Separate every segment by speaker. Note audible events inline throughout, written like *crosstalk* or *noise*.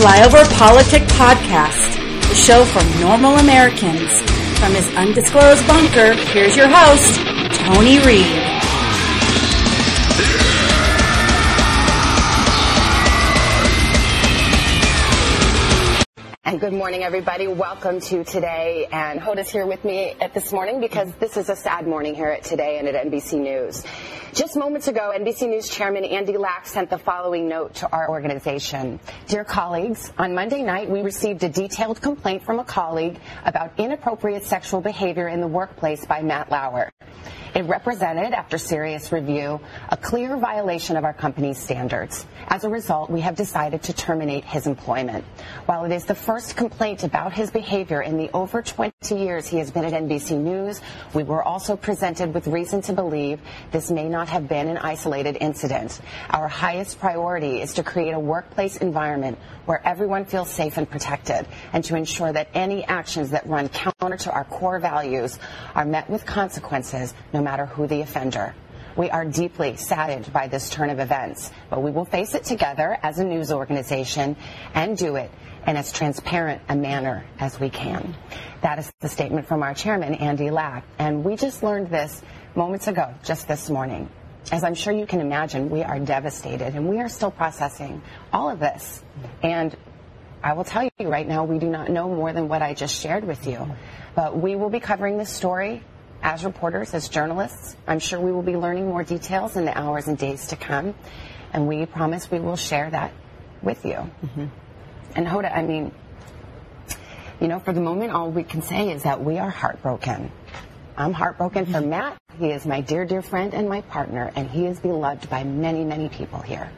Speaker 1: Flyover Politic Podcast, the show for normal Americans. From his undisclosed bunker, here's your host, Tony Reed.
Speaker 2: And good morning, everybody. Welcome to Today. And Hoda's here with me at this morning because this is a sad morning here at Today and at NBC News. Just moments ago, NBC News Chairman Andy Lack sent the following note to our organization. Dear colleagues, on Monday night, we received a detailed complaint from a colleague about inappropriate sexual behavior in the workplace by Matt Lauer. It represented, after serious review, a clear violation of our company's standards. As a result, we have decided to terminate his employment. While it is the first complaint about his behavior in the over 20 years he has been at NBC News, we were also presented with reason to believe this may not have been an isolated incident. Our highest priority is to create a workplace environment where everyone feels safe and protected, and to ensure that any actions that run counter to our core values are met with consequences, no matter who the offender. We are deeply saddened by this turn of events, but we will face it together as a news organization and do it in as transparent a manner as we can. That is the statement from our chairman, Andy Lack. And we just learned this moments ago, just this morning. As I'm sure you can imagine, we are devastated and we are still processing all of this. And I will tell you right now, we do not know more than what I just shared with you. But we will be covering this story as reporters, as journalists. I'm sure we will be learning more details in the hours and days to come. And we promise we will share that with you. Mm-hmm. And Hoda, I mean, you know, for the moment, all we can say is that we are heartbroken. I'm heartbroken for Matt. He is my dear, dear friend and my partner, and he is beloved by many, many people here.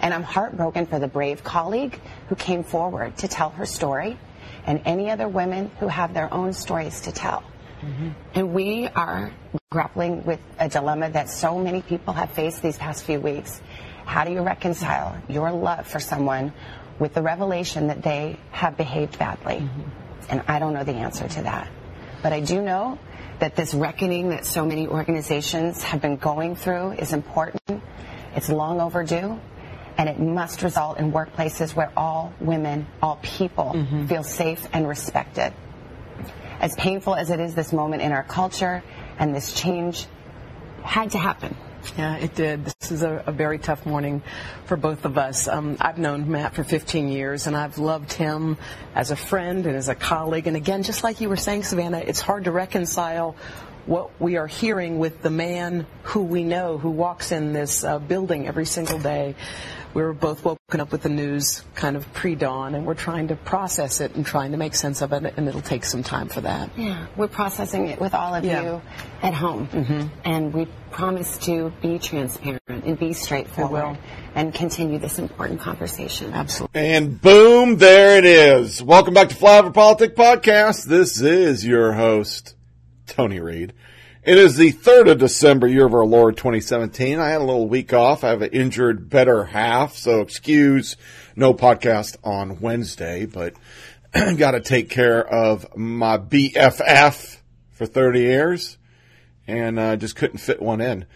Speaker 2: And I'm heartbroken for the brave colleague who came forward to tell her story and any other women who have their own stories to tell. Mm-hmm. And we are grappling with a dilemma that so many people have faced these past few weeks. How do you reconcile your love for someone with the revelation that they have behaved badly? Mm-hmm. And I don't know the answer to that. But I do know that this reckoning that so many organizations have been going through is important. It's long overdue. And it must result in workplaces where all women, all people mm-hmm. feel safe and respected as painful as it is this moment in our culture and this change had to happen.
Speaker 3: Yeah, it did. This is a, a very tough morning for both of us. Um, I've known Matt for 15 years, and I've loved him as a friend and as a colleague. And again, just like you were saying, Savannah, it's hard to reconcile what we are hearing with the man who we know who walks in this uh, building every single day we were both woken up with the news kind of pre-dawn, and we're trying to process it and trying to make sense of it, and it'll take some time for that.
Speaker 2: Yeah, we're processing it with all of yeah. you at home, mm-hmm. and we promise to be transparent and be straightforward and continue this important conversation.
Speaker 3: Absolutely.
Speaker 4: And boom, there it is. Welcome back to Flyover Politics Podcast. This is your host, Tony Reed. It is the 3rd of December, year of our Lord 2017. I had a little week off. I have an injured better half, so excuse no podcast on Wednesday, but *clears throat* got to take care of my BFF for 30 years and uh, just couldn't fit one in.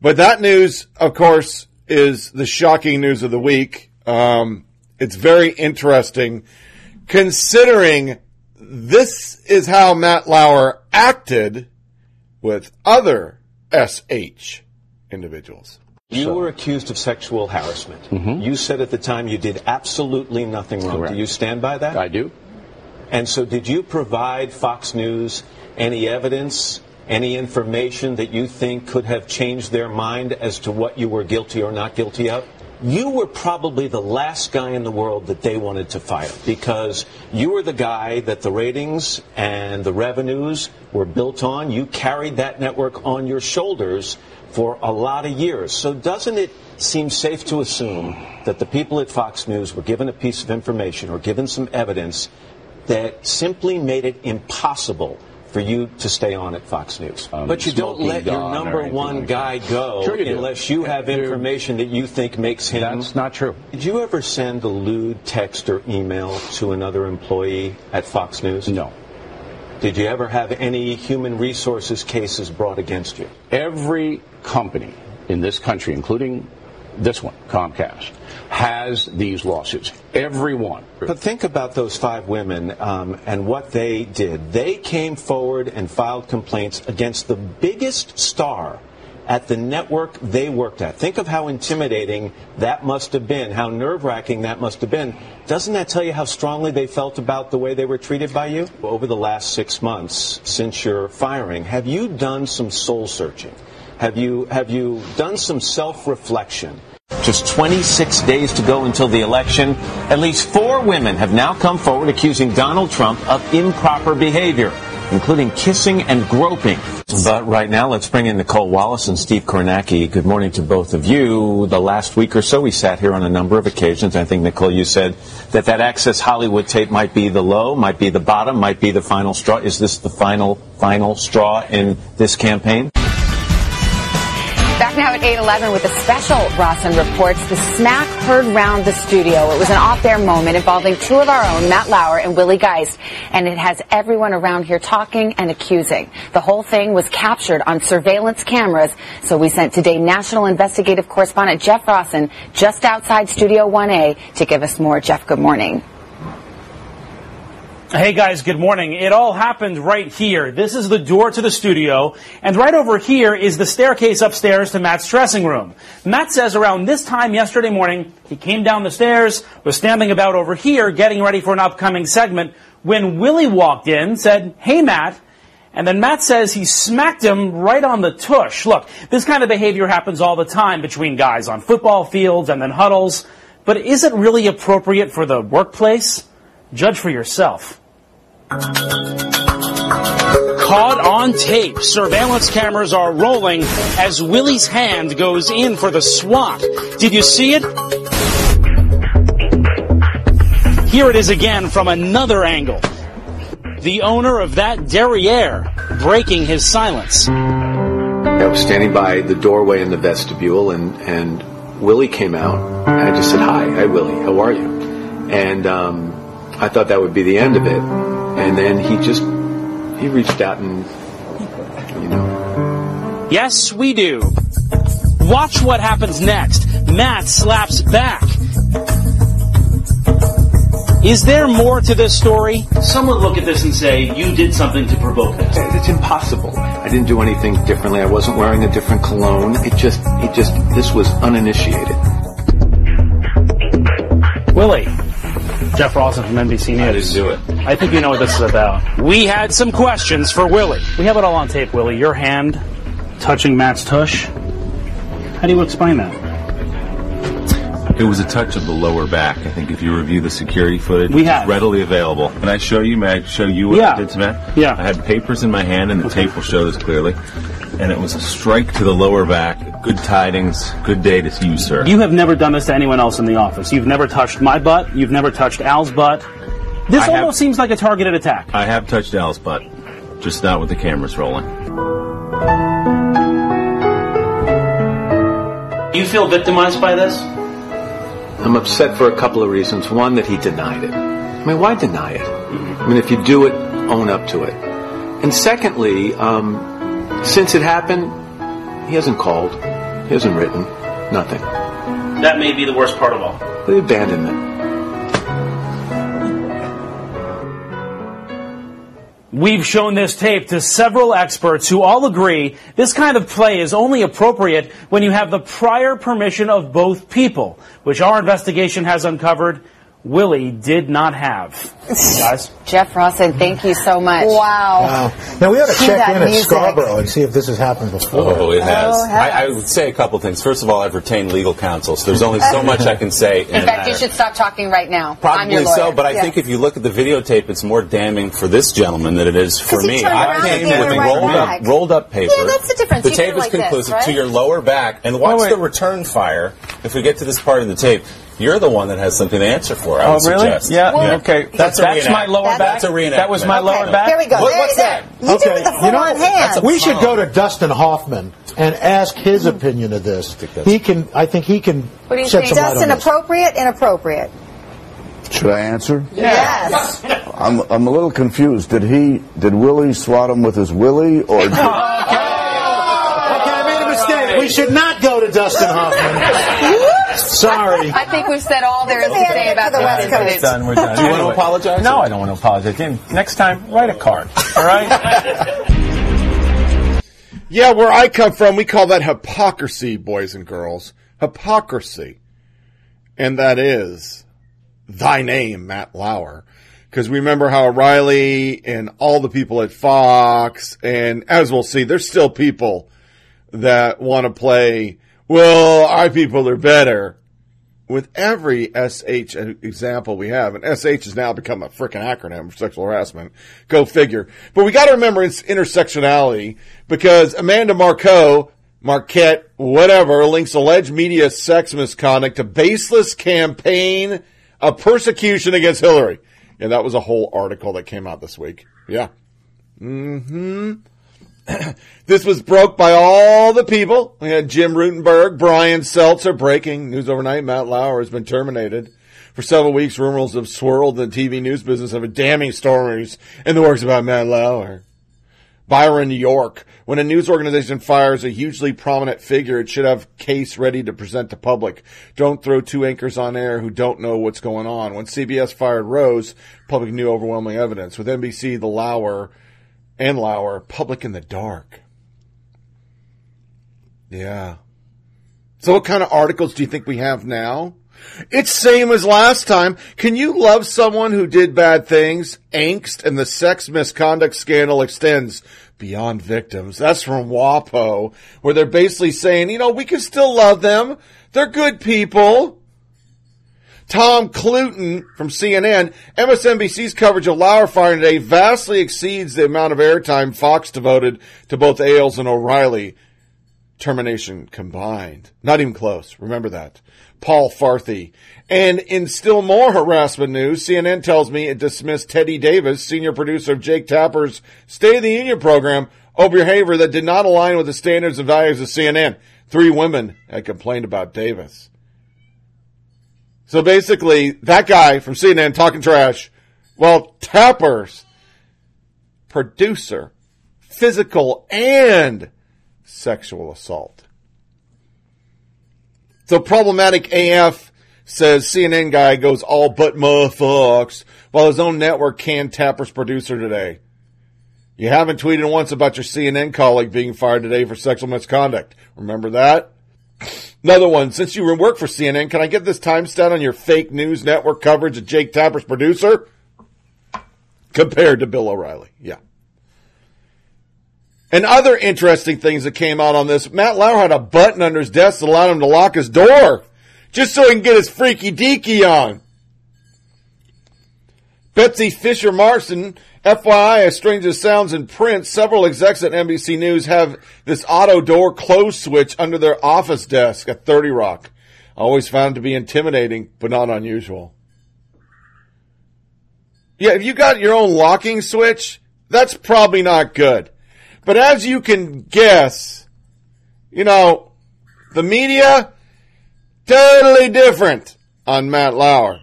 Speaker 4: But that news, of course, is the shocking news of the week. Um, it's very interesting considering this is how Matt Lauer acted with other SH individuals.
Speaker 5: You were accused of sexual harassment. Mm-hmm. You said at the time you did absolutely nothing wrong. Correct. Do you stand by that?
Speaker 6: I do.
Speaker 5: And so, did you provide Fox News any evidence, any information that you think could have changed their mind as to what you were guilty or not guilty of? You were probably the last guy in the world that they wanted to fire because you were the guy that the ratings and the revenues were built on. You carried that network on your shoulders for a lot of years. So doesn't it seem safe to assume that the people at Fox News were given a piece of information or given some evidence that simply made it impossible for you to stay on at Fox News. Um, but you don't let your number one like guy go
Speaker 6: sure
Speaker 5: unless you have information that you think makes him.
Speaker 6: That's not true.
Speaker 5: Did you ever send a lewd text or email to another employee at Fox News?
Speaker 6: No.
Speaker 5: Did you ever have any human resources cases brought against you?
Speaker 6: Every company in this country, including this one, Comcast, has these lawsuits. Everyone.
Speaker 7: But think about those five women um, and what they did. They came forward and filed complaints against the biggest star at the network they worked at. Think of how intimidating that must have been, how nerve wracking that must have been. Doesn't that tell you how strongly they felt about the way they were treated by you? Over the last six months since your firing, have you done some soul searching? Have you, have you done some self reflection? Just 26 days to go until the election. At least four women have now come forward accusing Donald Trump of improper behavior, including kissing and groping. But right now, let's bring in Nicolle Wallace and Steve Kornacki. Good morning to both of you. The last week or so, we sat here on a number of occasions. I think, Nicole, you said that that Access Hollywood tape might be the low, might be the bottom, might be the final straw. Is this the final, final straw in this campaign?
Speaker 2: Back now at 8:11 with a special Rossen reports the smack heard round the studio. It was an off-air moment involving two of our own, Matt Lauer and Willie Geist, and it has everyone around here talking and accusing. The whole thing was captured on surveillance cameras, so we sent today national investigative correspondent Jeff Rossen just outside Studio 1A to give us more. Jeff, good morning.
Speaker 8: Hey guys, good morning. It all happened right here. This is the door to the studio, and right over here is the staircase upstairs to Matt's dressing room. Matt says around this time yesterday morning, he came down the stairs, was standing about over here getting ready for an upcoming segment, when Willie walked in, said, hey Matt, and then Matt says he smacked him right on the tush. Look, this kind of behavior happens all the time between guys on football fields and then huddles, but is it really appropriate for the workplace? Judge for yourself. Caught on tape. Surveillance cameras are rolling as Willie's hand goes in for the swat. Did you see it? Here it is again from another angle. The owner of that derriere breaking his silence.
Speaker 7: I was standing by the doorway in the vestibule, and, and Willie came out. I just said, Hi, hi, Willie, how are you? And um, I thought that would be the end of it. And then he just, he reached out and, you know.
Speaker 8: Yes, we do. Watch what happens next. Matt slaps back. Is there more to this story? Some would look at this and say, you did something to provoke this.
Speaker 7: It's impossible. I didn't do anything differently. I wasn't wearing a different cologne. It just, it just, this was uninitiated.
Speaker 8: Willie. Jeff Rossen from NBC News. I
Speaker 7: didn't do it.
Speaker 8: I think you know what this is about. We had some questions for Willie. We have it all on tape, Willie. Your hand touching Matt's tush. How do you explain that?
Speaker 9: It was a touch of the lower back. I think if you review the security footage,
Speaker 8: we have
Speaker 9: readily available. Can I show you? May I show you what
Speaker 8: yeah.
Speaker 9: I did to Matt?
Speaker 8: Yeah.
Speaker 9: I had papers in my hand, and the okay. tape will show this clearly. And it was a strike to the lower back. Good tidings. Good day to you, sir.
Speaker 8: You have never done this to anyone else in the office. You've never touched my butt. You've never touched Al's butt. This I almost have, seems like a targeted attack.
Speaker 9: I have touched Al's butt, just not with the cameras rolling.
Speaker 8: You feel victimized by this?
Speaker 7: I'm upset for a couple of reasons. One, that he denied it. I mean, why deny it? I mean, if you do it, own up to it. And secondly, um, since it happened, he hasn't called, he hasn't written, nothing.
Speaker 8: That may be the worst part of all.
Speaker 7: The abandonment.
Speaker 8: We've shown this tape to several experts who all agree this kind of play is only appropriate when you have the prior permission of both people, which our investigation has uncovered Willie did not have. *laughs* Guys?
Speaker 2: Jeff Rossen, thank you so much.
Speaker 10: Wow. wow. Now we ought to check in music. at Scarborough and see if this has happened before.
Speaker 9: Oh, it oh, has. Oh, I, I, would say a couple things. First of all, I've retained legal counsel, so there's only so *laughs* much I can say.
Speaker 2: In, in fact, you should stop talking right now.
Speaker 9: Probably so, but I think if you look at the videotape, it's more damning for this gentleman than it is for me.
Speaker 2: I
Speaker 9: came with right rolled up, rolled up paper.
Speaker 2: Yeah, that's the difference.
Speaker 9: The you tape is like conclusive
Speaker 2: this, right?
Speaker 9: to your lower back, and watch oh, the return fire. If we get to this part of the tape, you're the one that has something to answer for. I
Speaker 8: oh, really?
Speaker 9: Suggest.
Speaker 8: Yeah. Well, okay. That's, that's my lower back.
Speaker 9: That's a reenactment.
Speaker 8: That was my
Speaker 2: okay.
Speaker 8: lower back.
Speaker 2: Here we go.
Speaker 9: What, what's that?
Speaker 2: You okay. did with the you know, hand.
Speaker 10: We should go to Dustin Hoffman and ask his hmm. opinion of this. He can. I think he can.
Speaker 2: What do you
Speaker 10: think?
Speaker 2: Dustin, appropriate, inappropriate.
Speaker 11: Should I answer?
Speaker 2: Yes. *laughs*
Speaker 11: I'm I'm a little confused. Did he did Willie swat him with his willie or? *laughs* Did,
Speaker 10: okay. okay, I made a mistake. We should not go to Dustin Hoffman.
Speaker 12: Sorry.
Speaker 13: I think we've said all there is to say about
Speaker 14: the
Speaker 13: this
Speaker 14: West Coast.
Speaker 13: incident.
Speaker 7: Done. We're done.
Speaker 9: Do you want to apologize?
Speaker 7: No, I don't want to apologize. Jim, next time, write a card. All right? *laughs*
Speaker 15: Yeah, where I come from, we call that hypocrisy, boys and girls. Hypocrisy. And that is thy name, Matt Lauer. Because we remember how O'Reilly and all the people at Fox, and as we'll see, there's still people that want to play, well, our people are better. With every SH example we have, and SH has now become a freaking acronym for sexual harassment. Go figure. But we got to remember it's intersectionality because Amanda Marco, Marquette, whatever, links alleged media sex misconduct to baseless campaign of persecution against Hillary. And that was a whole article that came out this week. Yeah. hmm *clears throat* this was broke by all the people. We had Jim Rutenberg, Brian Stelter breaking news overnight. Matt Lauer has been terminated. For several weeks, rumors have swirled in the TV news business of a damning stories in the works about Matt Lauer. Byron, York. When a news organization fires a hugely prominent figure, it should have case ready to present to public. Don't throw two anchors on air who don't know what's going on. When CBS fired Rose, public knew overwhelming evidence. With NBC, the Lauer and Lauer, public in the dark. Yeah. So what kind of articles do you think we have now? It's same as last time. Can you love someone who did bad things? Angst and the sex misconduct scandal extends beyond victims. That's from WAPO, where they're basically saying, you know, we can still love them. They're good people. Tom Cluton from CNN, MSNBC's coverage of Lauer firing today vastly exceeds the amount of airtime Fox devoted to both Ailes and O'Reilly termination combined. Not even close. Remember that. Paul Farhi. And in still more harassment news, CNN tells me it dismissed Teddy Davis, senior producer of Jake Tapper's State of the Union program, over behavior that did not align with the standards and values of CNN. Three women had complained about Davis. So basically, that guy from CNN talking trash, well, Tapper's producer, physical and sexual assault. So problematic AF says CNN guy goes all but motherfucks while his own network canned Tapper's producer today. You haven't tweeted once about your CNN colleague being fired today for sexual misconduct. Remember that? Another one. Since you work for CNN, can I get this time stat on your fake news network coverage of Jake Tapper's producer? Compared to Bill O'Reilly. Yeah. And other interesting things that came out on this, Matt Lauer had a button under his desk that allowed him to lock his door. Just so he can get his freaky deaky on. Betsy Fischer Martin, FYI, as strange as sounds in print, several execs at NBC News have this auto door close switch under their office desk at 30 Rock. Always found to be intimidating, but not unusual. Yeah, if you got your own locking switch, that's probably not good. But as you can guess, you know, the media, totally different on Matt Lauer.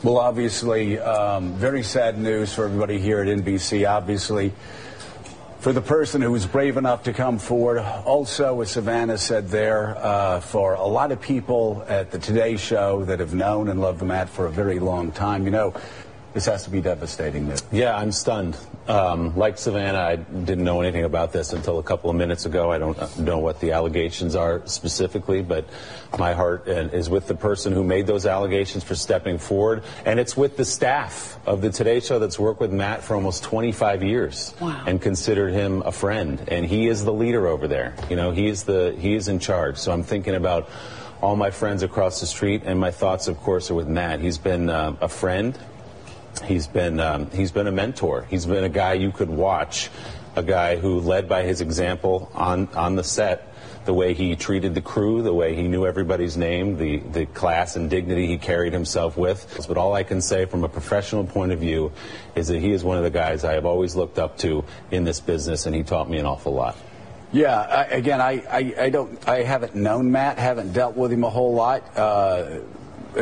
Speaker 16: Well, obviously, um, very sad news for everybody here at NBC. Obviously, for the person who was brave enough to come forward. Also, as Savannah said there, uh, for a lot of people at the Today Show that have known and loved Matt for a very long time, you know, this has to be devastating news.
Speaker 9: Yeah, I'm stunned. Um, like Savannah, I didn't know anything about this until a couple of minutes ago. I don't know what the allegations are specifically, but my heart uh, is with the person who made those allegations for stepping forward, and it's with the staff of the Today Show that's worked with Matt for almost 25 years
Speaker 17: Wow.
Speaker 9: and considered him a friend. And he is the leader over there. You know, he is the he is in charge. So I'm thinking about all my friends across the street, and my thoughts, of course, are with Matt. He's been uh, a friend. He's been um, he's been a mentor. He's been a guy you could watch, a guy who led by his example on on the set, the way he treated the crew, the way he knew everybody's name, the the class and dignity he carried himself with. But all I can say from a professional point of view is that he is one of the guys I have always looked up to in this business, and he taught me an awful lot.
Speaker 16: Yeah, I, again, I, I, I don't, I haven't known Matt, haven't dealt with him a whole lot. Uh,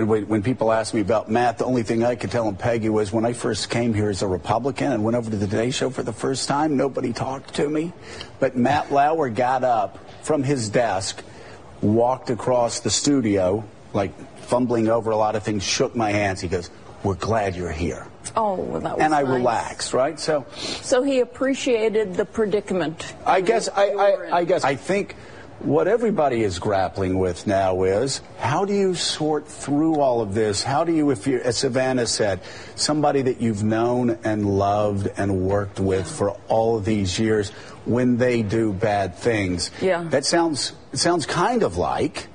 Speaker 16: when, when people ask me about Matt, the only thing I could tell them, Peggy, was when I first came here as a Republican and went over to the Today Show for the first time, nobody talked to me. But Matt Lauer got up from his desk, walked across the studio, like fumbling over a lot of things, shook my hands. He goes, "We're glad you're here,"
Speaker 18: Oh, well, that was
Speaker 16: and I
Speaker 18: nice.
Speaker 16: relaxed. Right, so.
Speaker 18: So he appreciated the predicament.
Speaker 16: I guess I, I, I guess I think what everybody is grappling with now is how do you sort through all of this? How do you, if you, as Savannah said, somebody that you've known and loved and worked with for all of these years, when they do bad things,
Speaker 18: Yeah.
Speaker 16: that sounds it sounds kind of like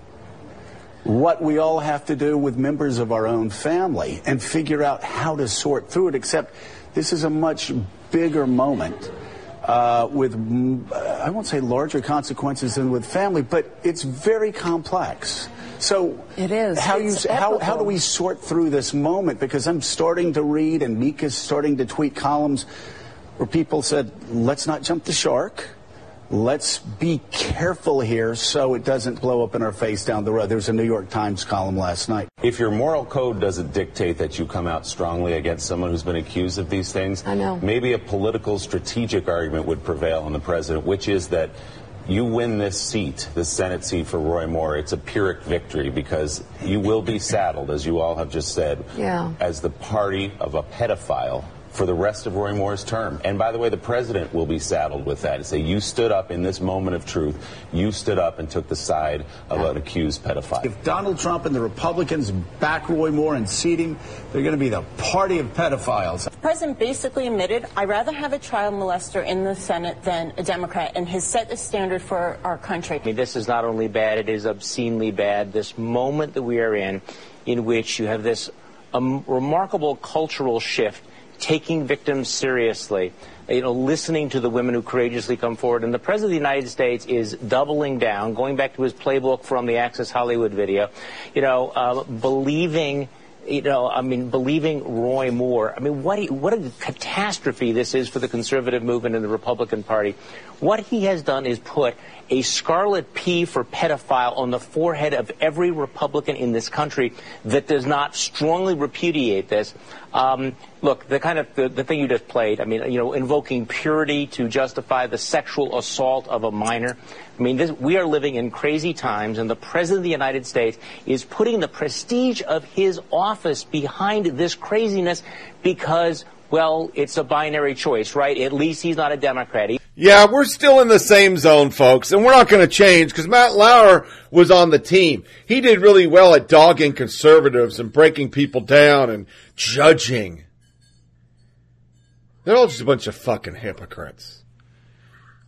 Speaker 16: what we all have to do with members of our own family and figure out how to sort through it, except this is a much bigger moment uh, with, I won't say larger consequences than with family, but it's very complex. So
Speaker 18: It is.
Speaker 16: How, you, how, how do we sort through this moment? Because I'm starting to read, and Mika's starting to tweet columns where people said, let's not jump the shark. Let's be careful here so it doesn't blow up in our face down the road. There was a New York Times column last night.
Speaker 9: If your moral code doesn't dictate that you come out strongly against someone who's been accused of these things,
Speaker 18: I know.
Speaker 9: maybe a political strategic argument would prevail on the president, which is that you win this seat, this Senate seat for Roy Moore. It's a Pyrrhic victory because you will be saddled, as you all have just said,
Speaker 18: Yeah.
Speaker 9: as the party of a pedophile for the rest of Roy Moore's term. And by the way, the president will be saddled with that. To say you stood up in this moment of truth, you stood up and took the side of an accused pedophile.
Speaker 16: If Donald Trump and the Republicans back Roy Moore and seat him, they're going to be the party of pedophiles.
Speaker 19: The president basically admitted, I'd rather have a child molester in the Senate than a Democrat, and has set the standard for our country.
Speaker 20: I mean, this is not only bad, it is obscenely bad. This moment that we are in, in which you have this um, remarkable cultural shift, taking victims seriously, you know, listening to the women who courageously come forward. And the President of the United States is doubling down, going back to his playbook from the Access Hollywood video, you know, uh, believing you know, I mean, believing Roy Moore. I mean, what he, what a catastrophe this is for the conservative movement and the Republican Party. What he has done is put a scarlet P for pedophile on the forehead of every Republican in this country that does not strongly repudiate this. Um, look, the kind of the, the thing you just played. I mean, you know, invoking purity to justify the sexual assault of a minor. I mean, this, we are living in crazy times, and the President of the United States is putting the prestige of his office behind this craziness because, well, it's a binary choice, right? At least he's not a Democrat. He-
Speaker 15: Yeah, we're still in the same zone, folks, and we're not going to change because Matt Lauer was on the team. He did really well at dogging conservatives and breaking people down and judging. They're all just a bunch of fucking hypocrites.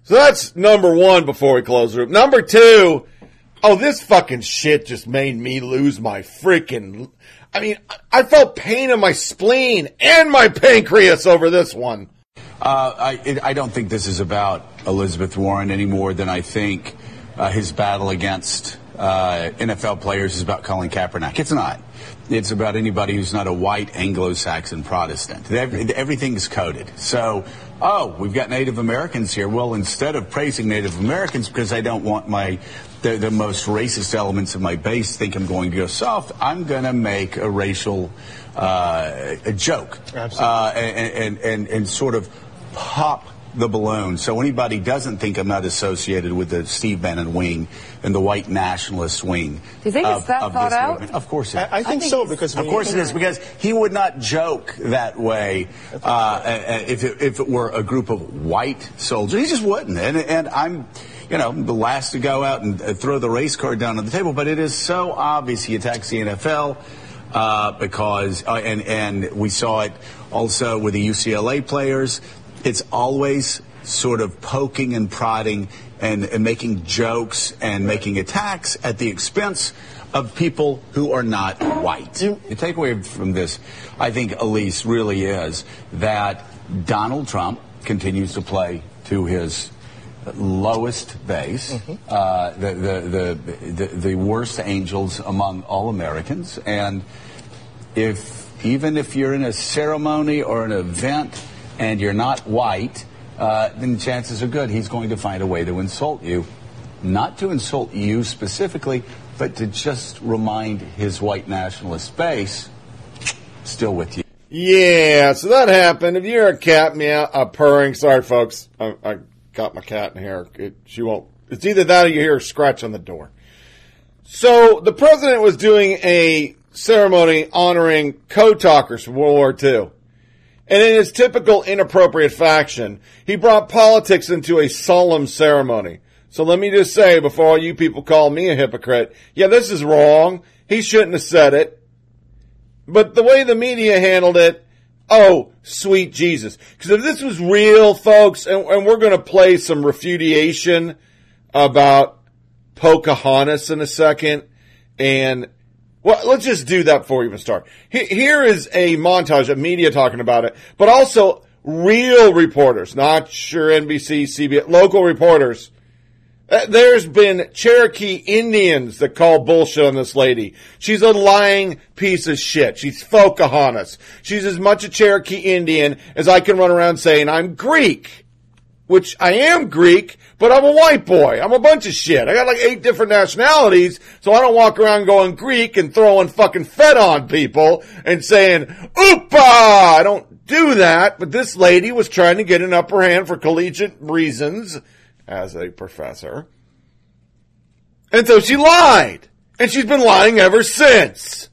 Speaker 15: So that's number one before we close the room. Number two, oh, this fucking shit just made me lose my freaking. I mean, I felt pain in my spleen and my pancreas over this one.
Speaker 16: Uh, I, it, I don't think this is about Elizabeth Warren any more than I think uh, his battle against uh, NFL players is about Colin Kaepernick. It's not. It's about anybody who's not a white Anglo-Saxon Protestant. Every, everything's coded. So, oh, we've got Native Americans here. Well, instead of praising Native Americans because I don't want my the, the most racist elements of my base think I'm going to go soft, I'm going to make a racial uh, a joke uh, and, and, and, and sort of pop the balloon so anybody doesn't think I'm not associated with the Steve Bannon wing and the white nationalist wing.
Speaker 2: Do you think
Speaker 16: of,
Speaker 2: it's that
Speaker 16: of
Speaker 2: thought out?
Speaker 16: movement. Of course it is.
Speaker 2: I- I think I think so, because
Speaker 16: of course it is because he would not joke that way uh, if it, if it were a group of white soldiers. He just wouldn't. And and I'm. You know, the last to go out and uh, throw the race card down on the table, but it is so obvious he attacks the NFL uh, because, uh, and and we saw it also with the UCLA players. It's always sort of poking and prodding and, and making jokes and making attacks at the expense of people who are not white. The takeaway from this, I think, Elise, really is that Donald Trump continues to play to his lowest base, uh, the, the, the, the, the worst angels among all Americans. And if even if you're in a ceremony or an event and you're not white, uh, then chances are good he's going to find a way to insult you. Not to insult you specifically, but to just remind his white nationalist base, still with you.
Speaker 15: Yeah, so that happened. If you're a cat meow, uh, purring, sorry folks, I, I got my cat in here. It, she won't. It's either that or you hear a scratch on the door. So the president was doing a ceremony honoring code talkers from World War II. And in his typical inappropriate fashion, he brought politics into a solemn ceremony. So let me just say before all you people call me a hypocrite, yeah, this is wrong. He shouldn't have said it. But the way the media handled it, oh, sweet Jesus. Because if this was real, folks, and, and we're going to play some refutation about Pocahontas in a second, and well, let's just do that before we even start. Here is a montage of media talking about it, but also real reporters, not your NBC, CBS, local reporters. Uh, there's been Cherokee Indians that call bullshit on this lady. She's a lying piece of shit. She's Pocahontas. She's as much a Cherokee Indian as I can run around saying I'm Greek which I am Greek, but I'm a white boy. I'm a bunch of shit. I got like eight different nationalities, so I don't walk around going Greek and throwing fucking fed on people and saying, oopa! I don't do that, but this lady was trying to get an upper hand for collegiate reasons as a professor. And so she lied. And she's been lying ever since.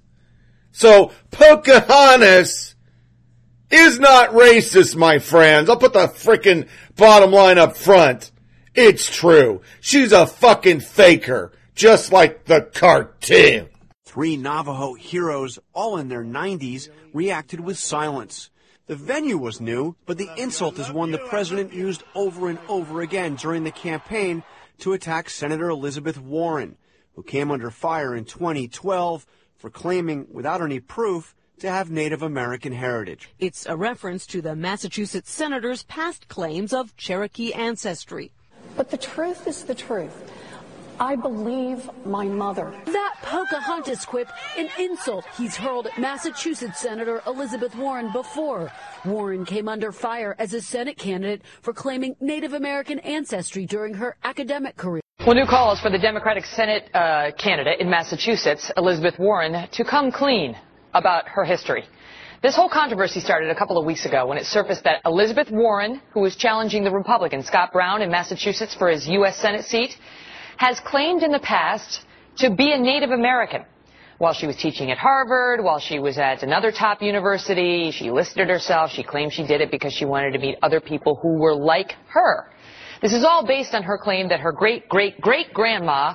Speaker 15: So Pocahontas is not racist, my friends. I'll put the frickin' bottom line up front. It's true. She's a fucking faker, just like the cartoon.
Speaker 21: Three Navajo heroes, all in their 90s, reacted with silence. The venue was new, but the insult is one the president used over and over again during the campaign to attack Senator Elizabeth Warren, who came under fire in 2012 for claiming, without any proof, to have Native American heritage.
Speaker 18: It's a reference to the Massachusetts senator's past claims of Cherokee ancestry.
Speaker 22: But the truth is the truth. I believe my mother.
Speaker 18: That Pocahontas quip, an insult he's hurled at Massachusetts Senator Elizabeth Warren before. Warren came under fire as a Senate candidate for claiming Native American ancestry during her academic career.
Speaker 23: Well, new calls for the Democratic Senate uh, candidate in Massachusetts, Elizabeth Warren, to come clean about her history. This whole controversy started a couple of weeks ago when it surfaced that Elizabeth Warren, who was challenging the Republican Scott Brown in Massachusetts for his U.S. Senate seat, has claimed in the past to be a Native American. While she was teaching at Harvard, while she was at another top university, she listed herself. She claimed she did it because she wanted to meet other people who were like her. This is all based on her claim that her great great great grandma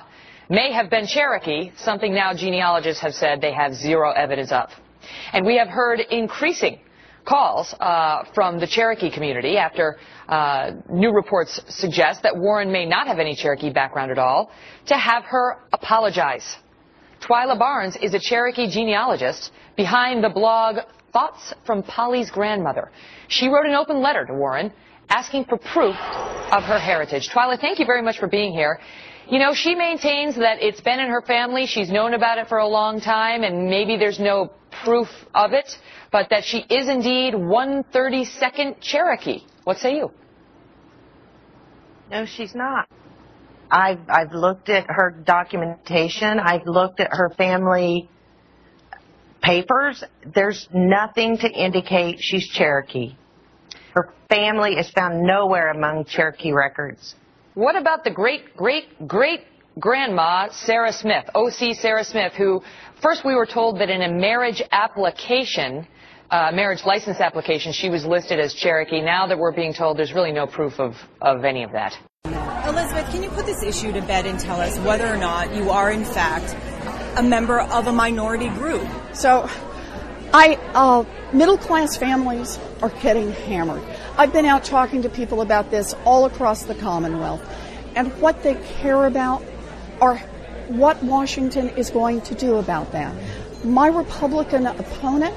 Speaker 23: may have been Cherokee, something now genealogists have said they have zero evidence of. And we have heard increasing calls uh, from the Cherokee community after uh, new reports suggest that Warren may not have any Cherokee background at all, to have her apologize. Twila Barnes is a Cherokee genealogist behind the blog Thoughts from Polly's Grandmother. She wrote an open letter to Warren asking for proof of her heritage. Twila, thank you very much for being here. You know, she maintains that it's been in her family. She's known about it for a long time, and maybe there's no proof of it, but that she is indeed 132nd Cherokee. What say you?
Speaker 24: No, she's not. I've, I've looked at her documentation. I've looked at her family papers. There's nothing to indicate she's Cherokee. Her family is found nowhere among Cherokee records.
Speaker 23: What about the great, great, great grandma, Sarah Smith, OC Sarah Smith, who first we were told that in a marriage application, uh, marriage license application, she was listed as Cherokee. Now that we're being told there's really no proof of, of any of that.
Speaker 25: Elizabeth, can you put this issue to bed and tell us whether or not you are, in fact, a member of a minority group?
Speaker 26: So, I, uh, middle class families are getting hammered. I've been out talking to people about this all across the Commonwealth, and what they care about are what Washington is going to do about that. My Republican opponent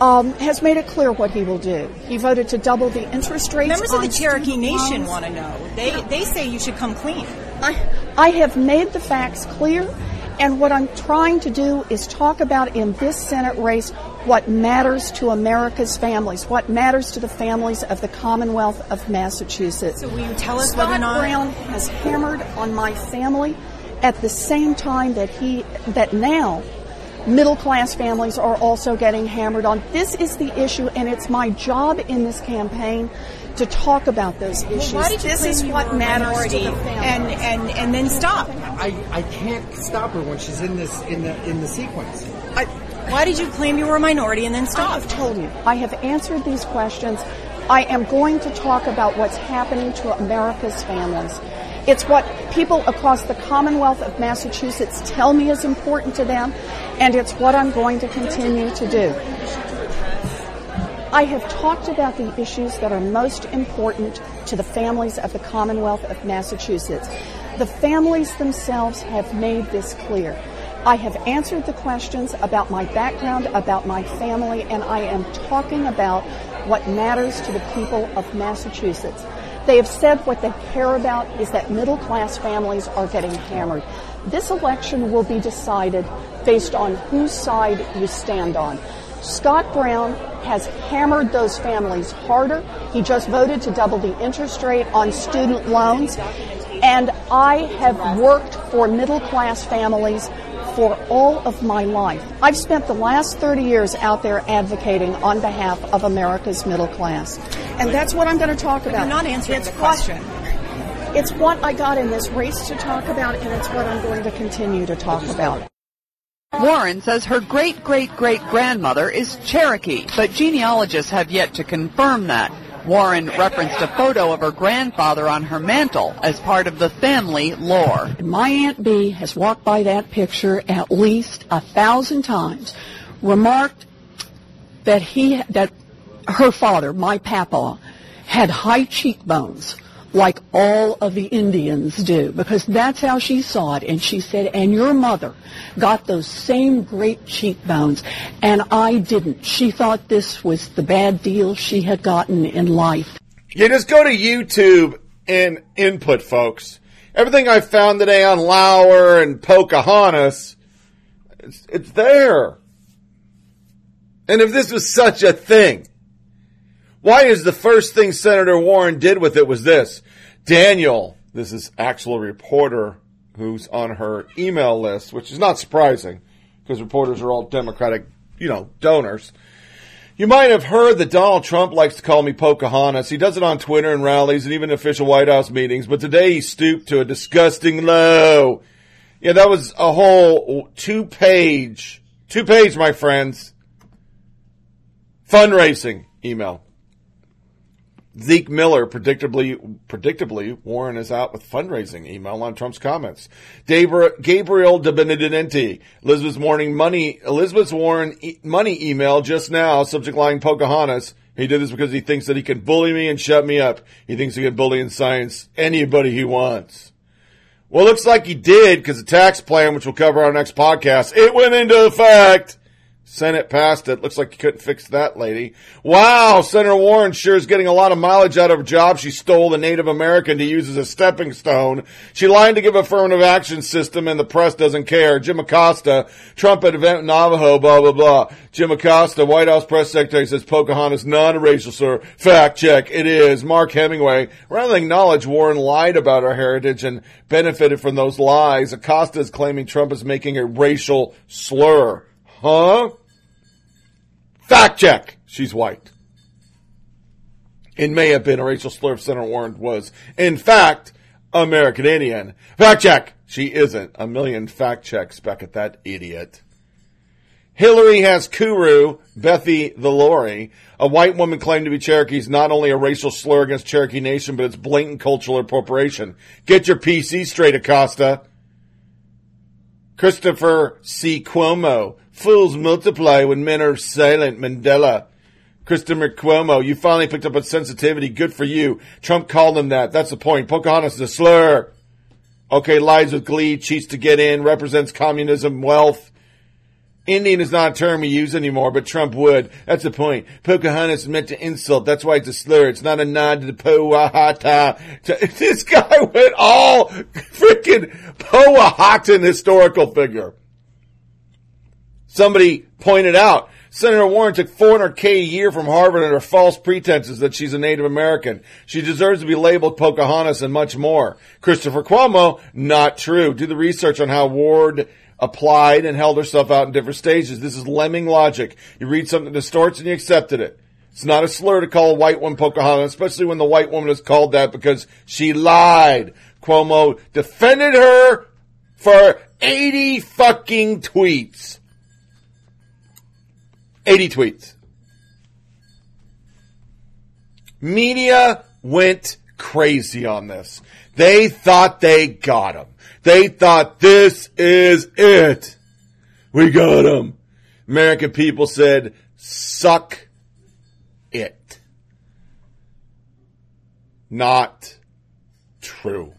Speaker 26: um, has made it clear what he will do. He voted to double the interest rates.
Speaker 25: Members of the Cherokee Nation want to know. They they say you should come clean.
Speaker 26: I I have made the facts clear, and what I'm trying to do is talk about in this Senate race what matters to America's families, what matters to the families of the Commonwealth of Massachusetts.
Speaker 25: So will you tell us
Speaker 26: Scott
Speaker 25: whether or not
Speaker 26: Brown has hammered on my family at the same time that he that now middle class families are also getting hammered on. This is the issue, and it's my job in this campaign to talk about those issues.
Speaker 25: Why did you
Speaker 26: this is what matters to the family.
Speaker 25: and, and, and then stop?
Speaker 27: I, I can't stop her when she's in this in the in the sequence.
Speaker 25: I, why did you claim you were a minority and then stop?
Speaker 26: I have told you. I have answered these questions. I am going to talk about what's happening to America's families. It's what people across the Commonwealth of Massachusetts tell me is important to them, and it's what I'm going to continue to do. I have talked about the issues that are most important to the families of the Commonwealth of Massachusetts. The families themselves have made this clear. I have answered the questions about my background, about my family, and I am talking about what matters to the people of Massachusetts. They have said what they care about is that middle class families are getting hammered. This election will be decided based on whose side you stand on. Scott Brown has hammered those families harder. He just voted to double the interest rate on student loans. And I have worked for middle class families for all of my life. I've spent the last 30 years out there advocating on behalf of America's middle class. And that's what I'm going to talk about.
Speaker 25: You're not answering
Speaker 26: It's
Speaker 25: the
Speaker 26: what-
Speaker 25: question.
Speaker 26: It's what I got in this race to talk about, and it's what I'm going to continue to talk about.
Speaker 18: Warren says her great great great grandmother is Cherokee, but genealogists have yet to confirm that. Warren referenced a photo of her grandfather on her mantle as part of the family lore.
Speaker 22: My Aunt Bee has walked by that picture at least a thousand times, remarked that he, that her father, my papa, had high cheekbones like all of the Indians do because that's how she saw it and she said and your mother got those same great cheekbones and I didn't she thought this was the bad deal she had gotten in life
Speaker 15: You just go to YouTube and input, folks. Everything I found today on Lauer and Pocahontas, it's, it's there. And if this was such a thing, why is the first thing Senator Warren did with it was this? Daniel, this is actual reporter who's on her email list, which is not surprising because reporters are all Democratic, you know, donors. You might have heard that Donald Trump likes to call me Pocahontas. He does it on Twitter and rallies and even official White House meetings, but today he stooped to a disgusting low. Yeah, that was a whole two page, two page, my friends, fundraising email. Zeke Miller, predictably, predictably, Warren is out with fundraising email on Trump's comments. Gabriel Debenedetti, Elizabeth's morning money, Elizabeth's Warren money email just now, subject line Pocahontas. He did this because he thinks that he can bully me and shut me up. He thinks he can bully in science anybody he wants. Well, looks like he did because the tax plan, which we'll cover on our next podcast, it went into effect. Senate passed it. Looks like you couldn't fix that lady. Wow, Senator Warren sure is getting a lot of mileage out of a job. She stole the Native American to use as a stepping stone. She lied to give affirmative action system and the press doesn't care. Jim Acosta, Trump at event Navajo, blah, blah, blah. Jim Acosta, White House press secretary says Pocahontas not a racial slur. Fact check. It is. Mark Hemingway, rather than acknowledge Warren lied about our heritage and benefited from those lies, Acosta is claiming Trump is making a racial slur. Huh? Fact check. She's white. It may have been a racial slur if Senator Warren was, in fact, American Indian. Fact check. She isn't. A million fact checks back at that idiot. Hillary has Kuru, Bethy the Lori. A white woman claimed to be Cherokee is not only a racial slur against Cherokee Nation, but it's blatant cultural appropriation. Get your PC straight, Acosta. Christopher C. Cuomo. Fools multiply when men are silent. Mandela. Christopher Cuomo, you finally picked up on sensitivity. Good for you. Trump called him that. That's the point. Pocahontas is a slur. Okay, lies with glee, cheats to get in, represents communism, wealth. Indian is not a term we use anymore, but Trump would. That's the point. Pocahontas is meant to insult. That's why it's a slur. It's not a nod to the Powhatan. *laughs* This guy went all freaking Powhatan historical figure. Somebody pointed out, Senator Warren took 400k a year from Harvard under false pretenses that she's a Native American. She deserves to be labeled Pocahontas and much more. Christopher Cuomo, not true. Do the research on how Ward applied and held herself out in different stages. This is lemming logic. You read something that distorts and you accepted it. It's not a slur to call a white woman Pocahontas, especially when the white woman is called that because she lied. Cuomo defended her for 80 fucking tweets. 80 tweets. Media went crazy on this. They thought they got him. They thought this is it. We got him. American people said, suck it. Not true.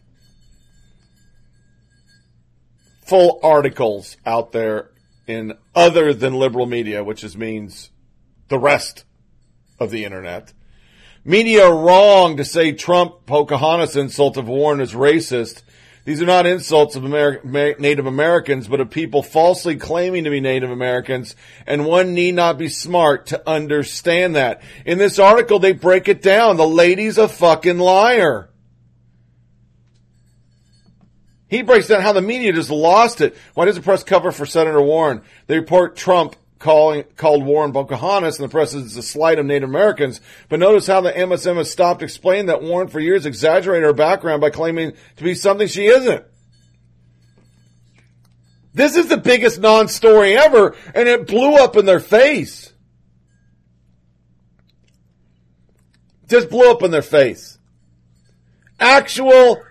Speaker 15: Full articles out there in other than liberal media, which is means the rest of the internet. Media wrong to say Trump Pocahontas insult of Warren is racist. These are not insults of Ameri- Native Americans, but of people falsely claiming to be Native Americans, and one need not be smart to understand that. In this article, they break it down. The lady's a fucking liar. He breaks down how the media just lost it. Why does the press cover for Senator Warren? They report Trump calling called Warren Pocahontas, and the press is a slight of Native Americans. But notice how the MSM has stopped explaining that Warren for years exaggerated her background by claiming to be something she isn't. This is the biggest non-story ever, and it blew up in their face. Just blew up in their face. Actual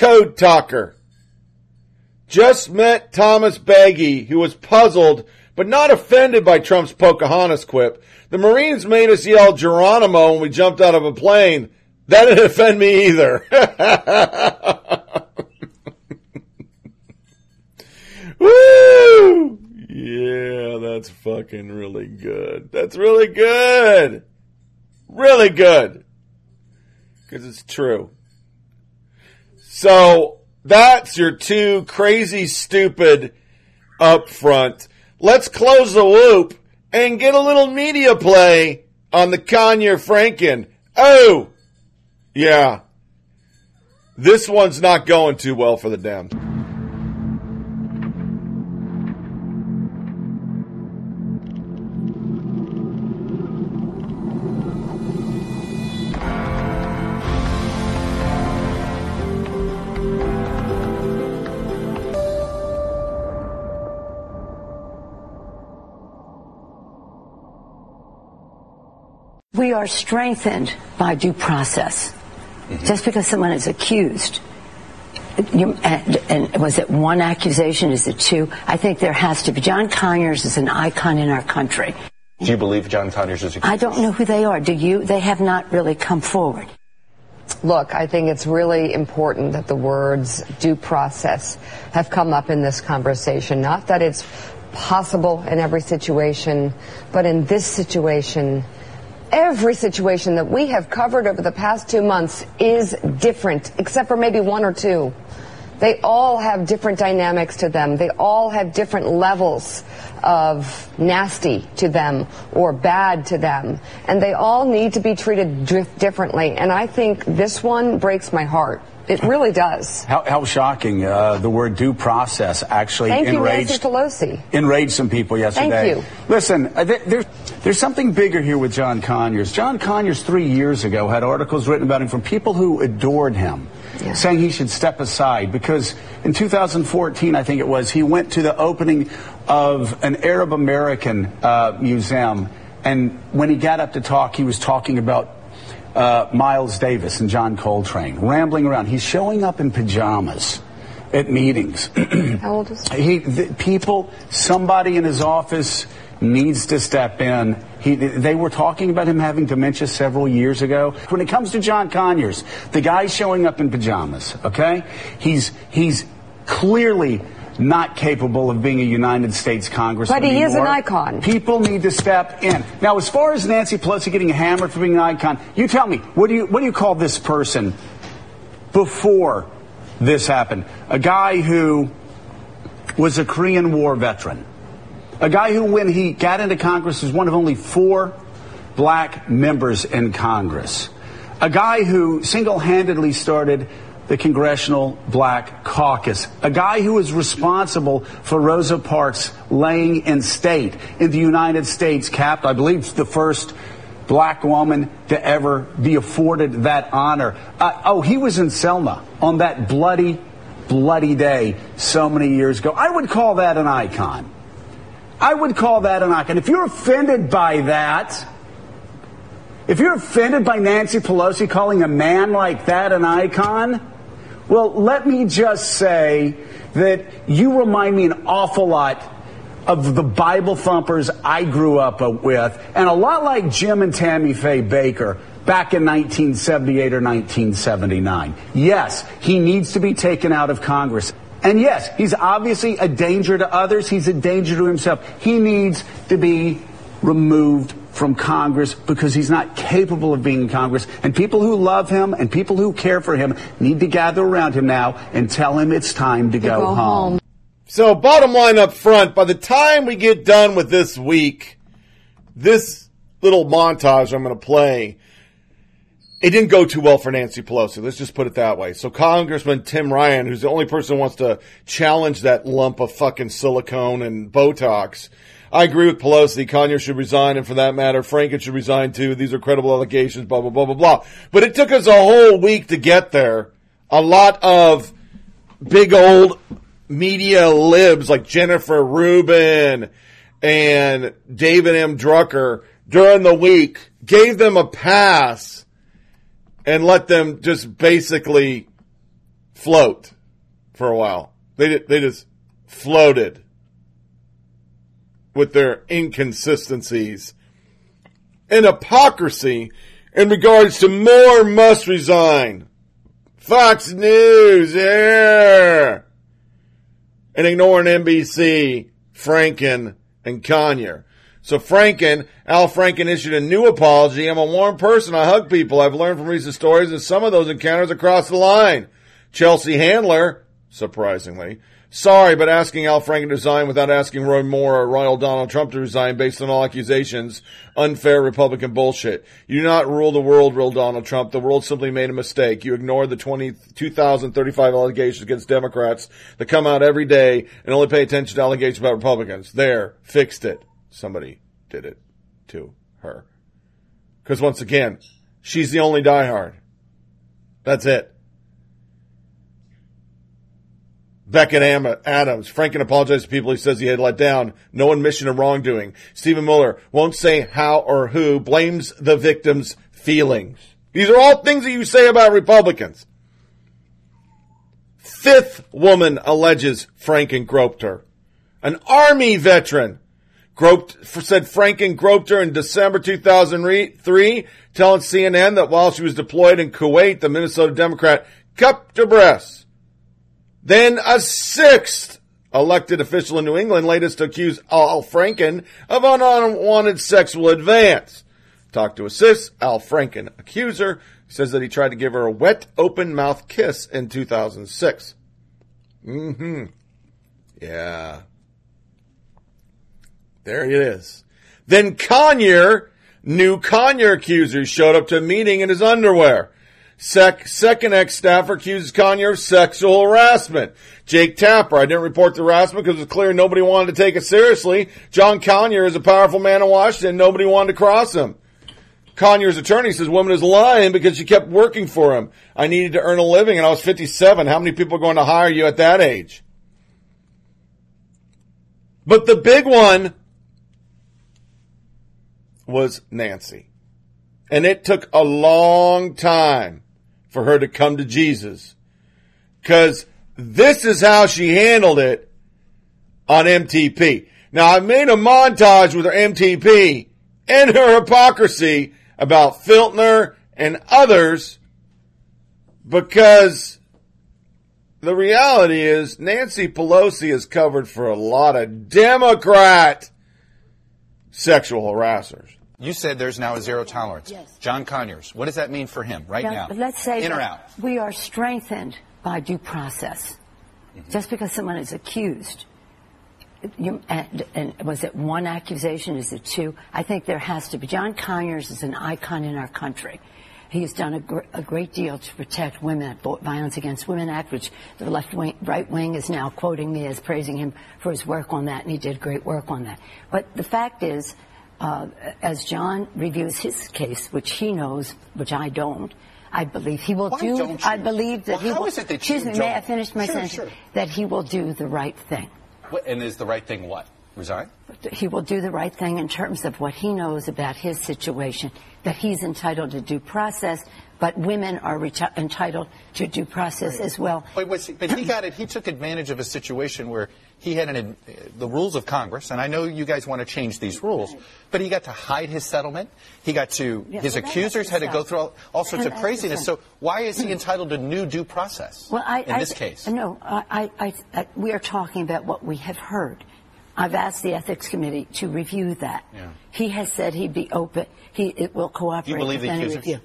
Speaker 15: code talker just met Thomas Begay, who was puzzled but not offended by Trump's Pocahontas quip. The Marines made us yell Geronimo when we jumped out of a plane. That didn't offend me either. *laughs* Woo! Yeah, that's fucking really good. That's really good. Really good. Because it's true. So, that's your two crazy stupid up front. Let's close the loop and get a little media play on the Conyer Franken. Oh, yeah. This one's not going too well for the Dems.
Speaker 28: Are strengthened by due process. Mm-hmm. Just because someone is accused, you, and, and, was it one accusation? Is it two? I think there has to be. John Conyers is an icon in our country.
Speaker 29: Do you believe John Conyers is accused?
Speaker 28: I don't know who they are. Do you? They have not really come forward.
Speaker 30: Look, I think it's really important that the words due process have come up in this conversation. Not that it's possible in every situation, but in this situation, every situation that we have covered over the past two months is different, except for maybe one or two. They all have different dynamics to them. They all have different levels of nasty to them or bad to them. And they all need to be treated differently. And I think this one breaks my heart. It really does.
Speaker 16: How, how shocking! Uh, the word due process actually
Speaker 30: Thank
Speaker 16: enraged
Speaker 30: you, Pelosi.
Speaker 16: enraged some people yesterday.
Speaker 30: Thank you.
Speaker 16: Listen, uh, there's there's something bigger here with John Conyers. John Conyers three years ago had articles written about him from people who adored him. Yeah. Saying he should step aside because in 2014, I think it was, he went to the opening of an Arab American uh, museum, and when he got up to talk, he was talking about uh, Miles Davis and John Coltrane, rambling around. He's showing up in pajamas at meetings. *clears throat*
Speaker 30: How old is
Speaker 16: he? The, people, somebody in his office needs to step in. He, they were talking about him having dementia several years ago. When it comes to John Conyers, the guy's showing up in pajamas, okay? He's, he's clearly not capable of being a United States congressman.
Speaker 30: But he
Speaker 16: anymore.
Speaker 30: is an icon.
Speaker 16: People need to step in. Now, as far as Nancy Pelosi getting hammered for being an icon, you tell me, what do you what do you call this person before this happened? A guy who was a Korean War veteran. A guy who, when he got into Congress, was one of only four black members in Congress. A guy who single handedly started the Congressional Black Caucus, a guy who was responsible for Rosa Parks laying in state in the United States, capped, I believe, the first black woman to ever be afforded that honor. Uh, oh, he was in Selma on that bloody, bloody day so many years ago. I would call that an icon. I would call that an icon. If you're offended by that, if you're offended by Nancy Pelosi calling a man like that an icon, well, let me just say that you remind me an awful lot of the Bible thumpers I grew up with, and a lot like Jim and Tammy Faye Bakker back in 1978 or 1979. Yes, he needs to be taken out of Congress. And yes, he's obviously a danger to others. He's a danger to himself. He needs to be removed from Congress because he's not capable of being in Congress. And people who love him and people who care for him need to gather around him now and tell him it's time to, go,
Speaker 15: go
Speaker 16: home.
Speaker 15: home. So, bottom line up front, by the time we get done with this week, this little montage I'm going to play, it didn't go too well for Nancy Pelosi. Let's just put it that way. So, Congressman Tim Ryan, who's the only person who wants to challenge that lump of fucking silicone and Botox, I agree with Pelosi. Conyers should resign, and for that matter, Franken should resign too. These are credible allegations, blah, blah, blah, blah, blah. But it took us a whole week to get there. A lot of big old media libs like Jennifer Rubin and David M. Drucker during the week gave them a pass and let them just basically float for a while. They, they just floated with their inconsistencies and hypocrisy in regards to Moore must resign. Fox News, yeah and ignoring NBC, Franken, and Conyer. So Franken, Al Franken issued a new apology. I'm a warm person. I hug people. I've learned from recent stories that some of those encounters across the line. Chelsea Handler, surprisingly, Sorry, but asking Al Franken to resign without asking Roy Moore or Royal Donald Trump to resign based on all accusations, unfair Republican bullshit. You do not rule the world, real Donald Trump. The world simply made a mistake. You ignored the 20, 2035 allegations against Democrats that come out every day and only pay attention to allegations about Republicans. There, fixed it. Somebody did it to her. Because once again, she's the only diehard. That's it. Becket Adams. Franken apologized to people he says he had let down. No admission of wrongdoing. Stephen Miller won't say how or who, blames the victim's feelings. These are all things that you say about Republicans. Fifth woman alleges Franken groped her. An army veteran groped, said Franken groped her in December 2003, telling CNN that while she was deployed in Kuwait, the Minnesota Democrat cupped her breasts. Then a sixth elected official in New England latest to accuse Al Franken of an unwanted sexual advance. Talked to assist Al Franken accuser says that he tried to give her a wet open mouth kiss in 2006. Mm-hmm. Yeah. There it is. Then Conyer, new Conyer accuser showed up to a meeting in his underwear. Sec- second ex-staffer accuses Conyer of sexual harassment. Jake Tapper, I didn't report the harassment because it's clear nobody wanted to take it seriously. John Conyer is a powerful man in Washington. Nobody wanted to cross him. Conyer's attorney says woman is lying because she kept working for him. I needed to earn a living and I was 57. How many people are going to hire you at that age? But the big one was Nancy. And it took a long time for her to come to Jesus. Cause this is how she handled it on MTP. Now I made a montage with her MTP and her hypocrisy about Filner and others because the reality is Nancy Pelosi is covered for a lot of Democrat sexual harassers.
Speaker 29: You said there's now a zero tolerance.
Speaker 28: Yes.
Speaker 29: John Conyers, what does that mean for him right now?
Speaker 28: now let's say
Speaker 29: in or out.
Speaker 28: we are strengthened by due process. Mm-hmm. Just because someone is accused, you, and, and, was it one accusation? Is it two? I think there has to be. John Conyers is an icon in our country. He has done a, gr- a great deal to protect women, Violence Against Women Act, which the left wing, right wing is now quoting me as praising him for his work on that, and he did great work on that. But the fact is, Uh, as John reviews his case, which he knows, which I don't, I believe he will
Speaker 29: Why
Speaker 28: do. I believe that
Speaker 29: Well,
Speaker 28: he will.
Speaker 29: that
Speaker 28: excuse me,
Speaker 29: don't-
Speaker 28: I finish my
Speaker 29: Sure,
Speaker 28: sentence?
Speaker 29: sure.
Speaker 28: That he will do the right thing.
Speaker 29: What, and is the right thing what? Resign?
Speaker 28: He will do the right thing in terms of what he knows about his situation. That he's entitled to due process, but women are reti- entitled to due process as well.
Speaker 29: Wait, see, but he got it. He took advantage of a situation where he had an, the rules of Congress, and I know you guys want to change these rules, but he got to hide his settlement. He got to
Speaker 28: Yeah,
Speaker 29: his
Speaker 28: well,
Speaker 29: accusers had to go through all, all sorts of craziness. So why is he entitled to new due process
Speaker 28: Well, I,
Speaker 29: in
Speaker 28: I,
Speaker 29: this case?
Speaker 28: No, I, we are talking about what we have heard. I've asked the ethics committee to review that.
Speaker 29: Yeah.
Speaker 28: He has said he'd be open. He it will cooperate
Speaker 29: Do you believe
Speaker 28: with
Speaker 29: the accusers?
Speaker 28: review.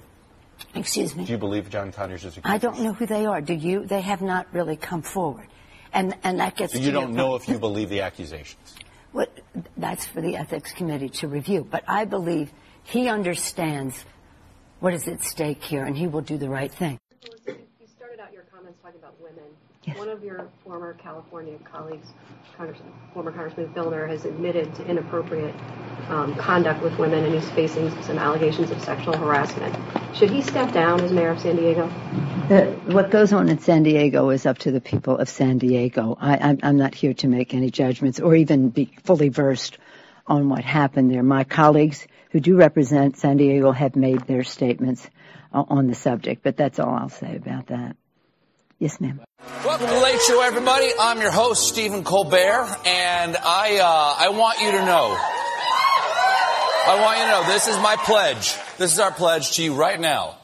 Speaker 28: Excuse me.
Speaker 29: Do you believe John Conyers is accused?
Speaker 28: I don't know who they are. Do you? They have not really come forward, and and that gets.
Speaker 29: So you
Speaker 28: your
Speaker 29: don't know
Speaker 28: point.
Speaker 29: if you believe the accusations.
Speaker 28: What, that's for the ethics committee to review. But I believe he understands what is at stake here, and he will do the right thing.
Speaker 31: You started out your comments talking about women. One of your former California colleagues, Congress, former Congressman Filner, has admitted to inappropriate um, conduct with women, and he's facing some allegations of sexual harassment. Should he step down as mayor of San Diego?
Speaker 28: The, what goes on in San Diego is up to the people of San Diego. I, I'm, I'm not here to make any judgments or even be fully versed on what happened there. My colleagues who do represent San Diego have made their statements uh, on the subject, but that's all I'll say about that. Yes, ma'am.
Speaker 32: Welcome to the Late Show, everybody. I'm your host, Stephen Colbert, and I uh, I want you to know. I want you to know this is my pledge. This is our pledge to you right now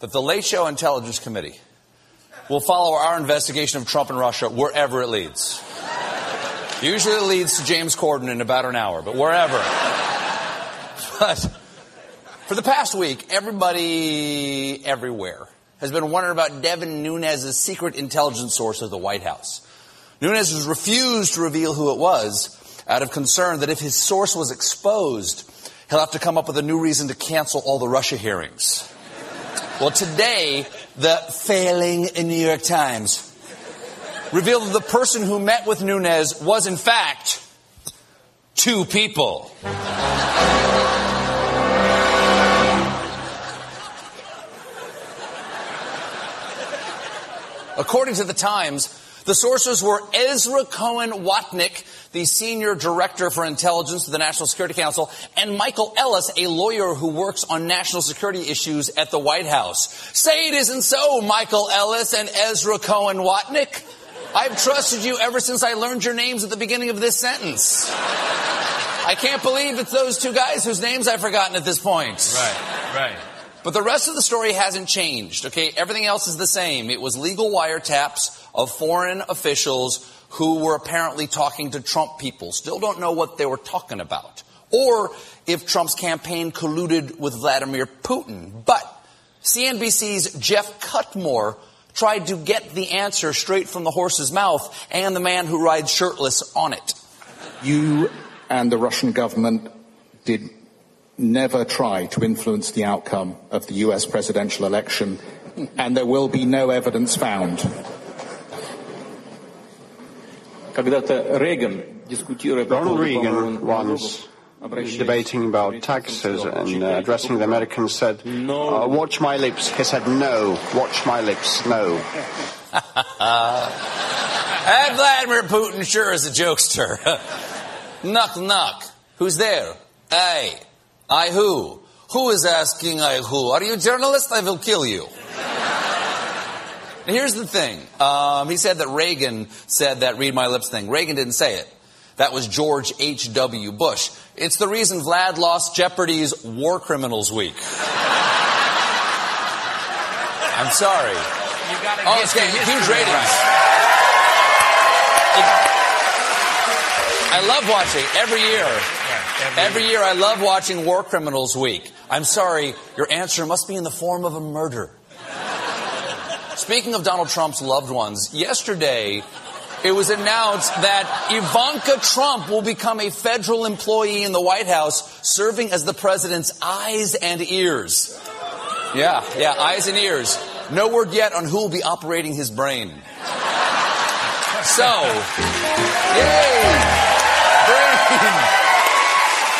Speaker 32: that the Late Show Intelligence Committee will follow our investigation of Trump and Russia wherever it leads. Usually it leads to James Corden in about an hour, but wherever. But for the past week, everybody everywhere has been wondering about Devin Nunes' secret intelligence source at the White House. Nunes has refused to reveal who it was out of concern that if his source was exposed, he'll have to come up with a new reason to cancel all the Russia hearings. Well, today, the failing New York Times revealed that the person who met with Nunes was, in fact, two people. According to the Times, the sources were Ezra Cohen Watnick, the senior director for intelligence of the National Security Council, and Michael Ellis, a lawyer who works on national security issues at the White House. Say it isn't so, Michael Ellis and Ezra Cohen Watnick. I've trusted you ever since I learned your names at the beginning of this sentence. I can't believe it's those two guys whose names I've forgotten at this point.
Speaker 29: Right, right.
Speaker 32: But the rest of the story hasn't changed, okay? Everything else is the same. It was legal wiretaps of foreign officials who were apparently talking to Trump people. Still don't know what they were talking about. Or if Trump's campaign colluded with Vladimir Putin. But CNBC's Geoff Cutmore tried to get the answer straight from the horse's mouth and the man who rides shirtless on it.
Speaker 33: You and the Russian government did never try to influence the outcome of the US presidential election, and there will be no evidence found.
Speaker 34: Когда-то Рейган, дискутируя по
Speaker 35: Ronald
Speaker 34: поводу
Speaker 35: Reagan,
Speaker 34: поводу
Speaker 35: once debating about taxes and uh, addressing the Americans, said, uh, "Watch my lips." He said, "No, watch my lips, no." *laughs*
Speaker 32: And Vladimir Putin sure is a jokester. knock, *laughs* knock. Who's there? I. I who? Who is asking I who? Are you a journalist? I will kill you. And here's the thing. Um, he said that Reagan said that read my lips thing. Reagan didn't say it. That was George H.W. Bush. It's the reason Vlad lost Jeopardy's War Criminals Week. I'm sorry. oh, it's getting huge ratings. I love watching every year. Every year I love watching War Criminals Week. I'm sorry, your answer must be in the form of a murder. Speaking of Donald Trump's loved ones, yesterday it was announced that Ivanka Trump will become a federal employee in the White House, serving as the president's eyes and ears. Yeah, yeah, eyes and ears. No word yet on who will be operating his brain. So, yay! Brain!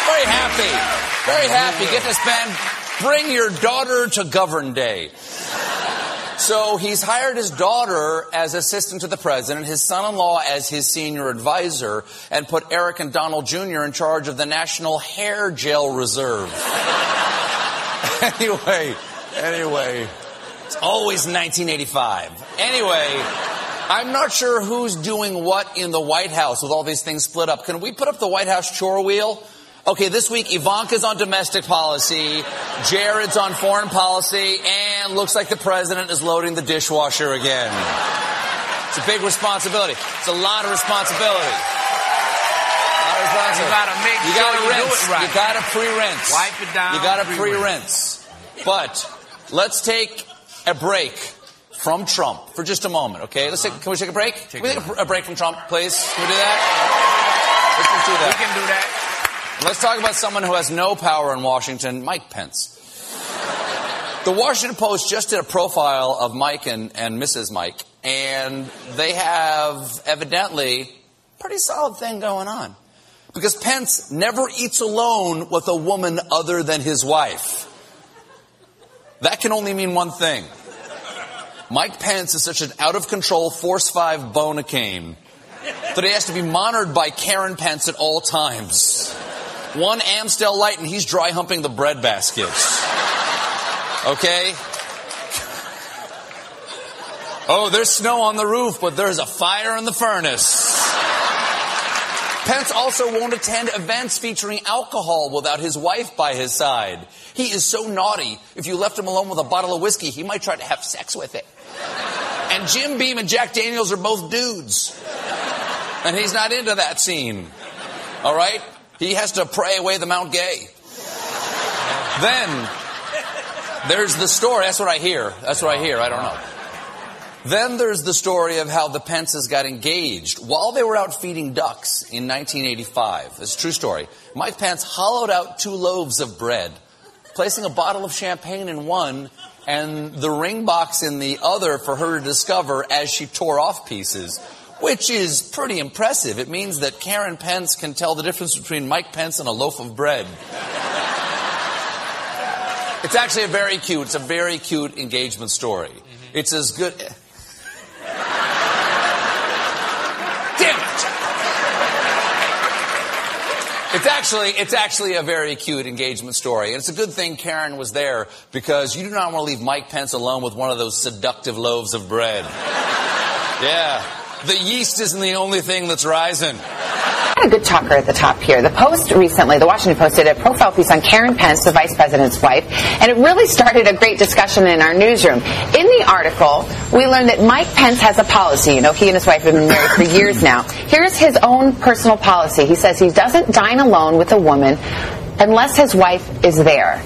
Speaker 32: Very happy. Very happy. Get to spend Bring Your Daughter to Govern Day. So he's hired his daughter as assistant to the president, his son-in-law as his senior advisor, and put Eric and Donald Jr. in charge of the National Hair Gel Reserve. *laughs* anyway, anyway, it's always 1985. Anyway, I'm not sure who's doing what in the White House with all these things split up. Can we put up the White House chore wheel? Okay, this week Ivanka's on domestic policy, Jared's on foreign policy, and looks like the president is loading the dishwasher again. It's a big responsibility. It's a lot of responsibility. A lot of responsibility.
Speaker 36: You gotta make
Speaker 32: You
Speaker 36: sure
Speaker 32: gotta
Speaker 36: you do
Speaker 32: rinse.
Speaker 36: it right.
Speaker 32: You gotta pre-rinse.
Speaker 36: Wipe it down,
Speaker 32: You gotta
Speaker 36: pre-rinse.
Speaker 32: pre-rinse. But let's take a break from Trump for just a moment, okay? Let's take, uh-huh. can we take a break? Can we take a, a break from Trump, please? Can we do that? *laughs* Let's just do that.
Speaker 36: We can do that.
Speaker 32: Let's talk about someone who has no power in Washington, Mike Pence. The Washington Post just did a profile of Mike and, and Mrs. Mike, and they have evidently pretty solid thing going on. Because Pence never eats alone with a woman other than his wife. That can only mean one thing. Mike Pence is such an out of control Force 5 bonacane that he has to be monitored by Karen Pence at all times. One Amstel Light and he's dry humping the bread baskets. Okay? Oh, there's snow on the roof, but there's a fire in the furnace. Pence also won't attend events featuring alcohol without his wife by his side. He is so naughty. If you left him alone with a bottle of whiskey, he might try to have sex with it. And Jim Beam and Jack Daniels are both dudes. And he's not into that scene. All right? He has to pray away the Mount Gay. Then, there's the story. That's what I hear. That's what I hear. I don't know. Then there's the story of how the Pences got engaged while they were out feeding ducks in 1985. It's a true story. Mike Pence hollowed out two loaves of bread, placing a bottle of champagne in one and the ring box in the other for her to discover as she tore off pieces, which is pretty impressive. It means that Karen Pence can tell the difference between Mike Pence and a loaf of bread. It's actually a very cute, it's a very cute engagement story. Mm-hmm. It's as good. Damn it! It's actually, it's actually a very cute engagement story. And it's a good thing Karen was there because you do not want to leave Mike Pence alone with one of those seductive loaves of bread. *laughs* Yeah. The yeast isn't the only thing that's rising.
Speaker 2: a good talker at the top here. The Post recently, the Washington Post did a profile piece on Karen Pence, the vice president's wife, and it really started a great discussion in our newsroom. In the article, we learned that Mike Pence has a policy. You know, he and his wife have been married for years now. Here's his own personal policy. He says he doesn't dine alone with a woman unless his wife is there.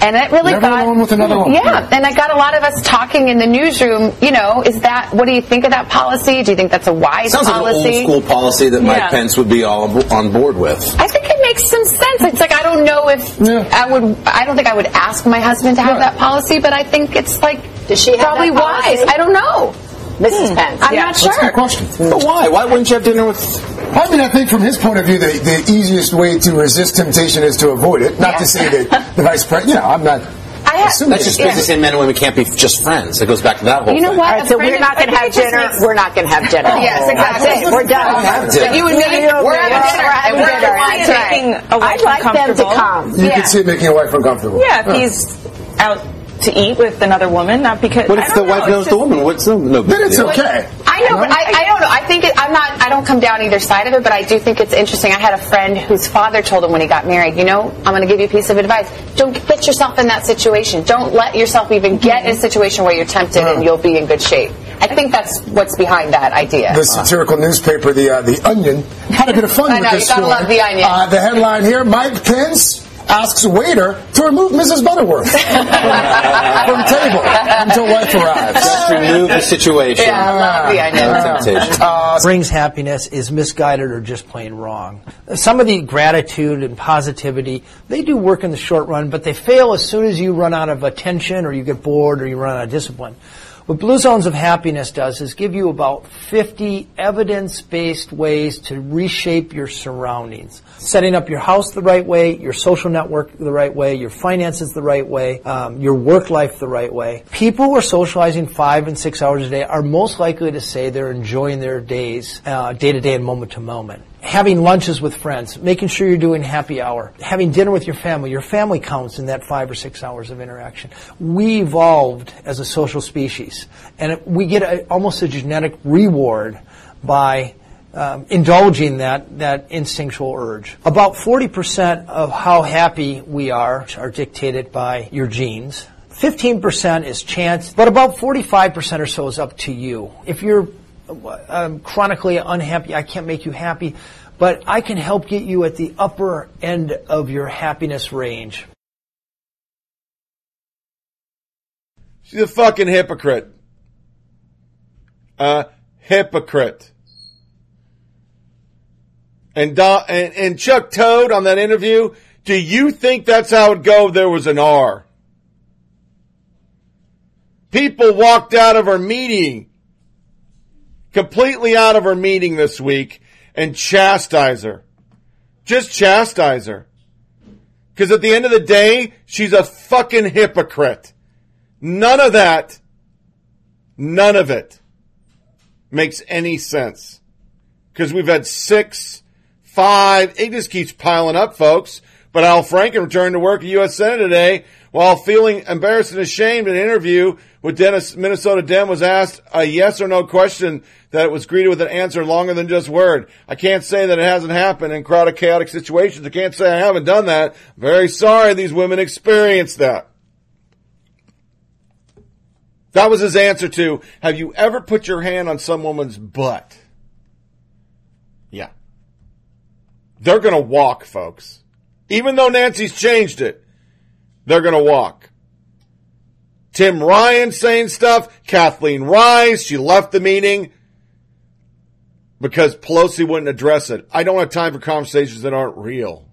Speaker 2: And it really
Speaker 10: Never
Speaker 2: got
Speaker 10: alone with another woman.
Speaker 2: Yeah, and I got a lot of us talking in the newsroom. You know, is that what do you think of that policy? Do you think that's a wise
Speaker 7: Sounds like an
Speaker 2: policy?
Speaker 7: old school policy that Mike
Speaker 2: Yeah.
Speaker 7: Pence would be all on board with.
Speaker 2: I think it makes some sense. It's like I don't know if I would. I don't think I would ask my husband to have that policy, but I think it's like
Speaker 13: Does she
Speaker 2: probably
Speaker 13: that
Speaker 2: wise. I don't know.
Speaker 13: Mrs.
Speaker 2: Hmm.
Speaker 13: Pence.
Speaker 2: I'm
Speaker 13: Yeah.
Speaker 2: not
Speaker 10: That's a
Speaker 2: sure.
Speaker 10: good question.
Speaker 7: But why? Why wouldn't you have dinner with?
Speaker 10: I mean, I think from his point of view, the, the easiest way to resist temptation is to avoid it. Not to say that the vice president, you know, I'm not. assuming
Speaker 7: That's just
Speaker 10: it.
Speaker 7: business and men and women can't be just friends. It goes back to that whole
Speaker 2: You know
Speaker 7: thing.
Speaker 2: what?
Speaker 13: All right, so we're not going to have
Speaker 2: think it just
Speaker 13: dinner.
Speaker 2: makes-
Speaker 13: We're not going to have dinner.
Speaker 2: Yes, exactly.
Speaker 13: That's it. We're done.
Speaker 7: Have dinner.
Speaker 2: You and me, we're having dinner, and we're
Speaker 13: dinner. That's right.
Speaker 2: making a wife
Speaker 13: I'd like them to
Speaker 2: uncomfortable.
Speaker 13: come.
Speaker 10: You can see it making a wife uncomfortable.
Speaker 5: Yeah, if he's out to eat with another woman, not because.
Speaker 7: What if
Speaker 5: don't
Speaker 7: the wife knows
Speaker 5: it's
Speaker 7: the woman? What's no, no big
Speaker 10: Then it's
Speaker 7: deal.
Speaker 10: okay.
Speaker 2: I know, but I, I don't know. I think it, I'm not. I don't come down either side of it, but I do think it's interesting. I had a friend whose father told him when he got married, you know, I'm going to give you a piece of advice. Don't get yourself in that situation. Don't let yourself even get in a situation where you're tempted and you'll be in good shape. I think that's what's behind that idea.
Speaker 10: The satirical newspaper, the uh, the Onion, had a bit of fun
Speaker 2: I
Speaker 10: with
Speaker 2: know,
Speaker 10: this
Speaker 2: you gotta
Speaker 10: story.
Speaker 2: love The Onion.
Speaker 10: Uh, the headline here: Mike Pence asks waiter to remove Mrs. Butterworth *laughs* from table until wife arrives.
Speaker 9: Just remove the situation.
Speaker 2: Yeah, I love the idea.
Speaker 9: No temptation.
Speaker 37: Uh, brings happiness is misguided or just plain wrong. Some of the gratitude and positivity, they do work in the short run, but they fail as soon as you run out of attention or you get bored or you run out of discipline. What Blue Zones of Happiness does is give you about 50 evidence-based ways to reshape your surroundings. Setting up your house the right way, your social network the right way, your finances the right way, um, your work life the right way. People who are socializing five and six hours a day are most likely to say they're enjoying their days, uh, day to day and moment to moment having lunches with friends, making sure you're doing happy hour, having dinner with your family. Your family counts in that five or six hours of interaction. We evolved as a social species, and we get a, almost a genetic reward by um, indulging that, that instinctual urge. About 40% of how happy we are are dictated by your genes. 15% is chance, but about 45% or so is up to you. If you're um, chronically unhappy. I can't make you happy, but I can help get you at the upper end of your happiness range.
Speaker 15: She's a fucking hypocrite. A hypocrite. And, and, and Chuck Todd on that interview, do you think that's how it go there was an R? People walked out of our meeting completely out of her meeting this week and chastise her. Just chastise her. Because at the end of the day, she's a fucking hypocrite. None of that, none of it makes any sense. Because we've had six, five, it just keeps piling up, folks. But Al Franken returned to work at U.S. Senate today while feeling embarrassed and ashamed in an interview with Dennis, Minnesota Dem was asked a yes or no question that it was greeted with an answer longer than just word. I can't say that it hasn't happened in crowded, chaotic situations. I can't say I haven't done that. Very sorry these women experienced that. That was his answer to, have you ever put your hand on some woman's butt? Yeah. They're gonna walk, folks. Even though Nancy's changed it, they're gonna walk. Tim Ryan saying stuff, Kathleen Rice, she left the meeting because Pelosi wouldn't address it. I don't have time for conversations that aren't real.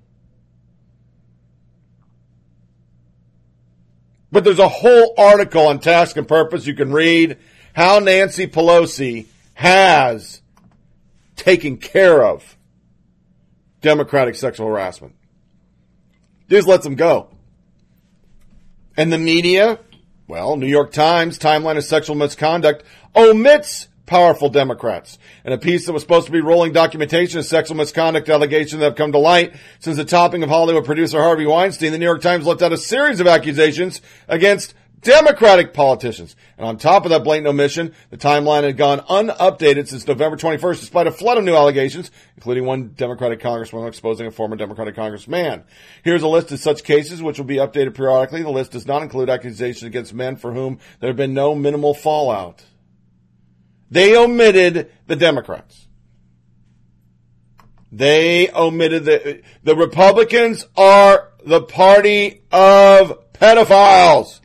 Speaker 15: But there's a whole article on task and purpose you can read how Nancy Pelosi has taken care of Democratic sexual harassment. Just lets them go. And the media, well, New York Times, timeline of sexual misconduct omits powerful Democrats. And a piece that was supposed to be rolling documentation of sexual misconduct allegations that have come to light since the topping of Hollywood producer Harvey Weinstein, the New York Times left out a series of accusations against Democratic politicians. And on top of that blatant omission, the timeline had gone unupdated since November 21st, despite a flood of new allegations, including one Democratic congresswoman exposing a former Democratic congressman. Here's a list of such cases, which will be updated periodically. The list does not include accusations against men for whom there have been no minimal fallout. They omitted the Democrats. They omitted the, the Republicans are the party of pedophiles.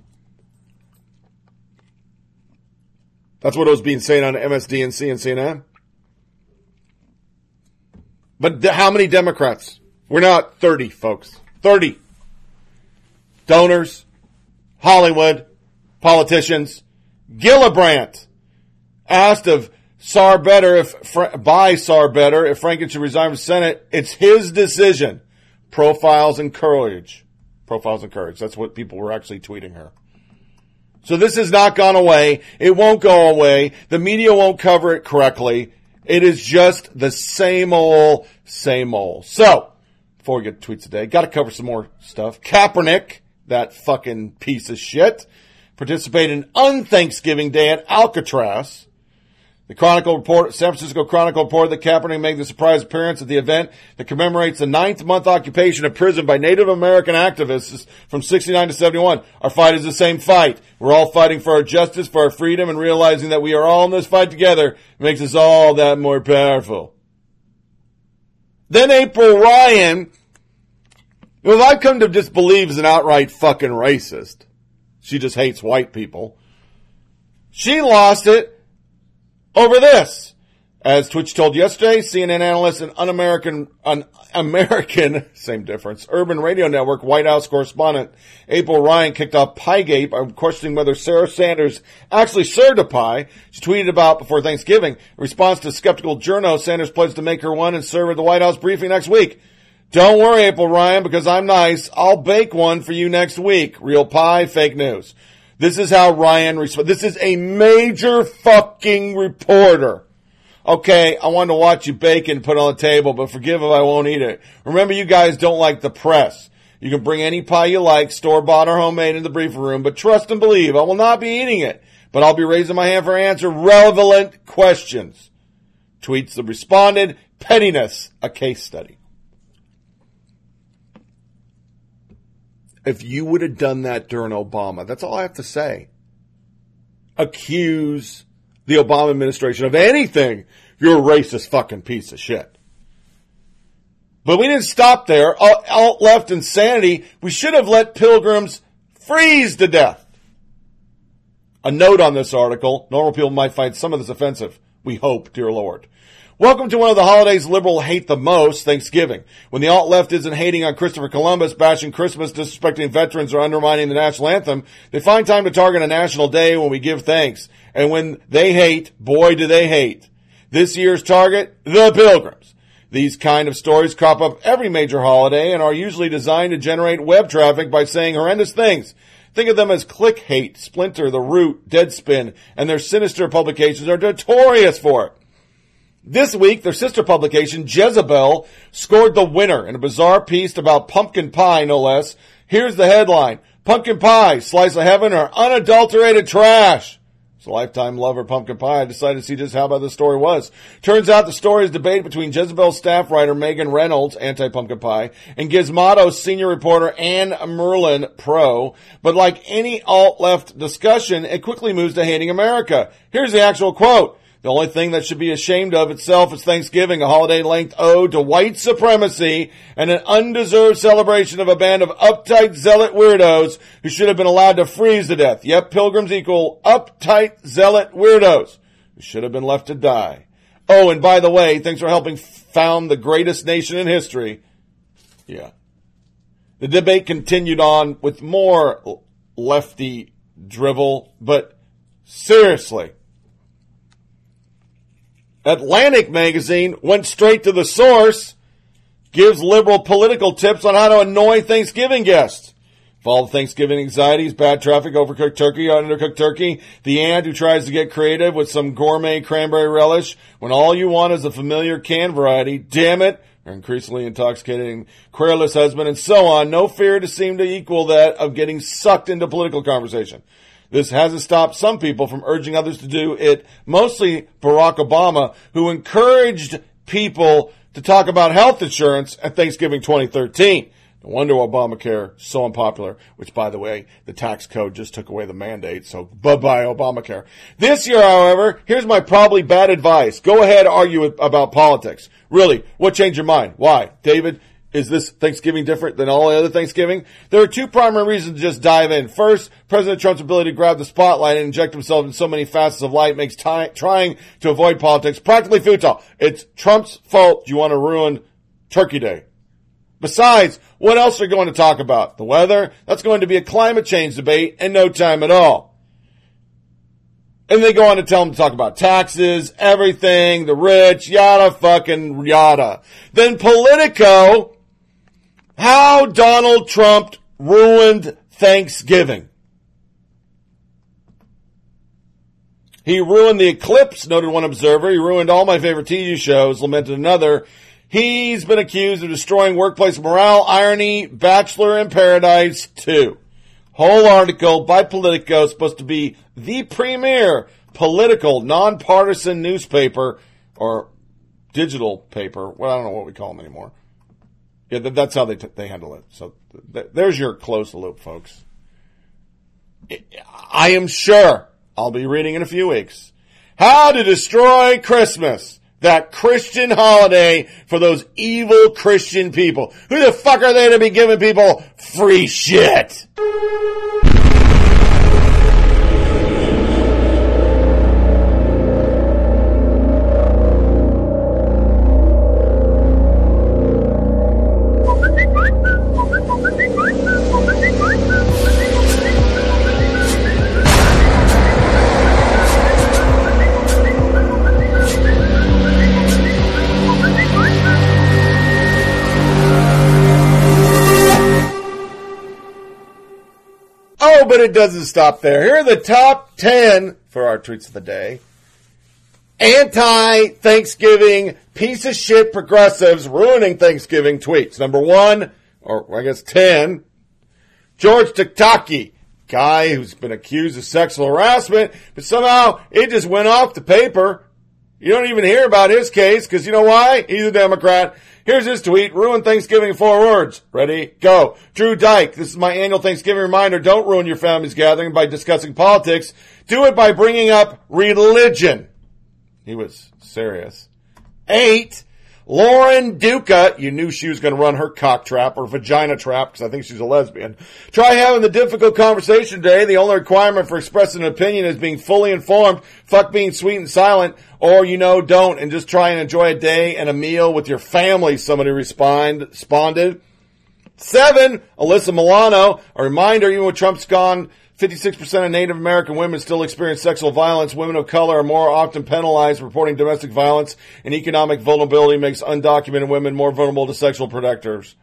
Speaker 15: That's what it was being said on MSDNC and CNN. But how many Democrats? We're not 30, folks. 30. Donors, Hollywood, politicians, Gillibrand asked of Sar Better if by Sar Better if Franken should resign from Senate. It's his decision. Profiles and courage. Profiles and courage. That's what people were actually tweeting her. So this has not gone away. It won't go away. The media won't cover it correctly. It is just the same old, same old. So, before we get to tweets today, got to cover some more stuff. Kaepernick, that fucking piece of shit, participated in unthanksgiving Day at Alcatraz. The Chronicle report, San Francisco Chronicle reported that Kaepernick made the surprise appearance at the event that commemorates the ninth month occupation of prison by Native American activists from 69 to 71. Our fight is the same fight. We're all fighting for our justice, for our freedom, and realizing that we are all in this fight together makes us all that more powerful. Then April Ryan If I've come to disbelieve is an outright fucking racist, she just hates white people. She lost it over this. As Twitch told yesterday, CNN analyst and un-American, an American, *laughs* same difference, Urban Radio Network White House correspondent April Ryan kicked off Piegate by questioning whether Sarah Sanders actually served a pie. She tweeted about before Thanksgiving. In response to skeptical journo, Sanders pledged to make her one and serve at the White House briefing next week. Don't worry, April Ryan, because I'm nice. I'll bake one for you next week. Real pie, fake news. This is how Ryan responds. This is a major fucking reporter. Okay, I want to watch you bake and put on the table, but forgive if I won't eat it. Remember, you guys don't like the press. You can bring any pie you like, store bought or homemade in the briefing room, but trust and believe, I will not be eating it, but I'll be raising my hand for answer relevant questions. Tweets that responded, pettiness, a case study. If you would have done that during Obama, that's all I have to say. Accuse the Obama administration of anything, you're a racist fucking piece of shit. But we didn't stop there. Uh, alt left insanity. We should have let pilgrims freeze to death. A note on this article. Normal people might find some of this offensive. We hope, dear Lord. Welcome to one of the holidays liberal hate the most, Thanksgiving. When the alt left isn't hating on Christopher Columbus, bashing Christmas, disrespecting veterans, or undermining the national anthem, they find time to target a national day when we give thanks. And when they hate, boy do they hate. This year's target, the pilgrims. These kind of stories crop up every major holiday and are usually designed to generate web traffic by saying horrendous things. Think of them as click hate, Splinter, The Root, Deadspin, and their sinister publications are notorious for it. This week, their sister publication, Jezebel, scored the winner in a bizarre piece about pumpkin pie, no less. Here's the headline. Pumpkin pie, slice of heaven, or unadulterated trash. As a lifetime lover of pumpkin pie, I decided to see just how bad the story was. Turns out the story is debate between Jezebel's staff writer Megan Reynolds, anti-pumpkin pie, and Gizmodo's senior reporter Anne Merlan, pro. But like any alt-left discussion, it quickly moves to hating America. Here's the actual quote. The only thing that should be ashamed of itself is Thanksgiving, a holiday length ode to white supremacy and an undeserved celebration of a band of uptight zealot weirdos who should have been allowed to freeze to death. Yep, pilgrims equal uptight zealot weirdos who should have been left to die. Oh, and by the way, thanks for helping found the greatest nation in history. Yeah. The debate continued on with more lefty drivel, but seriously, Atlantic magazine went straight to the source, gives liberal political tips on how to annoy Thanksgiving guests. Follow Thanksgiving anxieties, bad traffic, overcooked turkey, undercooked turkey, the aunt who tries to get creative with some gourmet cranberry relish when all you want is a familiar canned variety. Damn it. Or increasingly intoxicating querulous husband and so on. No fear to seem to equal that of getting sucked into political conversation. This hasn't stopped some people from urging others to do it, mostly Barack Obama, who encouraged people to talk about health insurance at Thanksgiving 2013. No wonder Obamacare so unpopular, which by the way, the tax code just took away the mandate, so bye-bye Obamacare. This year, however, here's my probably bad advice. Go ahead, argue about politics. Really, what changed your mind? Why? David, is this Thanksgiving different than all the other Thanksgiving? There are two primary reasons to just dive in. First, President Trump's ability to grab the spotlight and inject himself in so many facets of light makes ty- trying to avoid politics practically futile. It's Trump's fault you want to ruin Turkey Day. Besides, what else are you going to talk about? The weather? That's going to be a climate change debate in no time at all. And they go on to tell them to talk about taxes, everything, the rich, yada fucking yada. Then Politico how Donald Trump ruined Thanksgiving. He ruined the eclipse, noted one observer. He ruined all my favorite TV shows, lamented another. He's been accused of destroying workplace morale, irony, Bachelor in Paradise too. Whole article by Politico supposed to be the premier political, nonpartisan newspaper or digital paper. Well, I don't know what we call them anymore. Yeah, that's how they t- they handle it. So th- there's your close loop, folks. I am sure I'll be reading in a few weeks how to destroy Christmas. that Christian holiday for those evil Christian people. Who the fuck are they to be giving people free shit? But it doesn't stop there. Here are the top 10 for our tweets of the day. Anti Thanksgiving piece of shit progressives ruining Thanksgiving tweets. Number one, or I guess 10, George Takei, guy who's been accused of sexual harassment, but somehow it just went off the paper. You don't even hear about his case because you know why? He's a Democrat. Here's his tweet. Ruin Thanksgiving in four words. Ready? Go. Drew Dyke. This is my annual Thanksgiving reminder. Don't ruin your family's gathering by discussing politics. Do it by bringing up religion. He was serious. Eight. Lauren Duca, you knew she was going to run her cock trap or vagina trap because I think she's a lesbian. Try having the difficult conversation today. The only requirement for expressing an opinion is being fully informed. Fuck being sweet and silent. Or, you know, don't and just try and enjoy a day and a meal with your family, somebody respond, responded. Seven, Alyssa Milano, a reminder, even with Trump's gone, 56% of Native American women still experience sexual violence. Women of color are more often penalized reporting domestic violence and economic vulnerability makes undocumented women more vulnerable to sexual predators.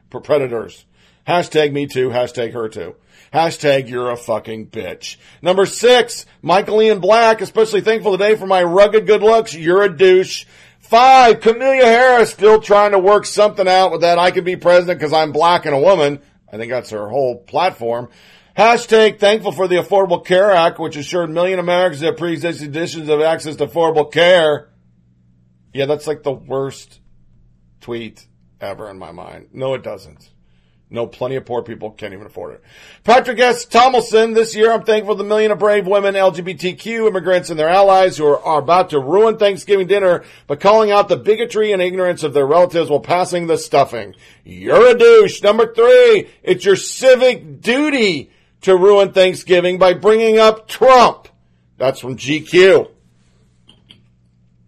Speaker 15: Hashtag me too, hashtag her too. Hashtag you're a fucking bitch. Number six, Michael Ian Black, especially thankful today for my rugged good looks. You're a douche. Five, Camelia Harris still trying to work something out with that I could be president because I'm black and a woman. I think that's her whole platform. Hashtag thankful for the Affordable Care Act, which assured million Americans that pre-existing conditions have access to affordable care. Yeah, that's like the worst tweet ever in my mind. No, it doesn't. No, plenty of poor people can't even afford it. Patrick S. Tomlinson, this year I'm thankful the million of brave women, LGBTQ immigrants and their allies who are, are about to ruin Thanksgiving dinner by calling out the bigotry and ignorance of their relatives while passing the stuffing. You're a douche. Number three, it's your civic duty to ruin Thanksgiving by bringing up Trump. That's from GQ.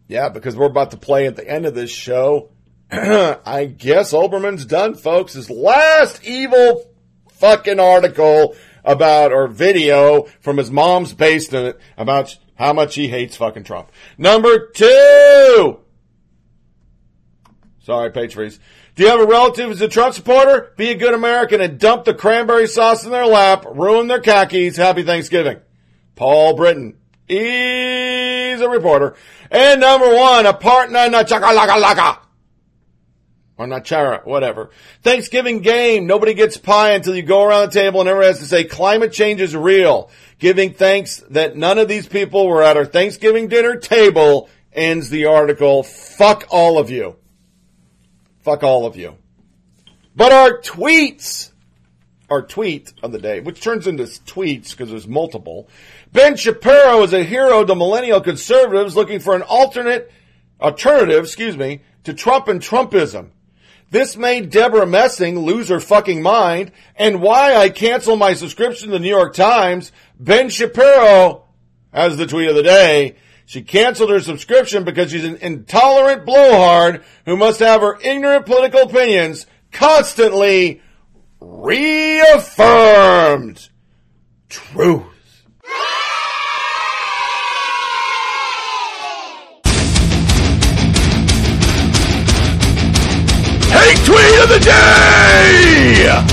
Speaker 15: Yeah, because we're about to play at the end of this show. *clears throat* I guess Olbermann's done, folks. His last evil fucking article about, or video from his mom's basement about how much he hates fucking Trump. Number two! Sorry, page freeze. Do you have a relative who's a Trump supporter? Be a good American and dump the cranberry sauce in their lap, ruin their khakis. Happy Thanksgiving. Paul Britton. He's a reporter. And number one, a partner in na chakalaka laka. Or not chara, whatever. Thanksgiving game. Nobody gets pie until you go around the table and everyone has to say climate change is real. Giving thanks that none of these people were at our Thanksgiving dinner table ends the article. Fuck all of you. Fuck all of you. But our tweets, our tweet of the day, which turns into tweets because there's multiple. Ben Shapiro is a hero to millennial conservatives looking for an alternate, alternative, excuse me, to Trump and Trumpism. This made Debra Messing lose her fucking mind and why I cancel my subscription to the New York Times. Ben Shapiro has the tweet of the day. She canceled her subscription because she's an intolerant blowhard who must have her ignorant political opinions constantly reaffirmed. Truth. The day!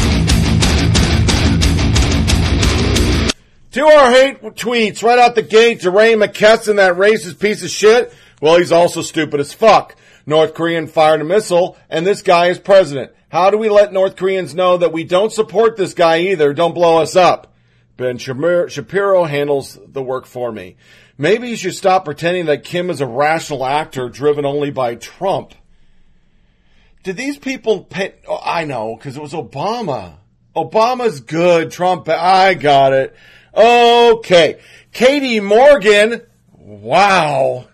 Speaker 15: To our hate tweets right out the gate to Ray McKesson, that racist piece of shit. Well, he's also stupid as fuck. North Korean fired a missile, and this guy is president. How do we let North Koreans know that we don't support this guy either? Don't blow us up. Ben Shapiro handles the work for me. Maybe you should stop pretending that Kim is a rational actor driven only by Trump. Did these people pay? Oh, I know, because it was Obama. Obama's good. Trump, I got it. Okay. Katie Morgan. Wow.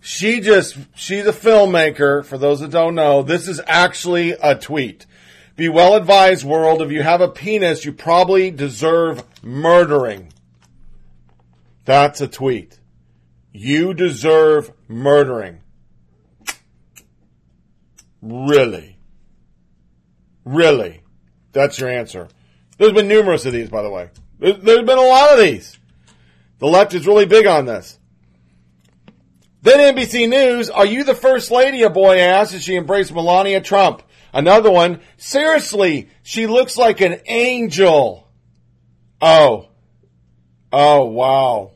Speaker 15: She just, she's a filmmaker. For those that don't know, this is actually a tweet. Be well advised, world. If you have a penis, you probably deserve murdering. That's a tweet. You deserve murdering. Really? Really? That's your answer. There's been numerous of these, by the way. There's, been a lot of these. The left is really big on this. Then NBC News, are you the first lady? A boy asked as she embraced Melania Trump. Another one, seriously, she looks like an angel. Oh. Oh, wow.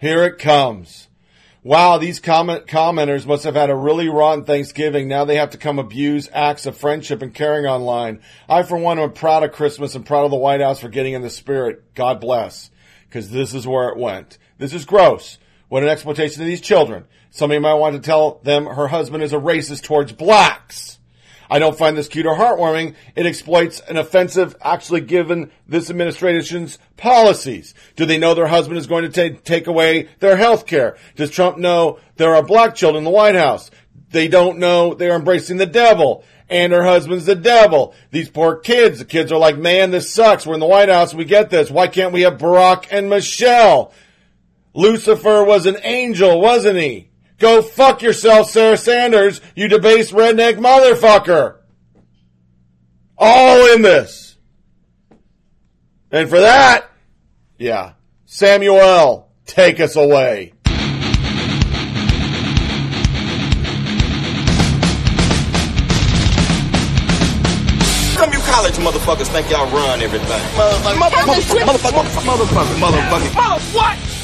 Speaker 15: Here it comes. Wow, these comment commenters must have had a really rotten Thanksgiving. Now they have to come abuse acts of friendship and caring online. I, for one, am proud of Christmas and proud of the White House for getting in the spirit. God bless. Because this is where it went. This is gross. What an exploitation of these children. Somebody might want to tell them her husband is a racist towards blacks. I don't find this cute or heartwarming. It exploits an offensive actually given this administration's policies. Do they know their husband is going to take, take away their health care? Does Trump know there are black children in the White House? They don't know they're embracing the devil and her husband's the devil. These poor kids, the kids are like, man, this sucks. We're in the White House. We get this. Why can't we have Barack and Michelle? Lucifer was an angel, wasn't he? Go fuck yourself, Sarah Sanders, you debased redneck motherfucker. All in this. And for that, yeah, Samuel, take us away.
Speaker 38: Come you college motherfuckers think y'all run everything. Motherfucker, motherfucker, motherfucker, motherfucker, motherfucker. Mother what? Motherfucker, motherfucker.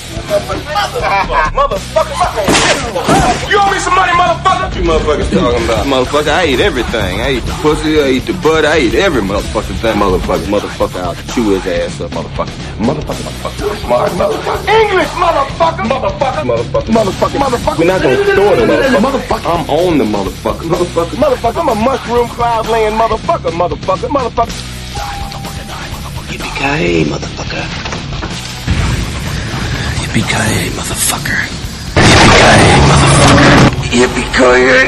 Speaker 38: You owe me some money, motherfucker. What you motherfuckers talking about? Motherfucker, I eat everything. I eat the pussy, I eat the butt, I eat every motherfucking thing. Motherfucker, motherfucker, I'll chew his ass up, motherfucker. Motherfucker, motherfucker. Smart motherfucker. English, motherfucker. Motherfucker. Motherfucker. Motherfucker. Motherfucker. We're not gonna store the motherfucker. Motherfucker. I'm on the motherfucker. Motherfucker. Motherfucker. I'm a mushroom cloud laying motherfucker. Motherfucker. Motherfucker.
Speaker 39: Yippee-ki-yay, motherfucker. Yippee-ki-yay, motherfucker. Yippee-ki-yay, motherfucker. Yippee-ki-yay,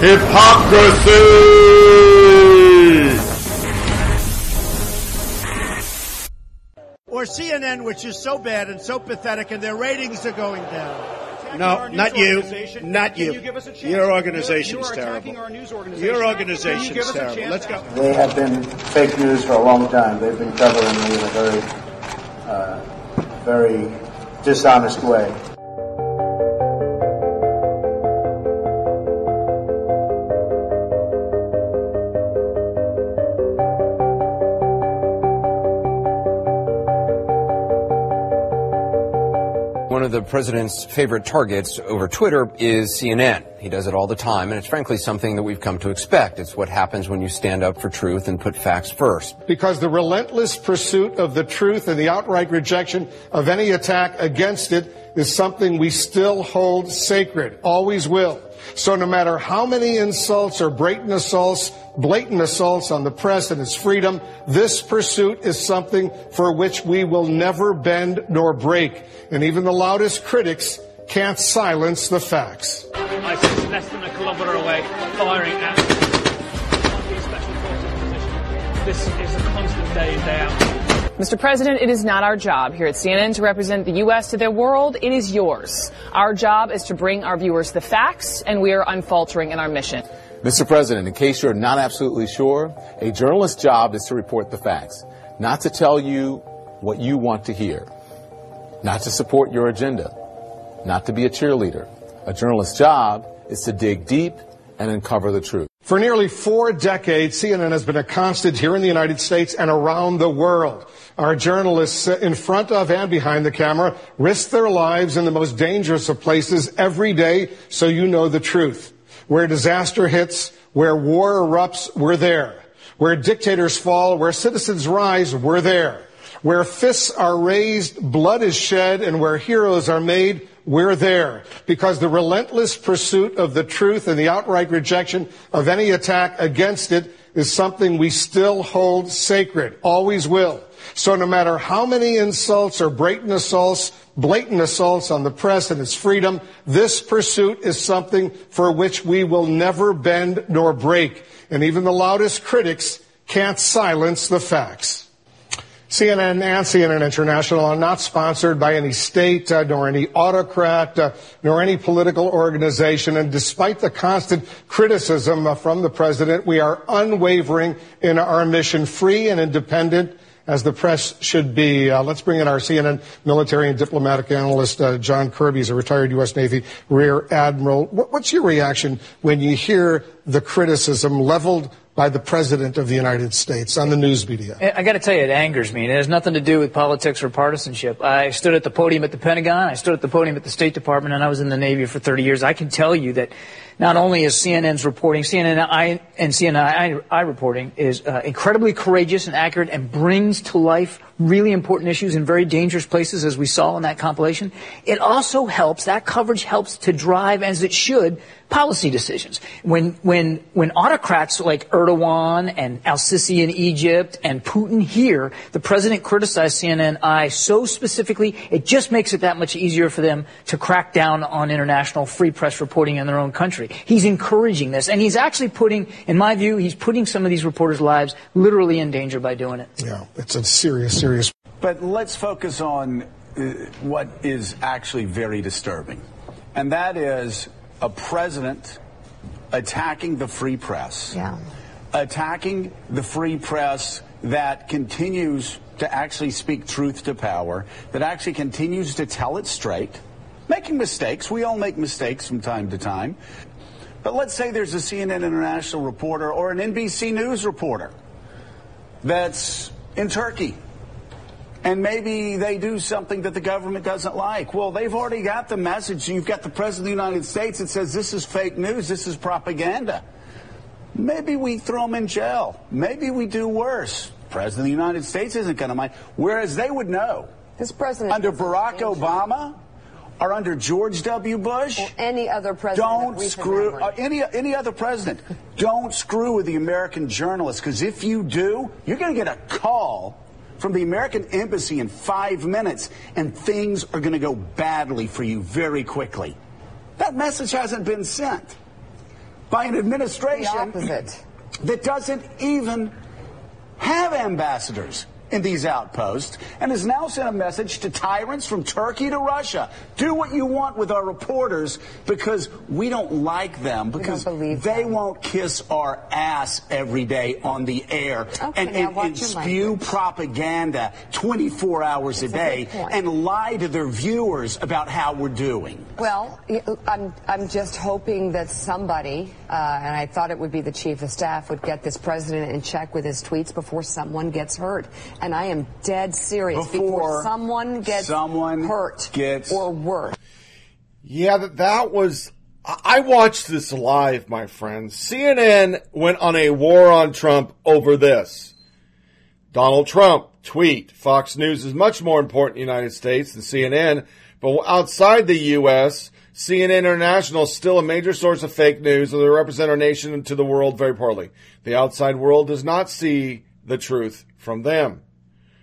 Speaker 15: Hypocrisy!
Speaker 40: Or CNN, which is so bad and so pathetic, and their ratings are going down.
Speaker 41: No, not you. Not you.
Speaker 40: you give us a?
Speaker 41: Your
Speaker 40: You are-
Speaker 41: organization's
Speaker 40: you
Speaker 41: terrible.
Speaker 40: attacking our news organization.
Speaker 41: Your
Speaker 40: Can you
Speaker 41: organization's
Speaker 40: give us a
Speaker 41: terrible. Let's go.
Speaker 42: They have been fake news for a long time. They've been covering me in a very, uh, very dishonest way.
Speaker 43: President's favorite targets over Twitter is CNN. He does it all the time, and it's frankly something that we've come to expect. It's what happens when you stand up for truth and put facts first.
Speaker 44: because the relentless pursuit of the truth and the outright rejection of any attack against it is something we still hold sacred, always will. So no matter how many insults or blatant assaults, blatant assaults on the press and its freedom, this pursuit is something for which we will never bend nor break. And even the loudest critics can't silence the facts.
Speaker 45: ISIS less than a kilometre away, firing at special forces position. This is a constant day in, day out.
Speaker 46: Mr. President, it is not our job here at CNN to represent the U.S. to their world. It is yours. Our job is to bring our viewers the facts, and we are unfaltering in our mission.
Speaker 47: Mr. President, in case you're not absolutely sure, a journalist's job is to report the facts, not to tell you what you want to hear, not to support your agenda, not to be a cheerleader. A journalist's job is to dig deep and uncover the truth.
Speaker 44: For nearly four decades, CNN has been a constant here in the United States and around the world. Our journalists in front of and behind the camera risk their lives in the most dangerous of places every day so you know the truth. Where disaster hits, where war erupts, we're there. Where dictators fall, where citizens rise, we're there. Where fists are raised, blood is shed, and where heroes are made, we're there. Because the relentless pursuit of the truth and the outright rejection of any attack against it is something we still hold sacred, always will. So no matter how many insults or blatant assaults, blatant assaults on the press and its freedom, this pursuit is something for which we will never bend nor break. And even the loudest critics can't silence the facts. CNN and CNN International are not sponsored by any state, uh, nor any autocrat, uh, nor any political organization. And despite the constant criticism uh, from the president, we are unwavering in our mission, free and independent as the press should be. Uh, let's bring in our CNN military and diplomatic analyst, uh, John Kirby. He's a retired U.S. Navy Rear Admiral. What, what's your reaction when you hear the criticism leveled by the President of the United States on the news media?
Speaker 37: I got to tell you, it angers me. And it has nothing to do with politics or partisanship. I stood at the podium at the Pentagon, I stood at the podium at the State Department, and I was in the Navy for 30 years. I can tell you that not only is CNN's reporting, CNN and CNN I, I reporting is uh, incredibly courageous and accurate and brings to life really important issues in very dangerous places, as we saw in that compilation. It also helps, that coverage helps to drive, as it should, policy decisions. When, when, when autocrats like Erdogan and al-Sisi in Egypt and Putin here, the president criticized CNN I so specifically, it just makes it that much easier for them to crack down on international free press reporting in their own country. He's encouraging this, and he's actually putting, in my view, he's putting some of these reporters' lives literally in danger by doing it.
Speaker 44: Yeah, it's a serious, serious.
Speaker 16: But let's focus on uh, what is actually very disturbing, and that is a president attacking the free press.
Speaker 48: Yeah.
Speaker 16: Attacking the free press that continues to actually speak truth to power, that actually continues to tell it straight, making mistakes. We all make mistakes from time to time. But let's say there's a CNN International reporter or an NBC News reporter that's in Turkey and maybe they do something that the government doesn't like. Well, they've already got the message. You've got the President of the United States that says this is fake news, this is propaganda. Maybe we throw them in jail. Maybe we do worse. President of the United States isn't going to mind. Whereas they would know.
Speaker 30: This president
Speaker 16: under Barack Obama or under George W. Bush,
Speaker 30: or any other president.
Speaker 16: Don't screw uh, any any other president. don't screw with the American journalists because if you do, you're going to get a call from the American embassy in five minutes, and things are going to go badly for you very quickly. That message hasn't been sent by an administration that doesn't even have ambassadors in these outposts and has now sent a message to tyrants from Turkey to Russia. Do what you want with our reporters because we don't like them because they them. won't kiss our ass every day on the air
Speaker 30: okay,
Speaker 16: and, and, and spew
Speaker 30: language. propaganda
Speaker 16: 24 hours
Speaker 30: That's
Speaker 16: a day
Speaker 30: a
Speaker 16: and lie to their viewers about how we're doing.
Speaker 30: Well, I'm, I'm just hoping that somebody, uh, and I thought it would be the chief of staff, would get this president in check with his tweets before someone gets hurt. And I am dead serious.
Speaker 16: Before
Speaker 30: someone gets
Speaker 16: someone
Speaker 30: hurt
Speaker 16: gets
Speaker 30: or worse.
Speaker 15: Yeah, that, that was. I watched this live, my friends. CNN went on a war on Trump over this. Donald Trump tweet, Fox News is much more important in the United States than CNN, but outside the U.S., CNN International is still a major source of fake news and they represent our nation to the world very poorly. The outside world does not see the truth from them.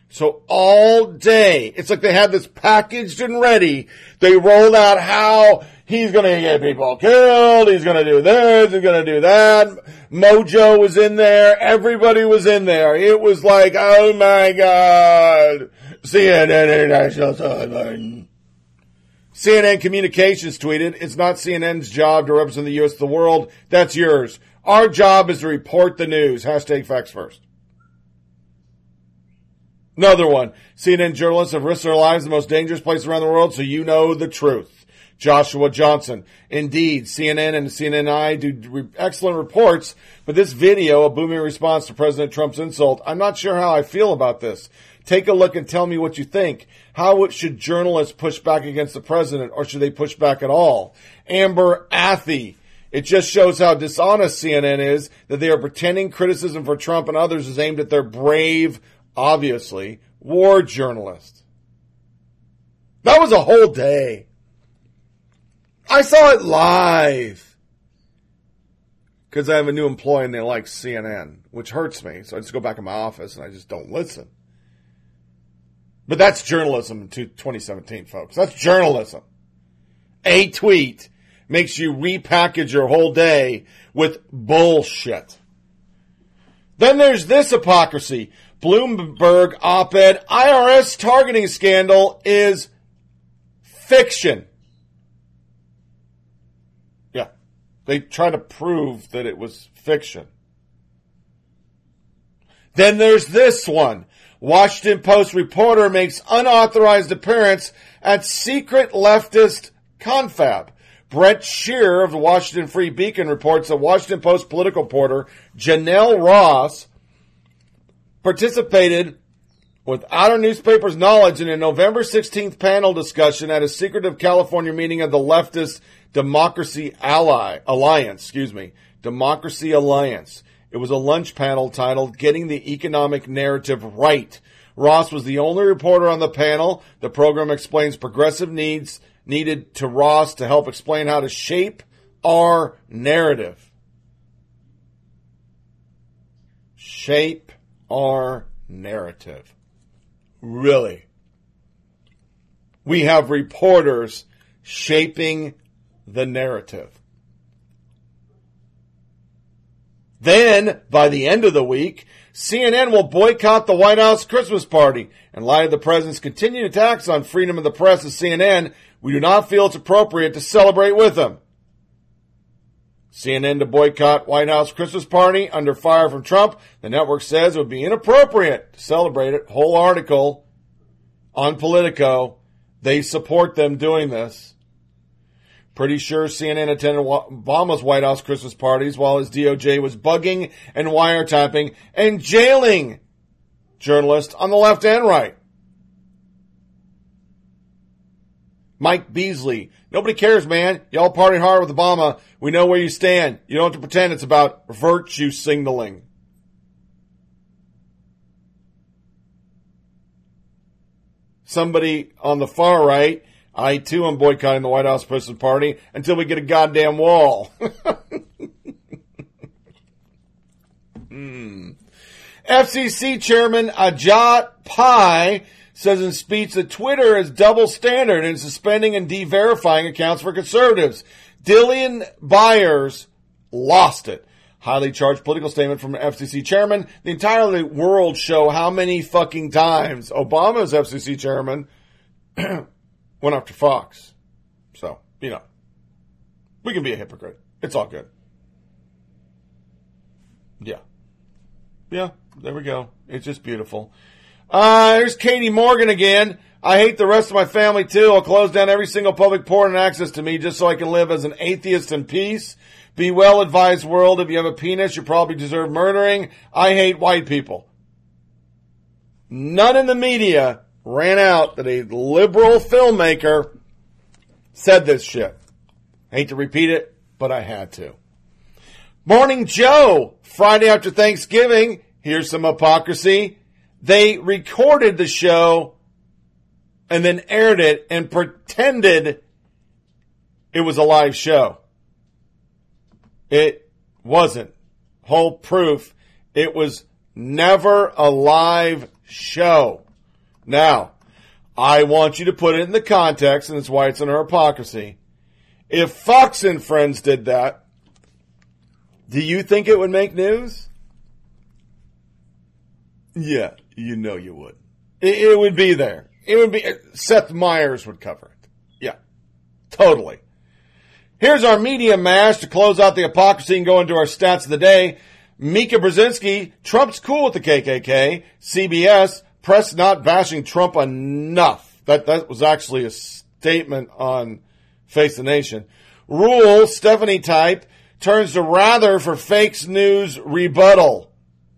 Speaker 15: So all day, it's like they had this packaged and ready. They rolled out how he's going to get people killed. He's going to do this. He's going to do that. Mojo was in there. Everybody was in there. It was like, oh my God. CNN International Southern. CNN Communications tweeted, it's not CNN's job to represent the U.S. the world. That's yours. Our job is to report the news. Hashtag facts first. Another one. CNN journalists have risked their lives in the most dangerous place around the world, so you know the truth. Joshua Johnson. Indeed, CNN and CNNI do re- excellent reports, but this video, a booming response to President Trump's insult, I'm not sure how I feel about this. Take a look and tell me what you think. How should journalists push back against the president, or should they push back at all? Amber Athey. It just shows how dishonest CNN is that they are pretending criticism for Trump and others is aimed at their brave, obviously, war journalists. That was a whole day. I saw it live. Because I have a new employee and they like CNN, which hurts me. So I just go back in my office and I just don't listen. But that's journalism in 2017, folks. That's journalism. A tweet makes you repackage your whole day with bullshit. Then there's this hypocrisy. Bloomberg op-ed IRS targeting scandal is fiction. Yeah. They try to prove that it was fiction. Then there's this one. Washington Post reporter makes unauthorized appearance at secret leftist confab. Brent Scher of the Washington Free Beacon reports that Washington Post political reporter Janelle Ross participated without her newspaper's knowledge in a November 16th panel discussion at a secretive California meeting of the leftist Democracy Ally Alliance, excuse me, Democracy Alliance. It was a lunch panel titled Getting the Economic Narrative Right. Ross was the only reporter on the panel. The program explains progressive needs needed to Ross to help explain how to shape our narrative. Shape our narrative. Really. We have reporters shaping the narrative. Then, by the end of the week, CNN will boycott the White House Christmas party. In light of the president's continued attacks on freedom of the press at CNN, we do not feel it's appropriate to celebrate with them. CNN to boycott White House Christmas party under fire from Trump. The network says it would be inappropriate to celebrate it. Whole article on Politico. They support them doing this. Pretty sure CNN attended Obama's White House Christmas parties while his DOJ was bugging and wiretapping and jailing journalists on the left and right. Mike Beasley. Nobody cares, man. Y'all party hard with Obama. We know where you stand. You don't have to pretend it's about virtue signaling. Somebody on the far right, I too am boycotting the White House Christmas party until we get a goddamn wall. *laughs* hmm. FCC Chairman Ajit Pai says in speech that Twitter is double standard in suspending and de-verifying accounts for conservatives. Dylan Byers lost it. Highly charged political statement from FCC chairman. The entire world show how many fucking times Obama's FCC chairman *clears throat* went after Fox. So, you know, we can be a hypocrite. It's all good. Yeah. Yeah, there we go. It's just beautiful. Uh, here's Katie Morgan again. I hate the rest of my family too. I'll close down every single public port and access to me just so I can live as an atheist in peace. Be well advised world. If you have a penis, you probably deserve murdering. I hate white people. None in the media ran out that a liberal filmmaker said this shit. hate to repeat it, but I had to. Morning Joe, Friday after Thanksgiving. Here's some hypocrisy. They recorded the show and then aired it and pretended it was a live show. It wasn't. Whole proof. It was never a live show. Now, I want you to put it in the context, and that's why it's under hypocrisy. If Fox and Friends did that, do you think it would make news? Yeah, you know you would. It, it, would be there. It would be, uh, Seth Meyers would cover it. Yeah, totally. Here's our media mash to close out the hypocrisy and go into our stats of the day. Mika Brzezinski, Trump's cool with the KKK. CBS, press not bashing Trump enough. That, that was actually a statement on Face the Nation. Ruhle, Stephanie type, turns to Rather for fakes news rebuttal.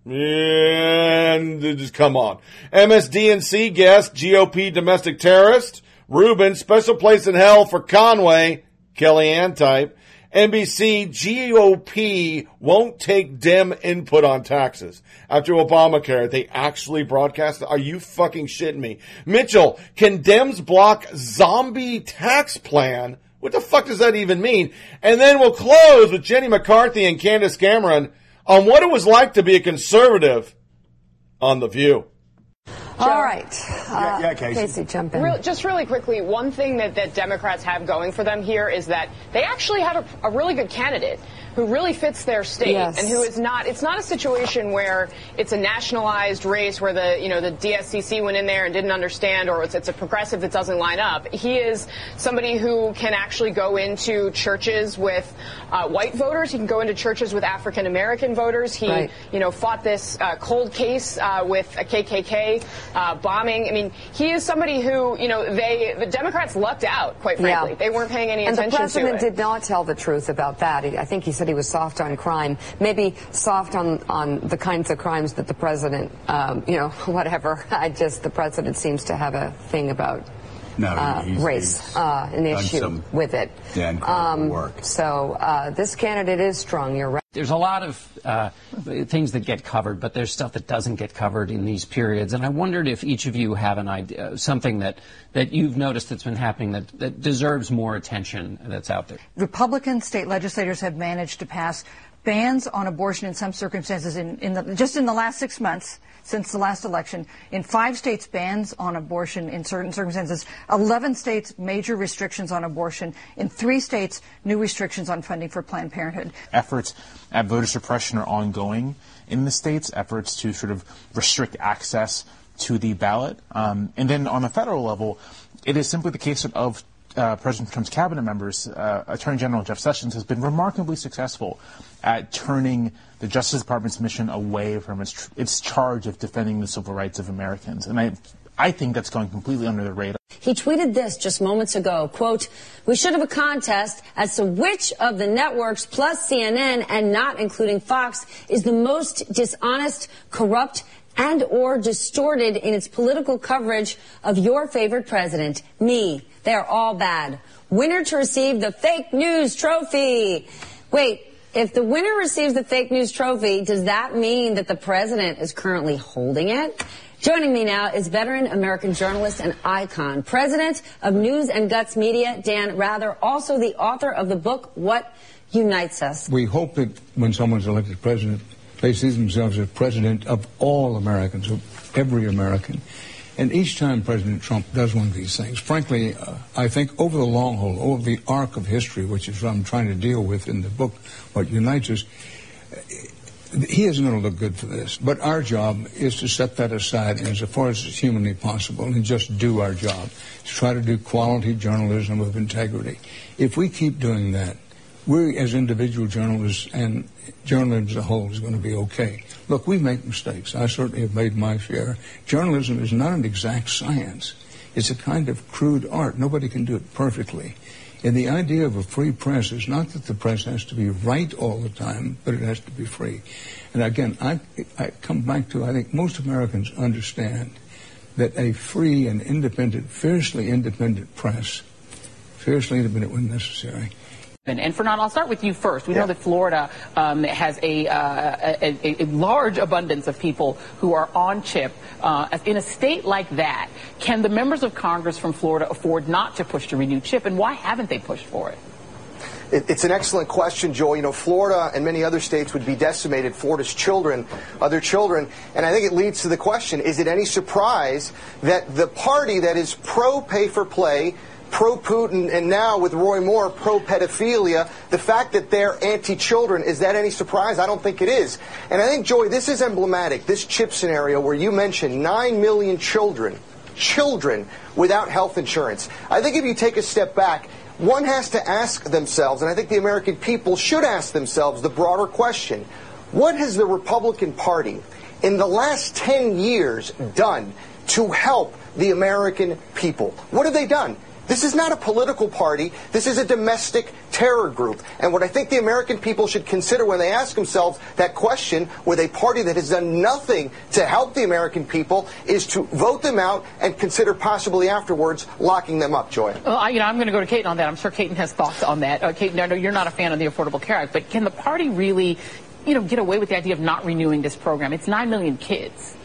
Speaker 15: And just come on. MSDNC guest, GOP domestic terrorist. Rubin, special place in hell for Conway, Kellyanne type. NBC, GOP won't take Dem input on taxes. After Obamacare, they actually broadcast. Are you fucking shitting me? Mitchell, can Dems block zombie tax plan? What the fuck does that even mean? And then we'll close with Jenny McCarthy and Candace Cameron on what it was like to be a conservative on The View.
Speaker 49: All right.
Speaker 16: Yeah, yeah, uh, Casey.
Speaker 49: jump in.
Speaker 50: Real, just really quickly, one thing that, that Democrats have going for them here is that they actually have a, a really good candidate who really fits their state
Speaker 49: Yes.
Speaker 50: and who is not. It's not a situation where it's a nationalized race where the you know the DSCC went in there and didn't understand, or it's, it's a progressive that doesn't line up. He is somebody who can actually go into churches with uh, white voters. He can go into churches with African American voters. He
Speaker 49: Right.
Speaker 50: you know fought this uh, cold case uh, with a KKK uh, bombing. I mean, he is somebody who you know they the Democrats lucked out. Quite frankly, they weren't paying any
Speaker 49: and
Speaker 50: attention
Speaker 49: the president
Speaker 50: to it.
Speaker 49: did not tell the truth about that. I think he said he was soft on crime, maybe soft on, on the kinds of crimes that the president, um, you know, *laughs* whatever. I just, the president seems to have a thing about
Speaker 16: No,
Speaker 49: uh,
Speaker 16: he's-
Speaker 49: race,
Speaker 16: he's
Speaker 49: uh, an issue
Speaker 16: some
Speaker 49: with it.
Speaker 16: Yeah, incredible
Speaker 49: Um,
Speaker 16: work.
Speaker 49: So uh, this candidate is strong. You're right.
Speaker 51: There's a lot of uh, things that get covered, but there's stuff that doesn't get covered in these periods. And I wondered if each of you have an idea, something that, that you've noticed that's been happening that, that deserves more attention that's out there.
Speaker 52: Republican state legislators have managed to pass bans on abortion in some circumstances in, in the, just in the last six months since the last election. In five states, bans on abortion in certain circumstances. 11 states, major restrictions on abortion. In three states, new restrictions on funding for Planned Parenthood.
Speaker 53: efforts at voter suppression are ongoing in the states, efforts to sort of restrict access to the ballot. Um, and then on the federal level, it is simply the case of uh, President Trump's cabinet members, uh, Attorney General Jeff Sessions has been remarkably successful at turning the Justice Department's mission away from its, tr- its charge of defending the civil rights of Americans. And I, I think that's going completely under the radar.
Speaker 30: He tweeted this just moments ago, quote, we should have a contest as to which of the networks plus CNN and not including Fox is the most dishonest, corrupt, and or distorted in its political coverage of your favorite president, me. They are all bad. Winner to receive the fake news trophy. Wait, if the winner receives the fake news trophy, does that mean that the president is currently holding it? Joining me now is veteran American journalist and icon, president of News and Guts Media, Dan Rather, also the author of the book, What Unites Us.
Speaker 54: We hope that when someone's elected president, they see themselves as president of all Americans, of every American. And each time President Trump does one of these things, frankly, uh, I think over the long haul, over the arc of history, which is what I'm trying to deal with in the book, What Unites Us, he isn't going to look good for this. But our job is to set that aside as far as it's humanly possible and just do our job. To try to do quality journalism of integrity. If we keep doing that, we as individual journalists and journalism as a whole is going to be okay. Look, we make mistakes. I certainly have made my share. Journalism is not an exact science. It's a kind of crude art. Nobody can do it perfectly. And the idea of a free press is not that the press has to be right all the time, but it has to be free. And again, I, I come back to, I think most Americans understand that a free and independent, fiercely independent press, fiercely independent when necessary,
Speaker 55: And, and Fernand, I'll start with you first. We know that Florida um, has a, uh, a, a, large abundance of people who are on CHIP. Uh, in a state like that, can the members of Congress from Florida afford not to push to renew CHIP, and why haven't they pushed for it?
Speaker 56: It- It's an excellent question, Joel. You know, Florida and many other states would be decimated, Florida's children, other children. And I think it leads to the question, is it any surprise that the party that is pro-pay for play, pro-Putin, and now with Roy Moore, pro-pedophilia, the fact that they're anti-children, is that any surprise? I don't think it is. And I think, Joy, this is emblematic, this CHIP scenario where you mentioned 9 million children, children without health insurance. I think if you take a step back, one has to ask themselves, and I think the American people should ask themselves the broader question what has the Republican Party in the last 10 years done to help the American people? What have they done? This is not a political party. This is a domestic terror group. And what I think the American people should consider when they ask themselves that question with a party that has done nothing to help the American people is to vote them out and consider possibly afterwards locking them up, Joy.
Speaker 54: Well, I, you know, I'm going to go to Kaitlan on that. I'm sure Kaitlan has thoughts on that. Uh, Kaitlan, I know you're not a fan of the Affordable Care Act, but can the party really, you know, get away with the idea of not renewing this program? It's 9 million kids.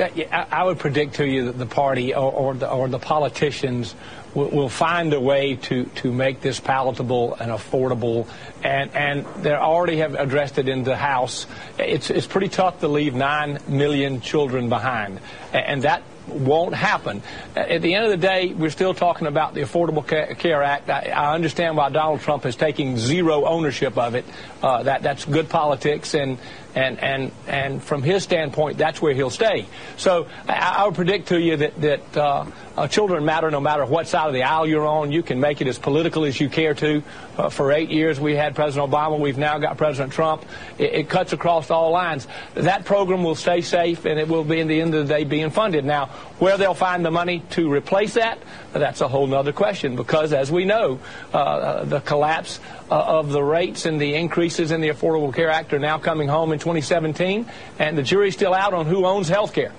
Speaker 8: I, would predict to you that the party or, or, the, or the politicians will, will find a way to, to make this palatable and affordable. And, and they already have addressed it in the House. It's, it's pretty tough to leave 9 million children behind. And that won't happen. At the end of the day, we're still talking about the Affordable Care Act. I understand why Donald Trump is taking zero ownership of it. Uh, that that's good politics, and and and and from his standpoint, that's where he'll stay. So I, I would predict to you that that uh, uh, children matter no matter what side of the aisle you're on. You can make it as political as you care to. Uh, for eight years, we had President Obama. We've now got President Trump. It, it cuts across all lines. That program will stay safe, and it will be, in the end of the day, being funded. Now, where they'll find the money to replace that, that's a whole other question. Because as we know, uh, the collapse uh, of the rates and the increases in the Affordable Care Act are now coming home in 2017, and the jury's still out on who owns health care.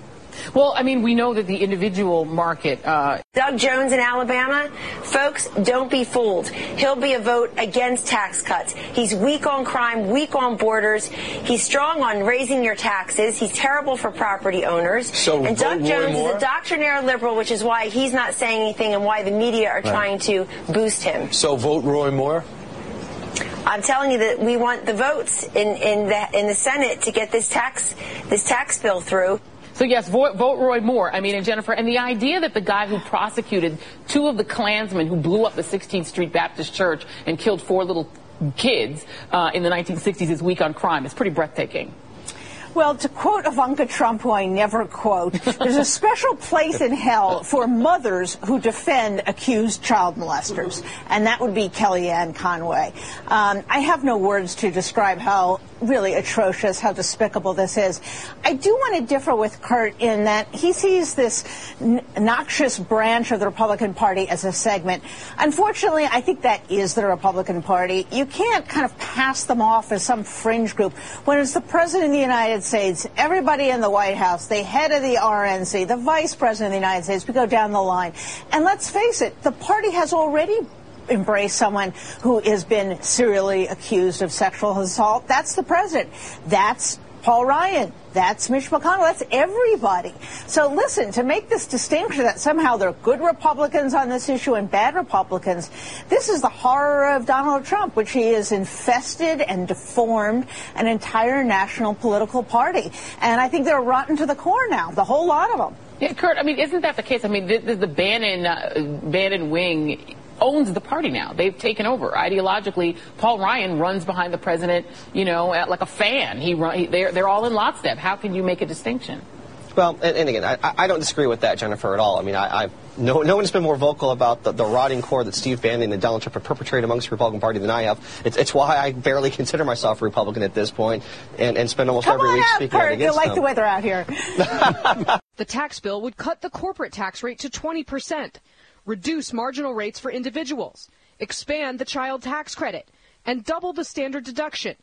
Speaker 54: Well, I mean, we know that the individual market. Uh...
Speaker 57: Doug Jones in Alabama, folks, don't be fooled. He'll be a vote against tax cuts. He's weak on crime, weak on borders. He's strong on raising your taxes. He's terrible for property owners.
Speaker 7: So
Speaker 57: and Doug
Speaker 7: Roy
Speaker 57: Jones
Speaker 7: Moore?
Speaker 57: is a doctrinaire liberal, which is why he's not saying anything and why the media are
Speaker 7: Right.
Speaker 57: trying to boost him.
Speaker 7: So vote Roy Moore?
Speaker 57: I'm telling you that we want the votes in, in the in the Senate to get this tax this tax bill through.
Speaker 54: So yes, vote, vote Roy Moore. I mean, and Jennifer, and the idea that the guy who prosecuted two of the Klansmen who blew up the 16th Street Baptist Church and killed four little kids uh, in the 1960s is weak on crime is pretty breathtaking.
Speaker 58: Well, to quote Ivanka Trump, who I never quote, there's a special place in hell for mothers who defend accused child molesters, and that would be Kellyanne Conway. Um, I have no words to describe how really atrocious, how despicable this is. I do want to differ with Kurt in that he sees this noxious branch of the Republican Party as a segment. Unfortunately, I think that is the Republican Party. You can't kind of pass them off as some fringe group when it's the President of the United States, everybody in the White House, the head of the RNC, the Vice President of the United States. We go down the line. And let's face it, the party has already embrace someone who has been serially accused of sexual assault. That's the president. That's Paul Ryan. That's Mitch McConnell. That's everybody. So listen, to make this distinction that somehow there are good Republicans on this issue and bad Republicans, this is the horror of Donald Trump, which he has infested and deformed an entire national political party. And I think they're rotten to the core now, the whole lot of them.
Speaker 54: Yeah, Kurt, I mean, isn't that the case? I mean, the, the, Bannon, uh, Bannon wing owns the party now. They've taken over. Ideologically, Paul Ryan runs behind the president, you know, at, like a fan. He, run, he they're, they're all in lockstep. How can you make a distinction?
Speaker 53: Well, and, and again, I, I don't disagree with that, Jennifer, at all. I mean, I, I no, no one's been more vocal about the, the rotting core that Steve Bannon and Donald Trump have perpetrated amongst the Republican Party than I have. It's, it's why I barely consider myself a Republican at this point, and, and spend almost
Speaker 58: Come
Speaker 53: every
Speaker 58: on
Speaker 53: week
Speaker 58: out,
Speaker 53: speaking out
Speaker 58: Kurt. You like
Speaker 53: them.
Speaker 58: the weather out here. *laughs*
Speaker 59: The tax bill would cut the corporate tax rate to 20%, reduce marginal rates for individuals, expand the child tax credit, and double the standard deduction,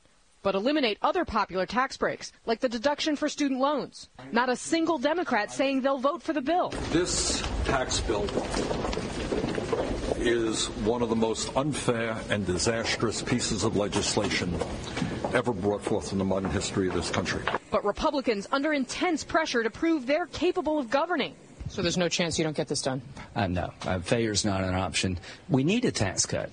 Speaker 59: but eliminate other popular tax breaks, like the deduction for student loans. Not a single Democrat saying they'll vote for the bill.
Speaker 60: This tax bill is one of the most unfair and disastrous pieces of legislation ever brought forth in the modern history of this country.
Speaker 59: But Republicans under intense pressure to prove they're capable of governing.
Speaker 54: So there's no chance you don't get this done?
Speaker 61: Uh, no, uh, failure's not an option. We need a tax cut.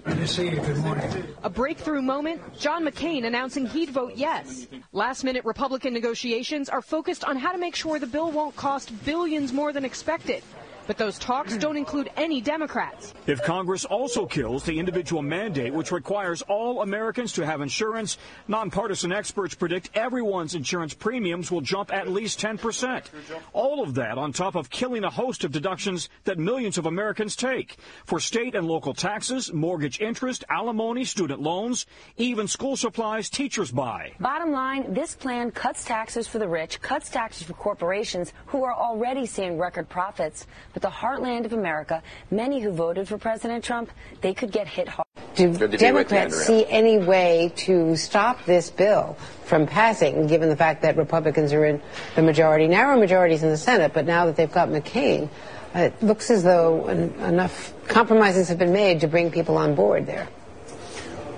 Speaker 59: A breakthrough moment, John McCain announcing he'd vote yes. Last minute Republican negotiations are focused on how to make sure the bill won't cost billions more than expected. But those talks don't include any Democrats.
Speaker 62: If Congress also kills the individual mandate, which requires all Americans to have insurance, nonpartisan experts predict everyone's insurance premiums will jump at least 10%. All of that on top of killing a host of deductions that millions of Americans take for state and local taxes, mortgage interest, alimony, student loans, even school supplies teachers buy.
Speaker 63: Bottom line, this plan cuts taxes for the rich, cuts taxes for corporations who are already seeing record profits.
Speaker 30: But the heartland of America, many who voted for President Trump, they could get hit hard.
Speaker 64: Do
Speaker 30: Good to be with
Speaker 64: Democrats see any way to stop this bill from passing, given the fact that Republicans are in the majority, narrow majorities in the Senate, but now that they've got McCain, it looks as though en- enough compromises have been made to bring people on board there.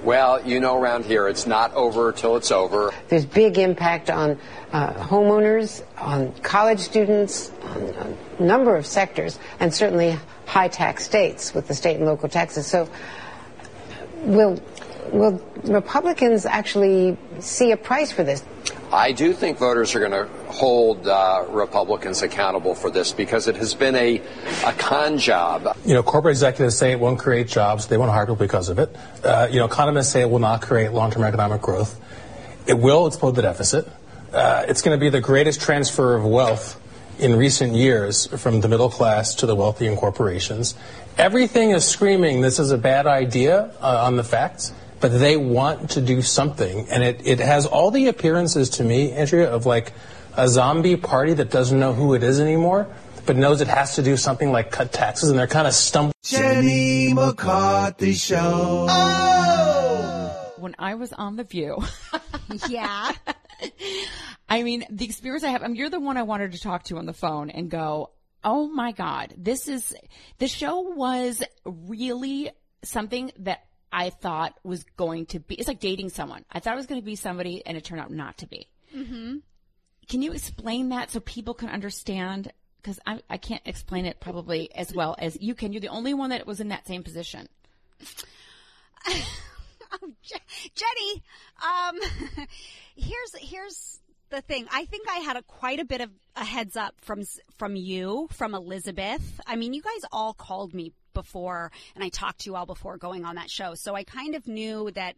Speaker 65: Well, you know, around here, it's not over till it's over.
Speaker 64: There's big impact on uh, homeowners, on college students, on a number of sectors, and certainly high tax states with the state and local taxes. So, will will Republicans actually see a price for this?
Speaker 65: I do think voters are going to hold uh, Republicans accountable for this because it has been a, a con job.
Speaker 66: You know, corporate executives say it won't create jobs. They won't hire people because of it. Uh, you know, economists say it will not create long-term economic growth. It will explode the deficit. Uh, it's going to be the greatest transfer of wealth in recent years from the middle class to the wealthy and corporations. Everything is screaming this is a bad idea uh, on the facts, but they want to do something. And it, it has all the appearances to me, Andrea, of like a zombie party that doesn't know who it is anymore, but knows it has to do something like cut taxes, and they're kind of stumbling.
Speaker 67: Jenny McCarthy Show. Oh!
Speaker 68: When I was on The View, *laughs*
Speaker 69: yeah.
Speaker 68: I mean, the experience I have, I mean, you're the one I wanted to talk to on the phone and go, oh my God, this is, the show was really something that I thought was going to be, it's like dating someone. I thought it was going to be somebody and it turned out not to be.
Speaker 69: Mm-hmm.
Speaker 68: Can you explain that so people can understand? Because I, I can't explain it probably as well as you can. You're the only one that was in that same position. *laughs*
Speaker 69: oh, Je- Jenny, um, *laughs* here's here's the thing. I think I had a quite a bit of a heads up from from you, from Elizabeth. I mean, you guys all called me before, and I talked to you all before going on that show, so I kind of knew that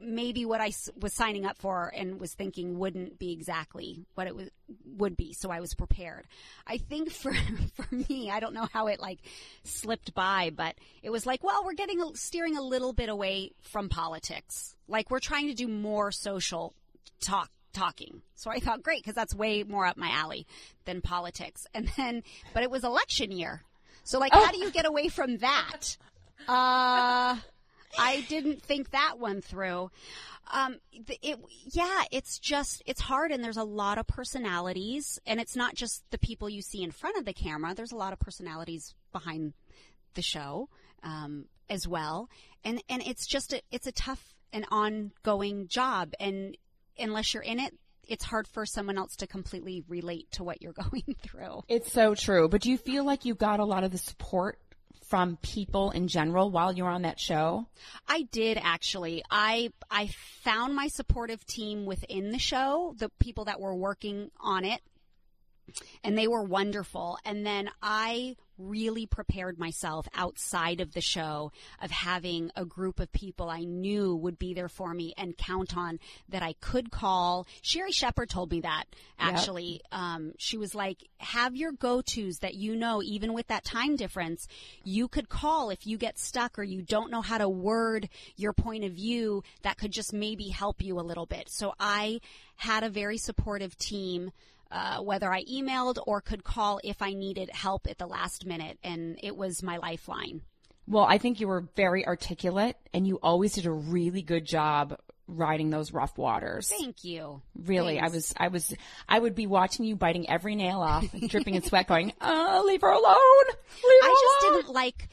Speaker 69: maybe what I was signing up for and was thinking wouldn't be exactly what it was, would be. So I was prepared. I think *laughs* for, for me, I don't know how it like slipped by, but it was like, well, we're getting, steering a little bit away from politics. Like we're trying to do more social talk, talking. So I thought, great, because that's way more up my alley than politics. *laughs* And then, but it was election year. So like, how do you get away from that? Uh, I didn't think that one through. Um, it, yeah, it's just, it's hard and there's a lot of personalities and it's not just the people you see in front of the camera. There's a lot of personalities behind the show, um, as well. And, and it's just, a, it's a tough and ongoing job. And unless you're in it, it's hard for someone else to completely relate to what you're *laughs* going through.
Speaker 68: It's so true. But do you feel like you got a lot of the support from people in general while you were on that show?
Speaker 69: I did actually. I I found my supportive team within the show, the people that were working on it, and they were wonderful. And then I really prepared myself outside of the show of having a group of people I knew would be there for me and count on that I could call. Sherri Shepherd told me that actually. Um, she was like, have your go-tos that you know, even with that time difference, you could call if you get stuck or you don't know how to word your point of view that could just maybe help you a little bit. So I had a very supportive team uh, whether I emailed or could call if I needed help at the last minute, and it was my lifeline.
Speaker 68: Well, I think you were very articulate and you always did a really good job riding those rough waters.
Speaker 69: Thank you.
Speaker 68: Really,
Speaker 69: Thanks.
Speaker 68: I was, I was, I would be watching you biting every nail off, dripping in *laughs* sweat, going, "Oh, leave her alone, leave her
Speaker 69: I just didn't like.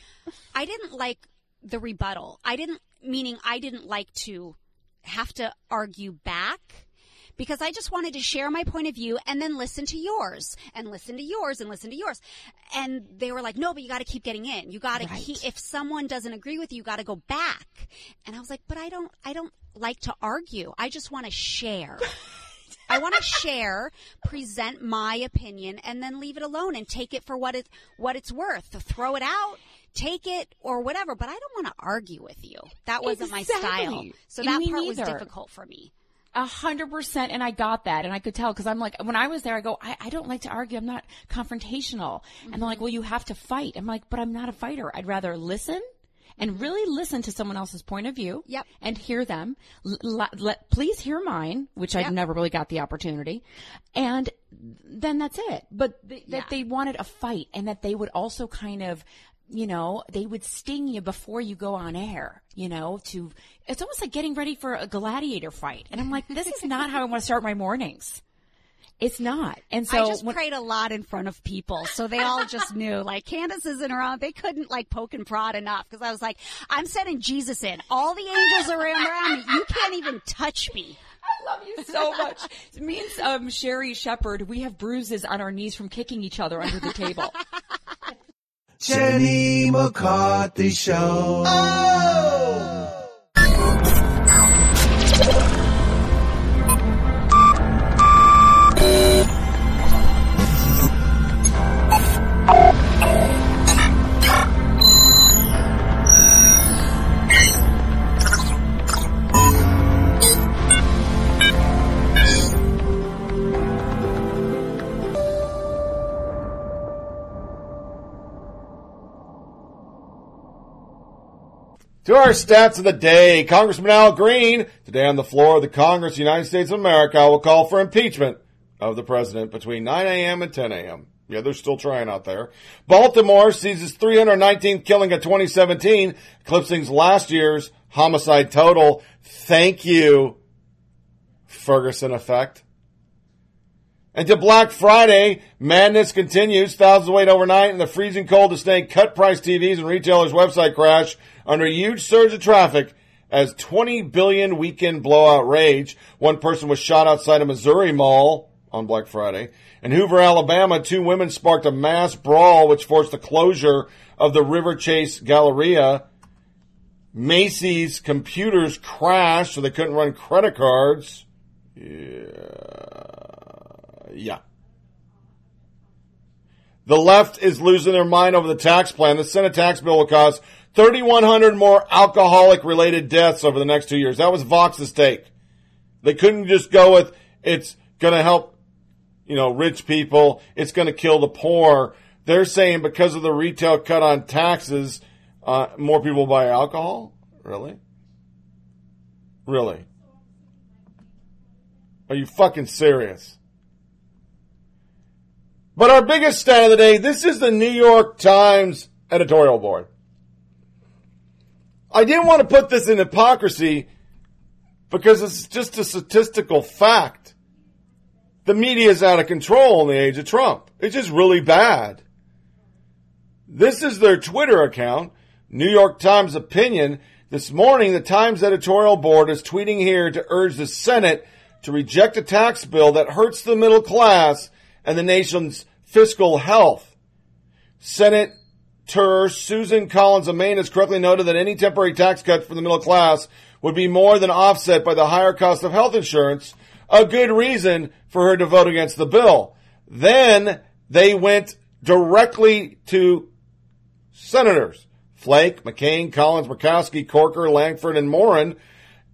Speaker 69: I didn't like the rebuttal. I didn't meaning I didn't like to have to argue back because I just wanted to share my point of view and then listen to yours and listen to yours and listen to yours. And they were like, no, but you got to keep getting in. You got to
Speaker 68: Right.
Speaker 69: keep, if someone doesn't agree with you, you got to go back. And I was like, but I don't, I don't like to argue. I just want to share. I want to *laughs* share, present my opinion, and then leave it alone and take it for what it what it's worth. Throw it out, take it, or whatever. But I don't want to argue with you. That wasn't my style. So that
Speaker 68: me
Speaker 69: part was difficult for me.
Speaker 68: A hundred percent, and I got that, and I could tell because I'm like, when I was there, I go, I, I don't like to argue. I'm not confrontational, and they're like, mm-hmm. well, you have to fight. I'm like, but I'm not a fighter. I'd rather listen and mm-hmm. really listen to someone else's point of view.
Speaker 69: Yep.
Speaker 68: And hear them. L- let- please hear mine, which I've never really got the opportunity. And then that's it. But th- that they wanted a fight and that they would also kind of, you know, they would sting you before you go on air, you know, to, it's almost like getting ready for a gladiator fight. And I'm like, this is not how I want to start my mornings. It's not. And so
Speaker 69: I just
Speaker 68: when-
Speaker 69: prayed a lot in front of people, so they all just *laughs* knew. Like Candace isn't around. They couldn't like poke and prod enough because I was like, I'm sending Jesus in. All the angels are around me. You can't even touch me. *laughs*
Speaker 68: I love you so much. Me and um, Sherri Shepherd, we have bruises on our knees from kicking each other under the table. *laughs*
Speaker 67: Jenny McCarthy Show. Oh!
Speaker 15: To our stats of the day, Congressman Al Green, today on the floor of the Congress of the United States of America, will call for impeachment of the president between 9 a.m. and 10 a.m. Yeah, they're still trying out there. Baltimore sees its 319th killing of 2017, eclipsing last year's homicide total. Thank you, Ferguson effect. And to Black Friday, madness continues. Thousands wait overnight in the freezing cold to stay cut price TVs and retailers' website crash under a huge surge of traffic as 20 billion weekend blowout rage. One person was shot outside a Missouri mall on Black Friday. In Hoover, Alabama, two women sparked a mass brawl which forced the closure of the Riverchase Galleria. Macy's computers crashed so they couldn't run credit cards. Yeah. The left is losing their mind over the tax plan. The Senate tax bill will cause 3,100 more alcoholic related deaths over the next two years. That was Vox's take. They couldn't just go with it's going to help, you know, rich people. It's going to kill the poor. They're saying because of the retail cut on taxes, uh, more people buy alcohol. Really? Really? Are you fucking serious? But our biggest stat of the day, this is the New York Times editorial board. I didn't want to put this in hypocrisy because it's just a statistical fact. The media is out of control in the age of Trump. It's just really bad. This is their Twitter account, New York Times Opinion. This morning, the Times editorial board is tweeting here to urge the Senate to reject a tax bill that hurts the middle class and the nation's fiscal health. Senator Susan Collins of Maine has correctly noted that any temporary tax cut for the middle class would be more than offset by the higher cost of health insurance, a good reason for her to vote against the bill. Then they went directly to senators. Flake, McCain, Collins, Murkowski, Corker, Lankford, and Moran.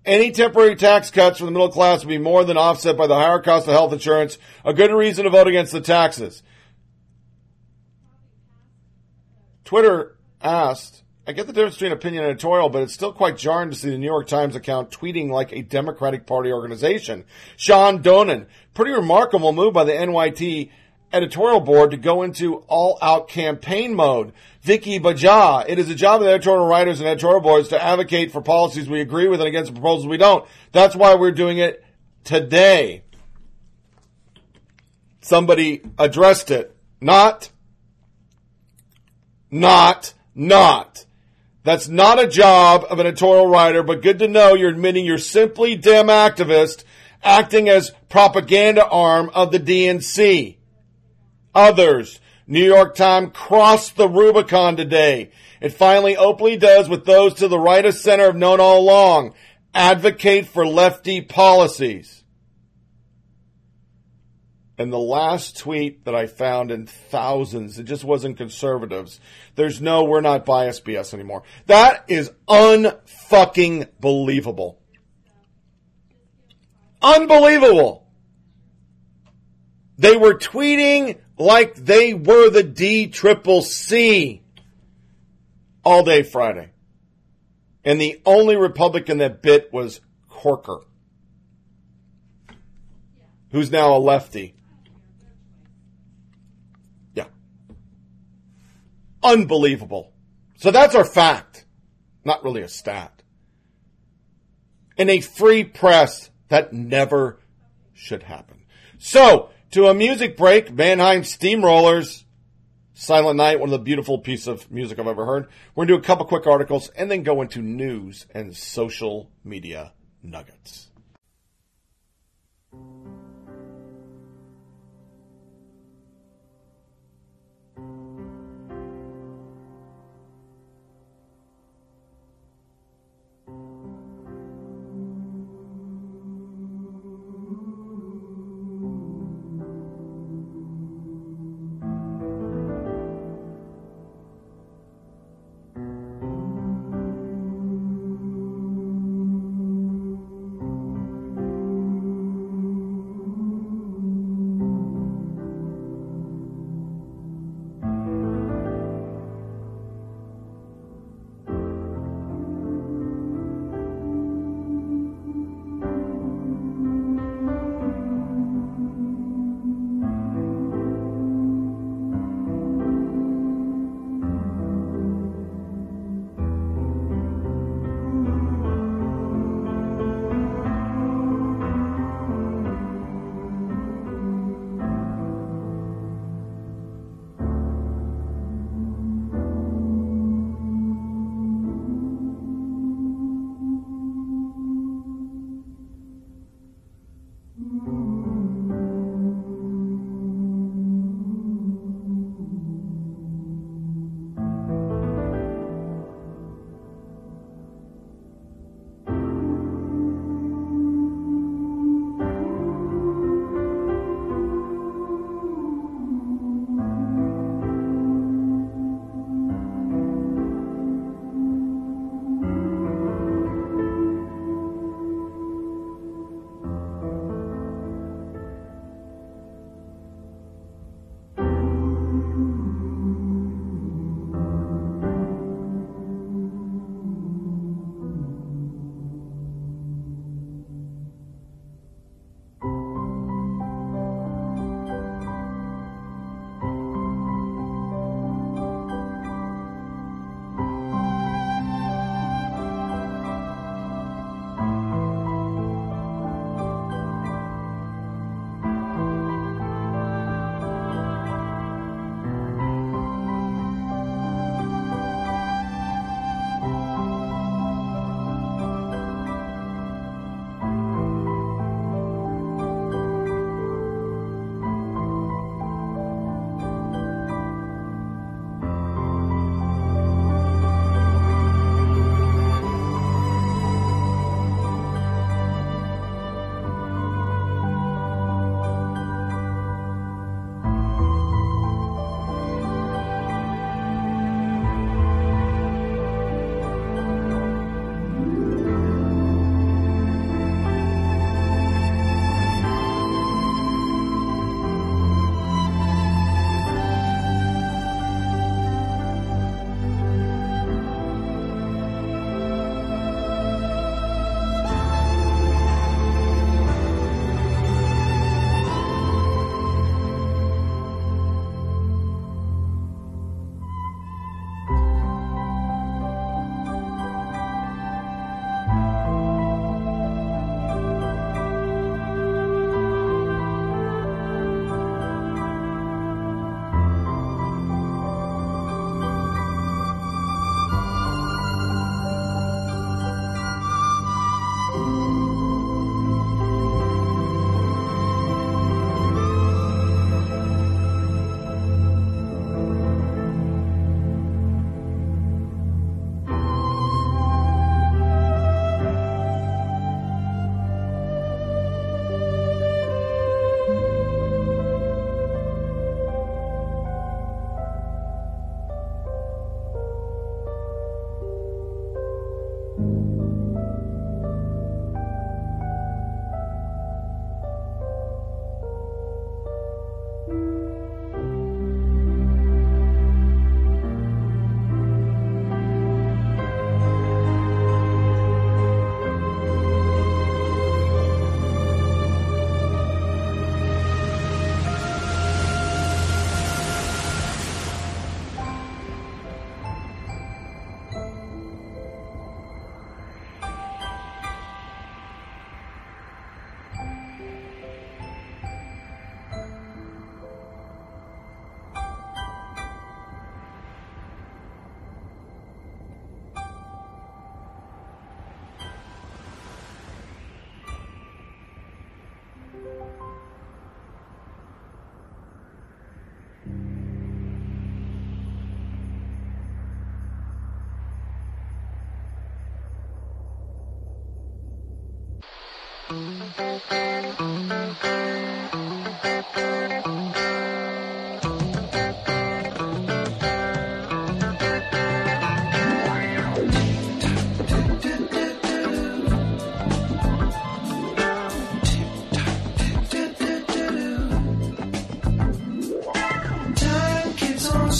Speaker 15: Any temporary tax cuts for the middle class would be more than offset by the higher cost of health insurance, a good reason to vote against the taxes. Twitter asked, I get the difference between opinion and editorial, but it's still quite jarring to see the New York Times account tweeting like a Democratic Party organization. Sean Donan, pretty remarkable move by the NYT editorial board to go into all out campaign mode. Vikas Bajaj, it is the job of the editorial writers and editorial boards to advocate for policies we agree with and against proposals we don't. That's why we're doing it today. Somebody addressed it. Not, not, not. That's not a job of an editorial writer, but good to know you're admitting you're simply dim activist acting as propaganda arm of the DNC. Others, New York Times crossed the Rubicon today. It finally openly does what those to the right of center have known all along. Advocate for lefty policies. And the last tweet that I found in thousands, it just wasn't conservatives. There's no we're not biased BS anymore. That is unfucking believable. Unbelievable. They were tweeting like they were the D triple C all day Friday. And the only Republican that bit was Corker, who's now a lefty. Yeah. Unbelievable. So that's our fact, not really a stat. In a free press, that never should happen. So, to a music break, Mannheim Steamrollers, Silent Night, one of the beautiful pieces of music I've ever heard. We're going to do a couple quick articles and then go into news and social media nuggets.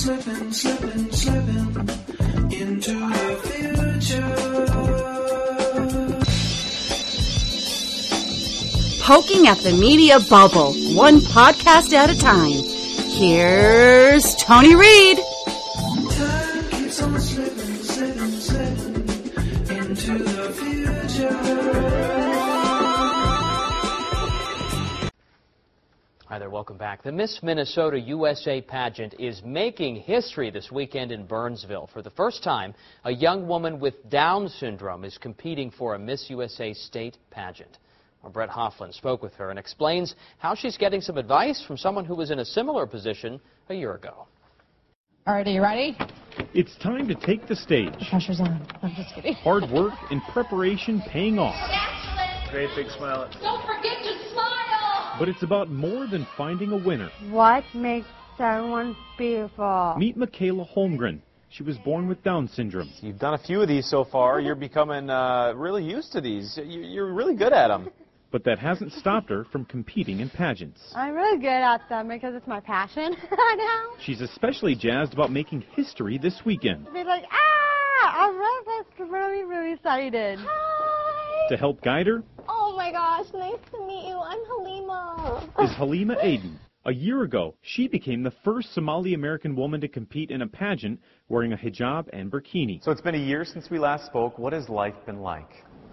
Speaker 70: slipping, slipping, slipping into the poking at the media bubble, one podcast at a time. Here's Tony Reed.
Speaker 71: Hi there, welcome back. The Miss Minnesota USA pageant is making history this weekend in Burnsville. For the first time, a young woman with Down syndrome is competing for a Miss USA state pageant. Well, Brett Hoffland spoke with her and explains how she's getting some advice from someone who was in a similar position a year ago.
Speaker 72: All right, are you ready?
Speaker 73: It's time to take the stage.
Speaker 72: The pressure's on. I'm just kidding.
Speaker 73: Hard work and preparation paying off.
Speaker 74: Great big smile.
Speaker 72: Don't forget to smile!
Speaker 73: But it's about more than finding a winner.
Speaker 75: What makes someone beautiful?
Speaker 73: Meet Mikayla Holmgren. She was born with Down syndrome.
Speaker 76: You've done a few of these so far. You're becoming uh, really used to these. You're really good at them. *laughs*
Speaker 73: But that hasn't stopped her from competing in pageants. *laughs*
Speaker 75: I'm really good at them because it's my passion *laughs* now.
Speaker 73: She's especially jazzed about making history this weekend.
Speaker 75: Be like, ah! I'm really, really, really excited. Hi!
Speaker 73: To help guide her
Speaker 75: Oh my gosh, nice to meet you. I'm Halima. *laughs*
Speaker 73: is Halima Aden. A year ago, she became the first Somali American woman to compete in a pageant wearing a hijab and burkini.
Speaker 76: So it's been a year since we last spoke. What has life been like?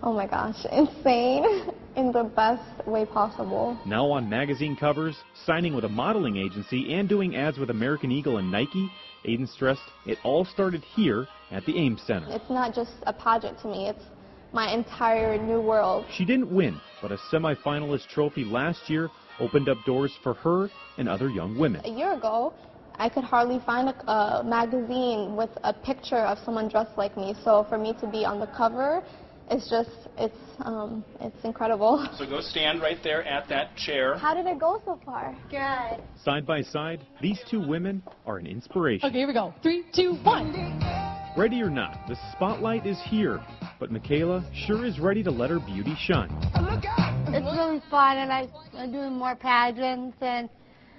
Speaker 75: Oh my gosh, insane *laughs* in the best way possible.
Speaker 73: Now on magazine covers, signing with a modeling agency, and doing ads with American Eagle and Nike, Aden stressed it all started here at the Ames Center.
Speaker 75: It's not just a pageant to me, it's my entire new world.
Speaker 73: She didn't win, but a semifinalist trophy last year opened up doors for her and other young women.
Speaker 75: A year ago, I could hardly find a, a magazine with a picture of someone dressed like me. So for me to be on the cover, it's just, it's, um, it's incredible.
Speaker 77: So go stand right there at that chair.
Speaker 75: How did it go so far? Good.
Speaker 73: Side by side, these two women are an inspiration.
Speaker 72: Okay, here we go. Three, two, one.
Speaker 73: Ready or not, the spotlight is here, but Mikayla sure is ready to let her beauty shine.
Speaker 75: Look up It's really fun, and I, I'm doing more pageants, and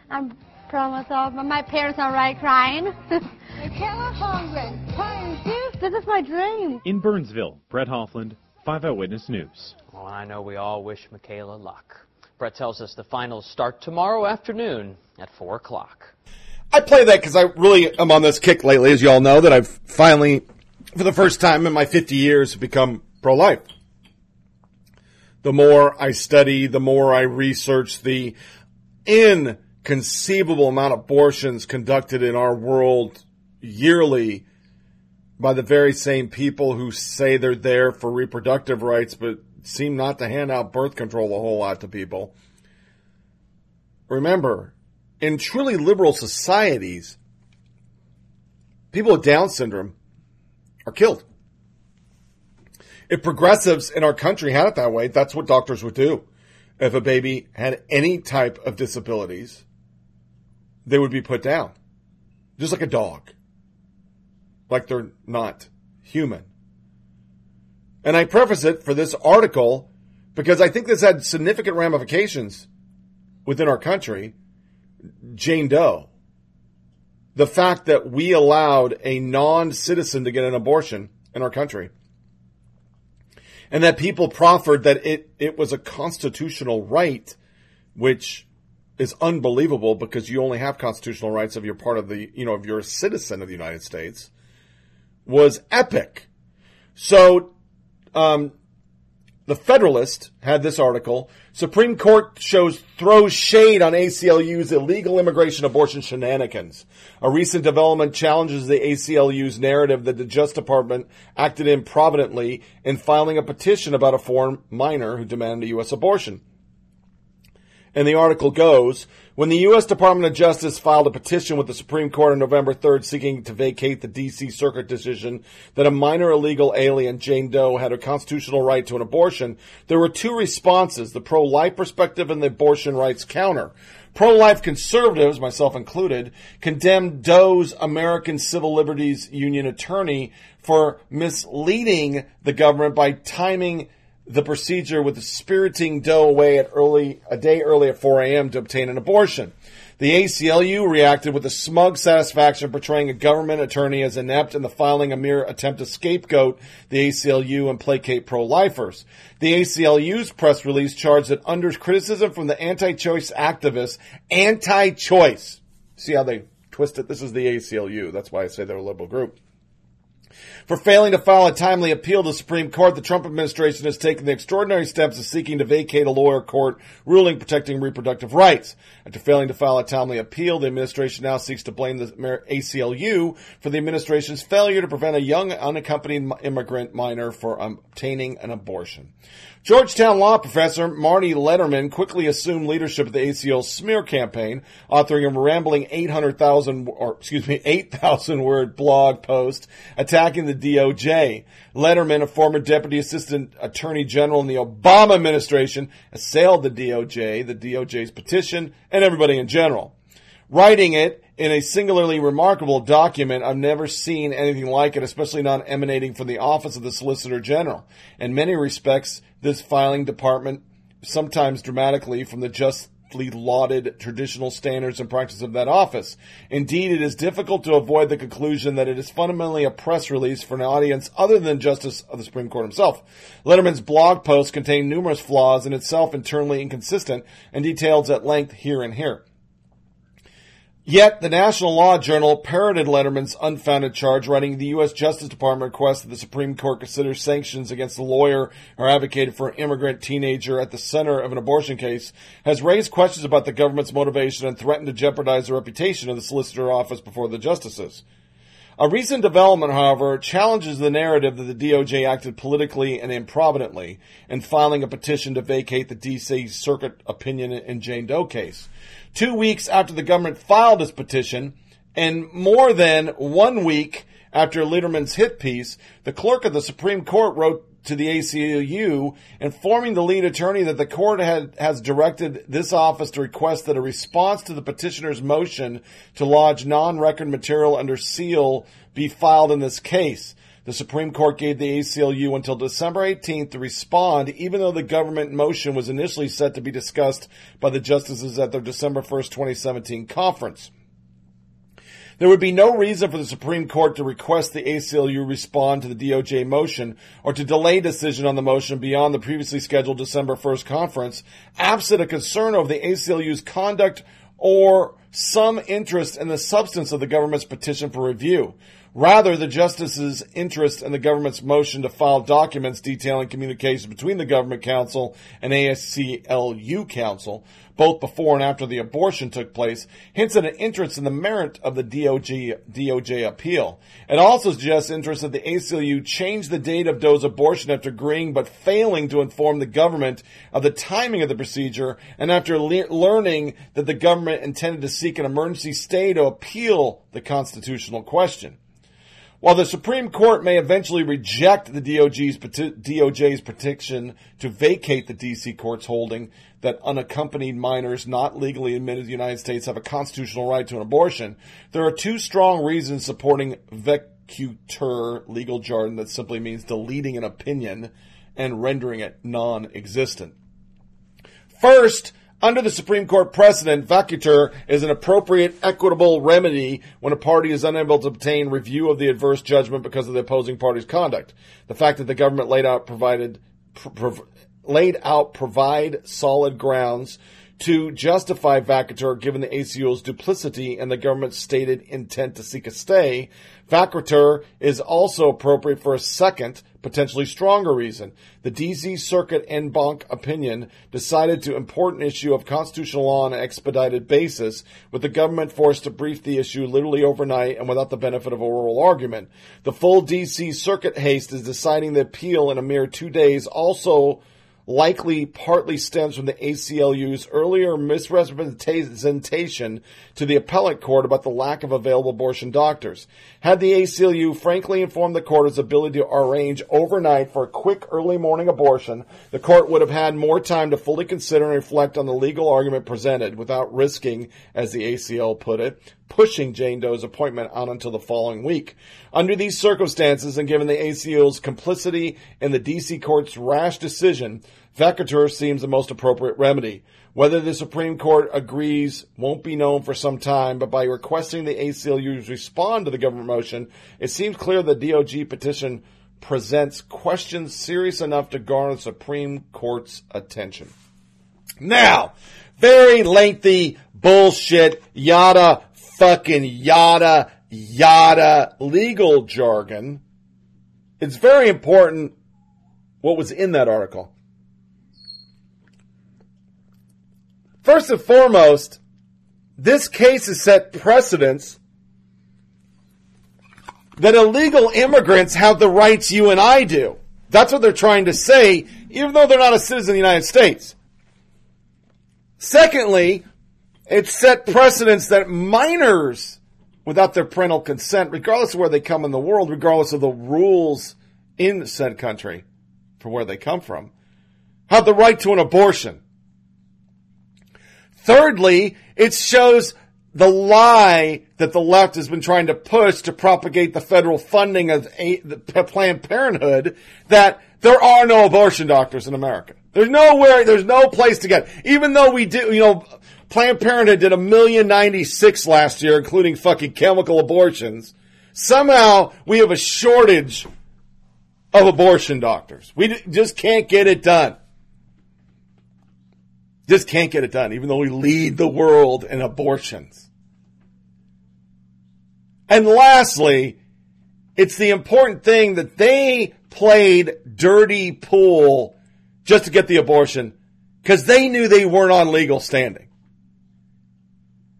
Speaker 75: I'm proud of. But my parents are right crying. *laughs* Mikayla Holmgren, This is my dream.
Speaker 73: In Burnsville, Brett Hoffland, 5 Eyewitness News.
Speaker 71: Well, I know we all wish Mikayla luck. Brett tells us the finals start tomorrow afternoon at 4 o'clock.
Speaker 15: I play that because I really am on this kick lately, as you all know, that I've finally, for the first time in my 50 years, become pro life. The more I study, the more I research the inconceivable amount of abortions conducted in our world yearly by the very same people who say they're there for reproductive rights but seem not to hand out birth control a whole lot to people. Remember, in truly liberal societies, people with Down syndrome are killed. If progressives in our country had it that way, that's what doctors would do. If a baby had any type of disabilities, they would be put down. Just like a dog. Like they're not human. And I preface it for this article because I think this had significant ramifications within our country. Jane Doe. The fact that we allowed a non citizen to get an abortion in our country. And that people proffered that it, it was a constitutional right, which is unbelievable because you only have constitutional rights if you're part of the, you know, if you're a citizen of the United States, was epic. So, um, the Federalist had this article. Supreme Court shows throws shade on ACLU's illegal immigration abortion shenanigans. A recent development challenges the ACLU's narrative that the Justice Department acted improvidently in filing a petition about a foreign minor who demanded a U.S. abortion. And the article goes, when the U.S. Department of Justice filed a petition with the Supreme Court on November 3rd seeking to vacate the D.C. Circuit decision that a minor illegal alien, Jane Doe, had a constitutional right to an abortion, there were two responses, the pro-life perspective and the abortion rights counter. Pro-life conservatives, myself included, condemned Doe's American Civil Liberties Union attorney for misleading the government by timing the procedure with the spiriting Doe away at early a day early at 4 a.m. to obtain an abortion. The ACLU reacted with a smug satisfaction, portraying a government attorney as inept and the filing a mere attempt to scapegoat the ACLU and placate pro-lifers. The ACLU's press release charged that under criticism from the anti-choice activists, anti-choice. See how they twist it? This is the ACLU. That's why I say they're a liberal group. For failing to file a timely appeal to the Supreme Court, the Trump administration has taken the extraordinary steps of seeking to vacate a lower court ruling protecting reproductive rights. After failing to file a timely appeal, the administration now seeks to blame the ACLU for the administration's failure to prevent a young unaccompanied immigrant minor from obtaining an abortion. Georgetown law professor Marty Lederman quickly assumed leadership of the ACL's smear campaign, authoring a rambling 800,000, or excuse me, 8,000 word blog post attacking the DOJ. Lederman, a former deputy assistant attorney general in the Obama administration, assailed the DOJ, the DOJ's petition, and everybody in general. Writing it in a singularly remarkable document, I've never seen anything like it, especially not emanating from the office of the Solicitor General. In many respects, this filing department, sometimes dramatically from the justly lauded traditional standards and practice of that office. Indeed, it is difficult to avoid the conclusion that it is fundamentally a press release for an audience other than Justice of the Supreme Court himself. Lederman's blog post contain numerous flaws and itself internally inconsistent and details at length here and here. Yet, the National Law Journal parroted Lederman's unfounded charge, writing the U.S. Justice Department requests that the Supreme Court consider sanctions against the lawyer or advocate for an immigrant teenager at the center of an abortion case, has raised questions about the government's motivation and threatened to jeopardize the reputation of the solicitor office before the justices. A recent development, however, challenges the narrative that the DOJ acted politically and improvidently in filing a petition to vacate the D.C. Circuit opinion in Jane Doe case two weeks after the government filed its petition, and more than one week after Lederman's hit piece, the clerk of the Supreme Court wrote to the ACLU informing the lead attorney that the court had, has directed this office to request that a response to the petitioner's motion to lodge non-record material under seal be filed in this case. The Supreme Court gave the ACLU until December 18th to respond, even though the government motion was initially set to be discussed by the justices at their December 1st, 2017 conference. There would be no reason for the Supreme Court to request the ACLU respond to the DOJ motion or to delay decision on the motion beyond the previously scheduled December 1st conference, absent a concern over the ACLU's conduct or some interest in the substance of the government's petition for review. Rather, the justice's interest in the government's motion to file documents detailing communications between the government counsel and ACLU counsel, both before and after the abortion took place, hints at an interest in the merit of the DOJ, DOJ appeal. It also suggests interest that the ACLU change the date of Doe's abortion after agreeing but failing to inform the government of the timing of the procedure and after le- learning that the government intended to seek an emergency stay to appeal the constitutional question. While the Supreme Court may eventually reject the DOJ's, DOJ's petition to vacate the D.C. court's holding that unaccompanied minors not legally admitted to the United States have a constitutional right to an abortion, there are two strong reasons supporting vacatur legal jargon that simply means deleting an opinion and rendering it non-existent. First, under the Supreme Court precedent, vacatur is an appropriate equitable remedy when a party is unable to obtain review of the adverse judgment because of the opposing party's conduct. The fact that the government laid out provided laid out provide solid grounds to justify vacatur given the ACLU's duplicity and the government's stated intent to seek a stay, vacatur is also appropriate for a second, potentially stronger reason. The DC Circuit en banc opinion decided to import an issue of constitutional law on an expedited basis, with the government forced to brief the issue literally overnight and without the benefit of oral argument. The full DC Circuit haste is deciding the appeal in a mere two days also likely partly stems from the ACLU's earlier misrepresentation to the appellate court about the lack of available abortion doctors. Had the ACLU frankly informed the court of its ability to arrange overnight for a quick early morning abortion, the court would have had more time to fully consider and reflect on the legal argument presented without risking, as the ACL put it, pushing Jane Doe's appointment on until the following week. Under these circumstances, and given the ACL's complicity in the DC court's rash decision, vacatur seems the most appropriate remedy. Whether the Supreme Court agrees won't be known for some time, but by requesting the ACLU respond to the government motion, it seems clear the DOG petition presents questions serious enough to garner the Supreme Court's attention. Now, very lengthy bullshit, yada fucking yada yada legal jargon. It's very important what was in that article. First and foremost, this case has set precedents that illegal immigrants have the rights you and I do. That's what they're trying to say, even though they're not a citizen of the United States. Secondly, it set precedents that minors, without their parental consent, regardless of where they come in the world, regardless of the rules in said country for where they come from, have the right to an abortion. Thirdly, it shows the lie that the left has been trying to push to propagate the federal funding of Planned Parenthood that there are no abortion doctors in America. There's nowhere, there's no place to get. Even though we do, you know, Planned Parenthood did a million ninety six last year, including fucking chemical abortions. Somehow we have a shortage of abortion doctors. We just can't get it done. Just can't get it done, even though we lead the world in abortions. And lastly, it's the important thing that they played dirty pool just to get the abortion because they knew they weren't on legal standing.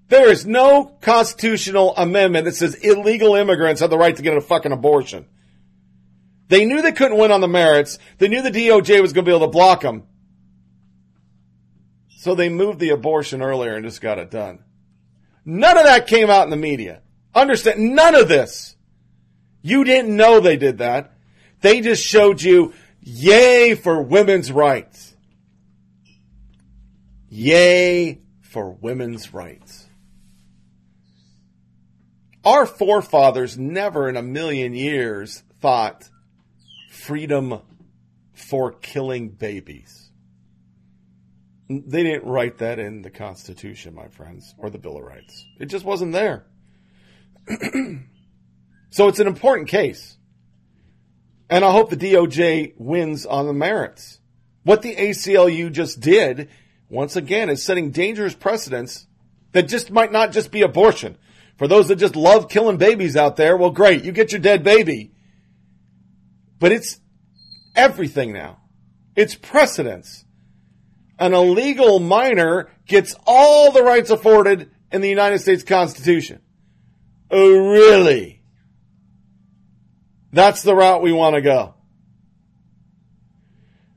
Speaker 15: There is no constitutional amendment that says illegal immigrants have the right to get a fucking abortion. They knew they couldn't win on the merits. They knew the DOJ was going to be able to block them. So they moved the abortion earlier and just got it done. None of that came out in the media. Understand? None of this. You didn't know they did that. They just showed you, yay for women's rights. Yay for women's rights. Our forefathers never in a million years thought freedom for killing babies. They didn't write that in the Constitution, my friends, or the Bill of Rights. It just wasn't there. *clears throat* so it's an important case. And I hope the DOJ wins on the merits. What the ACLU just did, once again, is setting dangerous precedents that just might not just be abortion. For those that just love killing babies out there, well, great, you get your dead baby. But it's everything now. It's precedence. An illegal minor gets all the rights afforded in the United States Constitution. Oh, really? That's the route we want to go.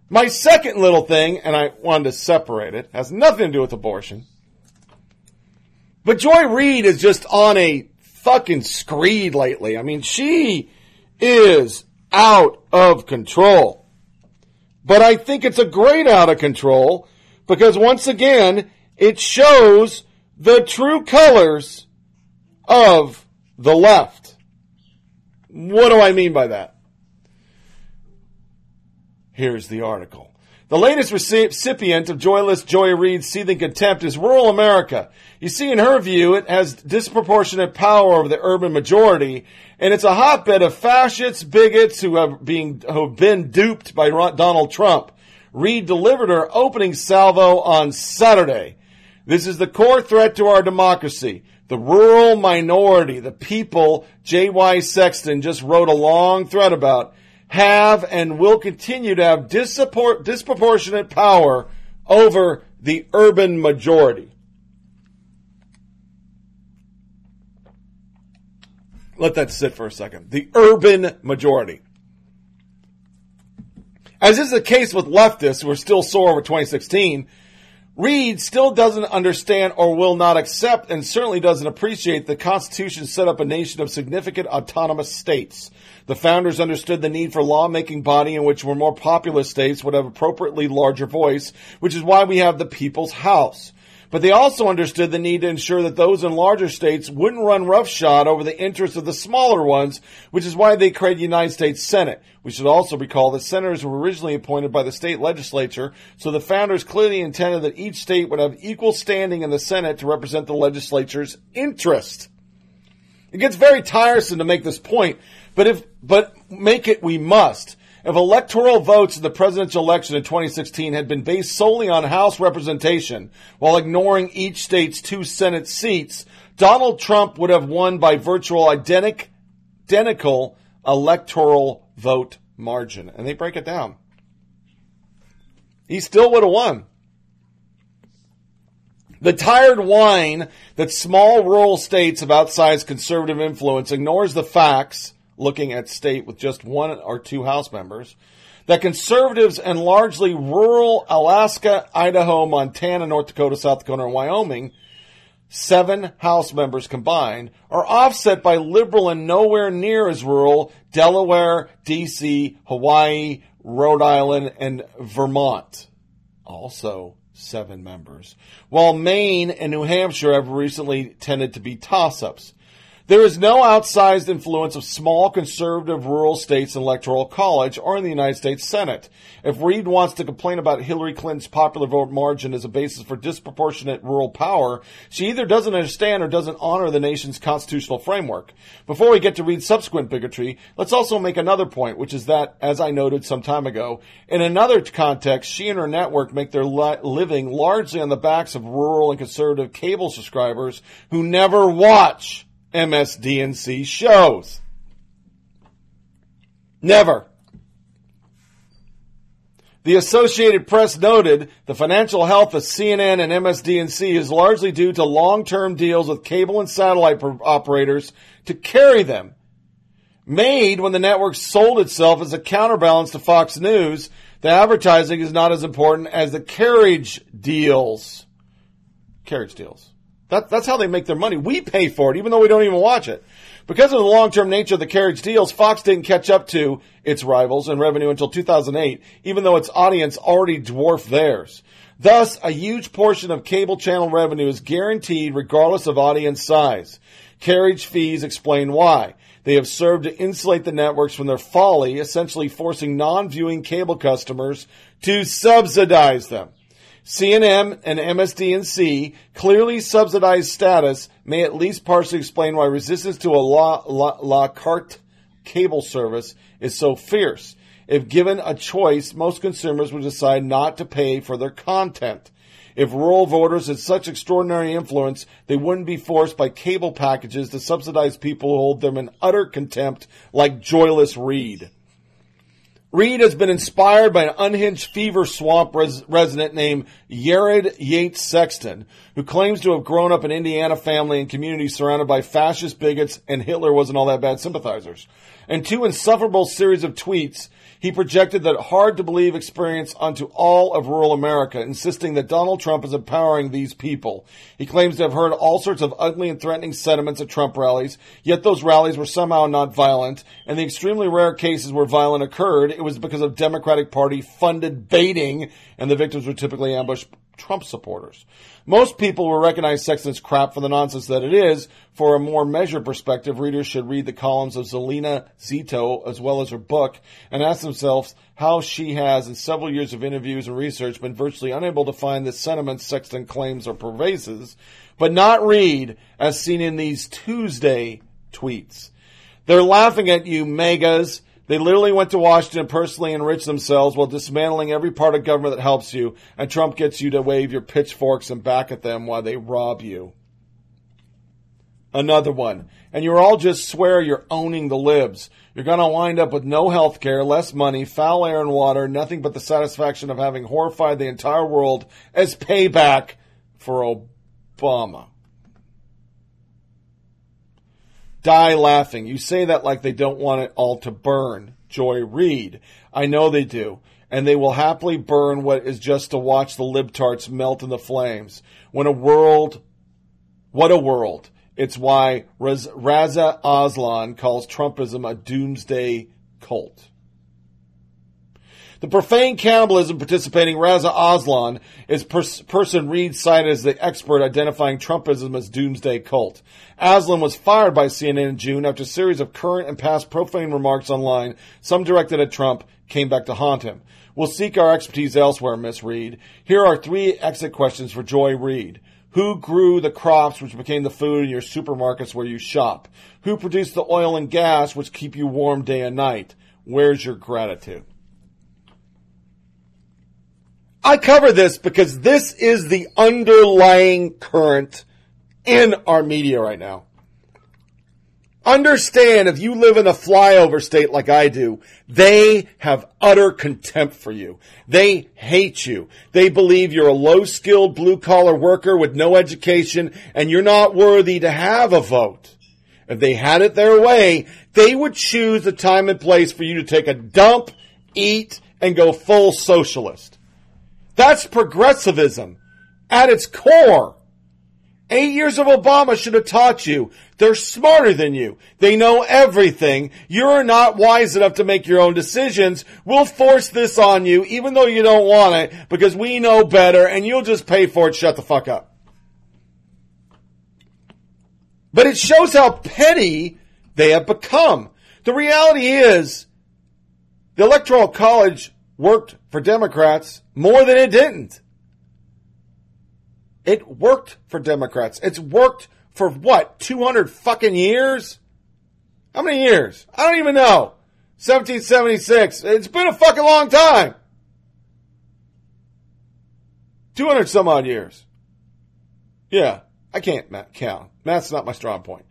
Speaker 15: My second little thing, and I wanted to separate it, has nothing to do with abortion. But Joy Reid is just on a fucking screed lately. I mean, she is out of control. But I think it's a great out of control because once again, it shows the true colors of the left. What do I mean by that? Here's the article. The latest recipient of Joyless Joy Reid's seething contempt is rural America. You see, in her view, it has disproportionate power over the urban majority, and it's a hotbed of fascists, bigots who have, being, who have been duped by Donald Trump. Reid delivered her opening salvo on Saturday. This is the core threat to our democracy. The rural minority, the people J.Y. Sexton just wrote a long thread about, have and will continue to have disproportionate power over the urban majority. Let that sit for a second. The urban majority. As is the case with leftists who are still sore over 2016, Reid still doesn't understand or will not accept and certainly doesn't appreciate the Constitution set up a nation of significant autonomous states. The founders understood the need for lawmaking body in which were more populous states would have appropriately larger voice, which is why we have the People's House. But they also understood the need to ensure that those in larger states wouldn't run roughshod over the interests of the smaller ones, which is why they created the United States Senate. We should also recall that senators were originally appointed by the state legislature, so the founders clearly intended that each state would have equal standing in the Senate to represent the legislature's interest. It gets very tiresome to make this point, but if, but make it we must. If electoral votes in the presidential election in 2016 had been based solely on House representation while ignoring each state's two Senate seats, Donald Trump would have won by virtual identic, identical electoral vote margin. And they break it down. He still would have won. The tired whine that small rural states of outsized conservative influence ignores the facts looking at state with just one or two House members, that conservatives and largely rural Alaska, Idaho, Montana, North Dakota, South Dakota, and Wyoming, seven House members combined, are offset by liberal and nowhere near as rural Delaware, DC, Hawaii, Rhode Island, and Vermont. Also seven members. While Maine and New Hampshire have recently tended to be toss-ups. There is no outsized influence of small conservative rural states in electoral college or in the United States Senate. If Reid wants to complain about Hillary Clinton's popular vote margin as a basis for disproportionate rural power, she either doesn't understand or doesn't honor the nation's constitutional framework. Before we get to Reid's subsequent bigotry, let's also make another point, which is that, as I noted some time ago, in another context, she and her network make their li- living largely on the backs of rural and conservative cable subscribers who never watch MSDNC shows. Never. The Associated Press noted the financial health of CNN and MSDNC is largely due to long-term deals with cable and satellite operators to carry them. Made when the network sold itself as a counterbalance to Fox News, the advertising is not as important as the carriage deals. Carriage deals. That, that's how they make their money. We pay for it, even though we don't even watch it. Because of the long-term nature of the carriage deals, Fox didn't catch up to its rivals in revenue until 2008, even though its audience already dwarfed theirs. Thus, a huge portion of cable channel revenue is guaranteed regardless of audience size. Carriage fees explain why. They have served to insulate the networks from their folly, essentially forcing non-viewing cable customers to subsidize them. CNN and MSDNC clearly subsidized status may at least partially explain why resistance to a la, la, la carte cable service is so fierce. If given a choice, most consumers would decide not to pay for their content. If rural voters had such extraordinary influence, they wouldn't be forced by cable packages to subsidize people who hold them in utter contempt like joyless Reid. Reid has been inspired by an unhinged fever swamp res- resident named Jared Yates Sexton, who claims to have grown up in Indiana family and community surrounded by fascist bigots and Hitler wasn't all that bad sympathizers. And two insufferable series of tweets, he projected that hard to believe experience onto all of rural America, insisting that Donald Trump is empowering these people. He claims to have heard all sorts of ugly and threatening sentiments at Trump rallies, yet those rallies were somehow not violent, and the extremely rare cases where violence occurred, it was because of Democratic Party funded baiting, and the victims were typically ambushed Trump supporters. Most people will recognize Sexton's crap for the nonsense that it is. For a more measured perspective, readers should read the columns of Salena Zito as well as her book and ask themselves how she has, in several years of interviews and research, been virtually unable to find the sentiments Sexton claims are pervasive, but not read as seen in these Tuesday tweets. They're laughing at you, MAGAs they literally went to Washington and personally enrich themselves while dismantling every part of government that helps you, and Trump gets you to wave your pitchforks and back at them while they rob you. Another one. And you all just swear you're owning the libs. You're going to wind up with no health care, less money, foul air and water, nothing but the satisfaction of having horrified the entire world as payback for Obama. Die laughing. You say that like they don't want it all to burn. Joy Reid. I know they do. and they will happily burn what is just to watch the libtards melt in the flames. When a world, what a world. It's why Raz- Reza Aslan calls Trumpism a doomsday cult. The profane cannibalism participating Reza Aslan is pers- person Reid cited as the expert identifying Trumpism as doomsday cult. Aslan was fired by CNN in June after a series of current and past profane remarks online, some directed at Trump, came back to haunt him. We'll seek our expertise elsewhere, Miss Reid. Here are three exit questions for Joy Reid. Who grew the crops which became the food in your supermarkets where you shop? Who produced the oil and gas which keep you warm day and night? Where's your gratitude? I cover this because this is the underlying current in our media right now. Understand if you live in a flyover state like I do, they have utter contempt for you. They hate you. They believe you're a low skilled blue collar worker with no education and you're not worthy to have a vote. If they had it their way, they would choose a time and place for you to take a dump, eat, and go full socialist. That's progressivism at its core. Eight years of Obama should have taught you. They're smarter than you. They know everything. You're not wise enough to make your own decisions. We'll force this on you, even though you don't want it, because we know better and you'll just pay for it. Shut the fuck up. But it shows how petty they have become. The reality is, the Electoral College worked for Democrats more than it didn't. It worked for Democrats. It's worked for what? 200 fucking years? How many years? I don't even know. 1776. It's been a fucking long time. 200 some odd years. Yeah, I can't count. That's not my strong point.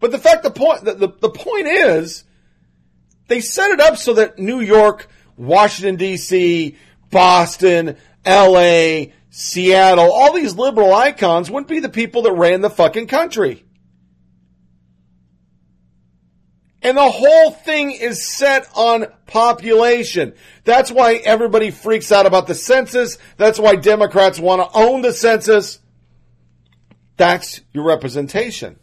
Speaker 15: But the fact, the point, the, the, the point is, they set it up so that New York, Washington DC, Boston, LA, Seattle, all these liberal icons wouldn't be the people that ran the fucking country. And the whole thing is set on population. That's why everybody freaks out about the census. That's why Democrats want to own the census. That's your representation.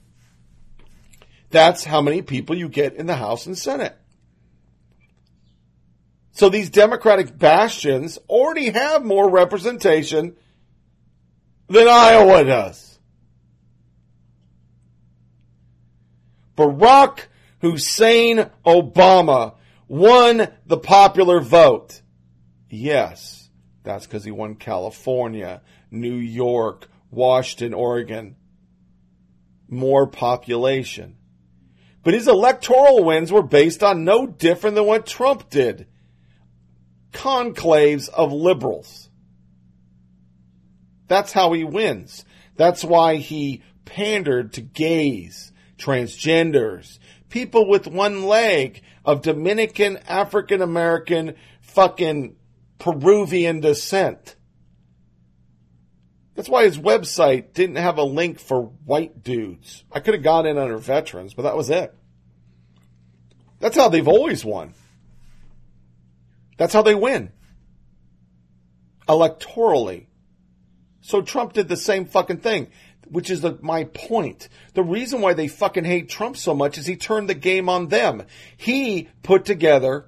Speaker 15: That's how many people you get in the House and Senate. So these Democratic bastions already have more representation than Iowa does. Barack Hussein Obama won the popular vote. Yes, that's because he won California, New York, Washington, Oregon. More population. But his electoral wins were based on no different than what Trump did conclaves of liberals. That's how he wins. That's why he pandered to gays, transgenders, people with one leg of Dominican, African American, fucking Peruvian descent. That's why his website didn't have a link for white dudes. I could have got in under veterans, but that was it. That's how they've always won. That's how they win. Electorally. So Trump did the same fucking thing, which is the, my point. The reason why they fucking hate Trump so much is he turned the game on them. He put together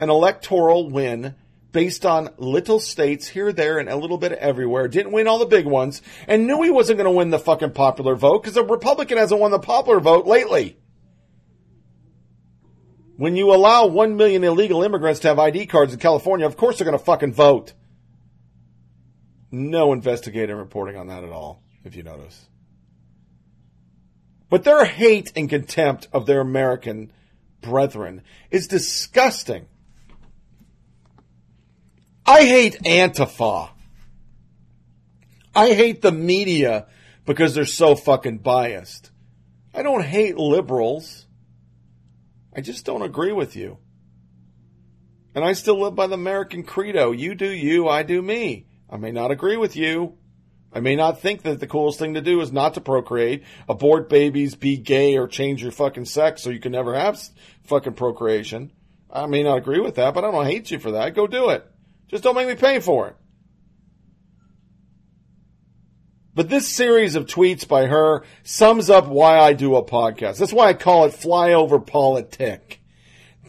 Speaker 15: an electoral win based on little states here, there, and a little bit everywhere. Didn't win all the big ones, and knew he wasn't going to win the fucking popular vote because a Republican hasn't won the popular vote lately. When you allow one million illegal immigrants to have ID cards in California, of course they're going to fucking vote. No investigative reporting on that at all, if you notice. But their hate and contempt of their American brethren is disgusting. I hate Antifa. I hate the media because they're so fucking biased. I don't hate liberals. I just don't agree with you. And I still live by the American credo. You do you, I do me. I may not agree with you. I may not think that the coolest thing to do is not to procreate, abort babies, be gay, or change your fucking sex so you can never have fucking procreation. I may not agree with that, but I don't hate you for that. Go do it. Just don't make me pay for it. But this series of tweets by her sums up why I do a podcast. That's why I call it flyover politic.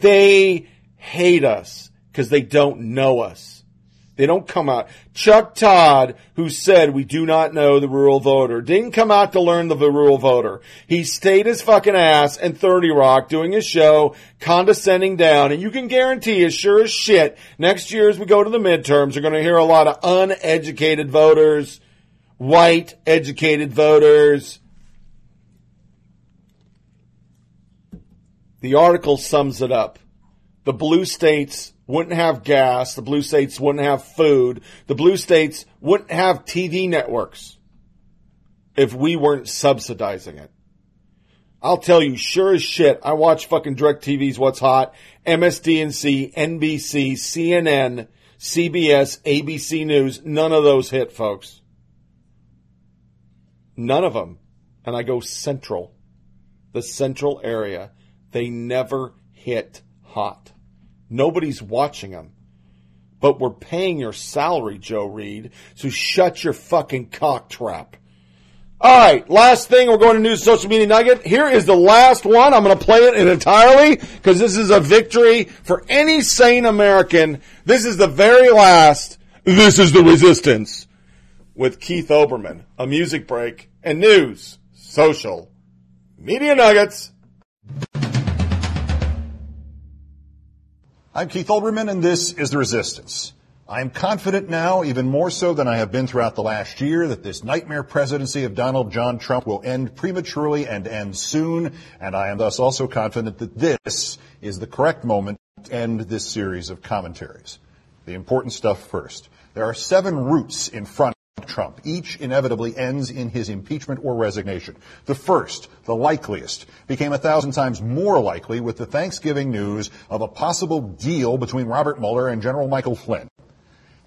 Speaker 15: They hate us because they don't know us. They don't come out. Chuck Todd, who said we do not know the rural voter, didn't come out to learn the rural voter. He stayed his fucking ass in 30 Rock doing his show, condescending down, and you can guarantee as sure as shit, next year as we go to the midterms, you're gonna hear a lot of uneducated voters, white educated voters. The article sums it up. The blue states wouldn't have gas. The blue states wouldn't have food. The blue states wouldn't have TV networks if we weren't subsidizing it. I'll tell you, sure as shit, I watch fucking DirecTV's What's Hot, MSDNC, NBC, CNN, CBS, ABC News. None of those hit, folks. None of them. And I go central. The central area. They never hit hot. Nobody's watching them. But we're paying your salary, Joe Reid, so shut your fucking cock trap. All right, last thing, we're going to news social media nugget. Here is the last one. I'm going to play it entirely because this is a victory for any sane American. This is the very last. This is the resistance with Keith Olbermann. A music break and news, social media nuggets.
Speaker 78: I'm Keith Olbermann, and this is The Resistance. I am confident now, even more so than I have been throughout the last year, that this nightmare presidency of Donald John Trump will end prematurely and end soon, and I am thus also confident that this is the correct moment to end this series of commentaries. The important stuff first. There are seven routes in front Trump. Each inevitably ends in his impeachment or resignation. The first, the likeliest, became a thousand times more likely with the Thanksgiving news of a possible deal between Robert Mueller and General Michael Flynn.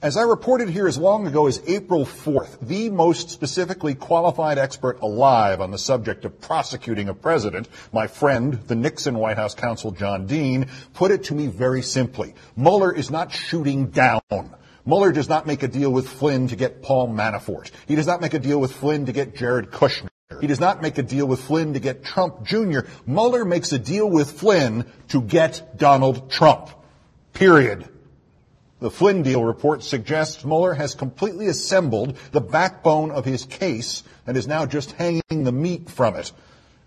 Speaker 78: As I reported here as long ago as April 4th, the most specifically qualified expert alive on the subject of prosecuting a president, my friend, the Nixon White House counsel John Dean, put it to me very simply. Mueller is not shooting down. Mueller does not make a deal with Flynn to get Paul Manafort. He does not make a deal with Flynn to get Jared Kushner. He does not make a deal with Flynn to get Trump Jr. Mueller makes a deal with Flynn to get Donald Trump. Period. The Flynn deal report suggests Mueller has completely assembled the backbone of his case and is now just hanging the meat from it.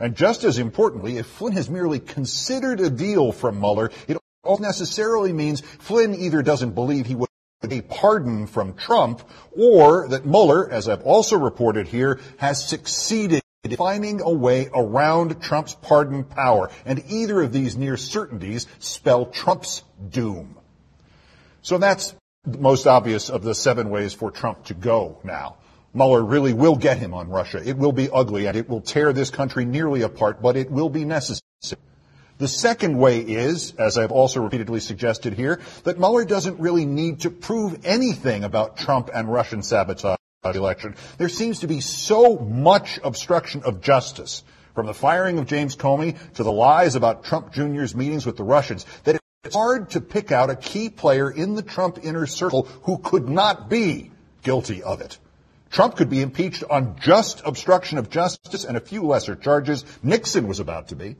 Speaker 78: And just as importantly, if Flynn has merely considered a deal from Mueller, it also necessarily means Flynn either doesn't believe he would a pardon from Trump, or that Mueller, as I've also reported here, has succeeded in finding a way around Trump's pardon power. And either of these near certainties spell Trump's doom. So that's the most obvious of the seven ways for Trump to go now. Mueller really will get him on Russia. It will be ugly and it will tear this country nearly apart, but it will be necessary. The second way is, as I've also repeatedly suggested here, that Mueller doesn't really need to prove anything about Trump and Russian sabotage the election. There seems to be so much obstruction of justice, from the firing of James Comey to the lies about Trump Jr.'s meetings with the Russians, that it's hard to pick out a key player in the Trump inner circle who could not be guilty of it. Trump could be impeached on just obstruction of justice and a few lesser charges. Nixon was about to be.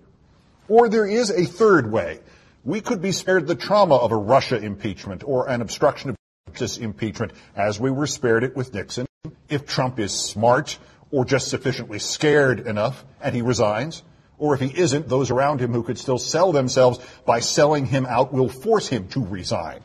Speaker 78: Or there is a third way. We could be spared the trauma of a Russia impeachment or an obstruction of justice impeachment as we were spared it with Nixon if Trump is smart or just sufficiently scared enough and he resigns. Or if he isn't, those around him who could still sell themselves by selling him out will force him to resign.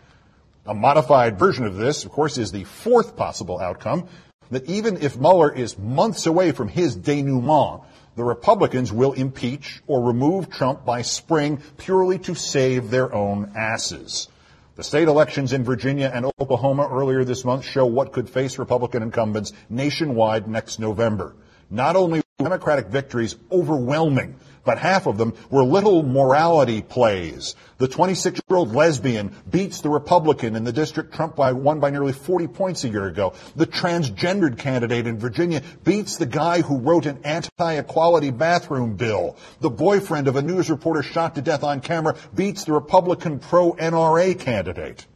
Speaker 78: A modified version of this, of course, is the fourth possible outcome that even if Mueller is months away from his denouement, the Republicans will impeach or remove Trump by spring purely to save their own asses. The state elections in Virginia and Oklahoma earlier this month show what could face Republican incumbents nationwide next November. Not only Democratic victories overwhelming, but half of them were little morality plays. The 26-year-old lesbian beats the Republican in the district Trump by, won by nearly 40 points a year ago. The transgendered candidate in Virginia beats the guy who wrote an anti-equality bathroom bill. The boyfriend of a news reporter shot to death on camera beats the Republican pro-NRA candidate.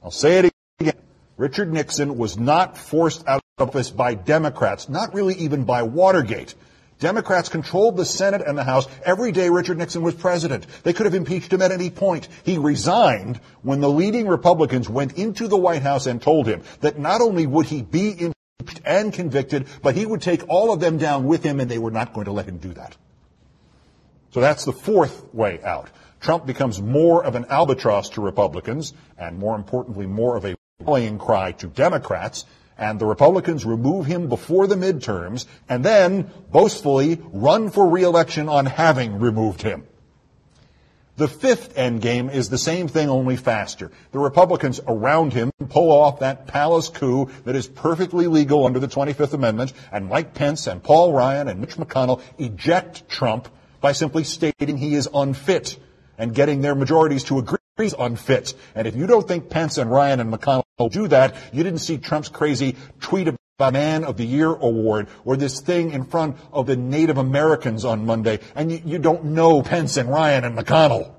Speaker 78: I'll say it again. Richard Nixon was not forced out of office by Democrats, not really even by Watergate. Democrats controlled the Senate and the House every day Richard Nixon was president. They could have impeached him at any point. He resigned when the leading Republicans went into the White House and told him that not only would he be impeached and convicted, but he would take all of them down with him and they were not going to let him do that. So that's the fourth way out. Trump becomes more of an albatross to Republicans and more importantly, more of a rallying cry to Democrats and the Republicans remove him before the midterms and then boastfully run for reelection on having removed him. The fifth endgame is the same thing, only faster. The Republicans around him pull off that palace coup that is perfectly legal under the 25th Amendment, and Mike Pence and Paul Ryan and Mitch McConnell eject Trump by simply stating he is unfit and getting their majorities to agree he's unfit. And if you don't think Pence and Ryan and McConnell will do that, you didn't see Trump's crazy tweet about Man of the Year award or this thing in front of the Native Americans on Monday, and you, you don't know Pence and Ryan and McConnell.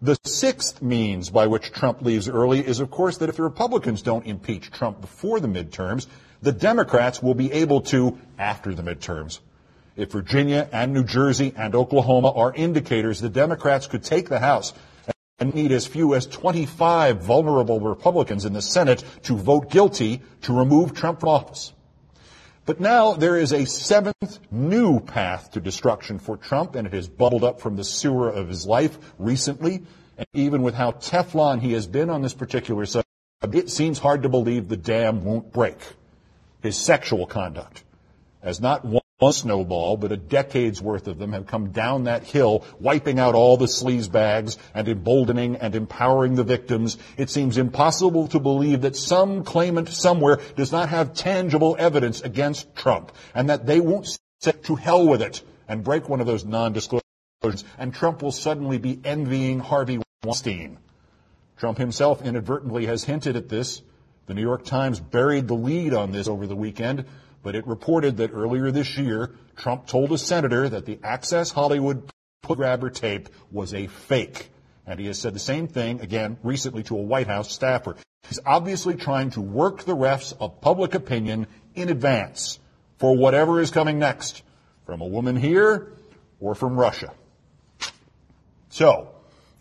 Speaker 78: The sixth means by which Trump leaves early is, of course, that if the Republicans don't impeach Trump before the midterms, the Democrats will be able to after the midterms. If Virginia and New Jersey and Oklahoma are indicators, the Democrats could take the House and need as few as 25 vulnerable Republicans in the Senate to vote guilty to remove Trump from office. But now there is a seventh new path to destruction for Trump, and it has bubbled up from the sewer of his life recently. And even with how Teflon he has been on this particular subject, it seems hard to believe the dam won't break. His sexual conduct. As not one one snowball, but a decade's worth of them have come down that hill, wiping out all the sleaze bags and emboldening and empowering the victims. It seems impossible to believe that some claimant somewhere does not have tangible evidence against Trump and that they won't say to hell with it and break one of those non-disclosures and Trump will suddenly be envying Harvey Weinstein. Trump himself inadvertently has hinted at this. The New York Times buried the lead on this over the weekend but it reported that earlier this year, Trump told a senator that the Access Hollywood grabber tape was a fake. And he has said the same thing again recently to a White House staffer. He's obviously trying to work the refs of public opinion in advance for whatever is coming next from a woman here or from Russia. So,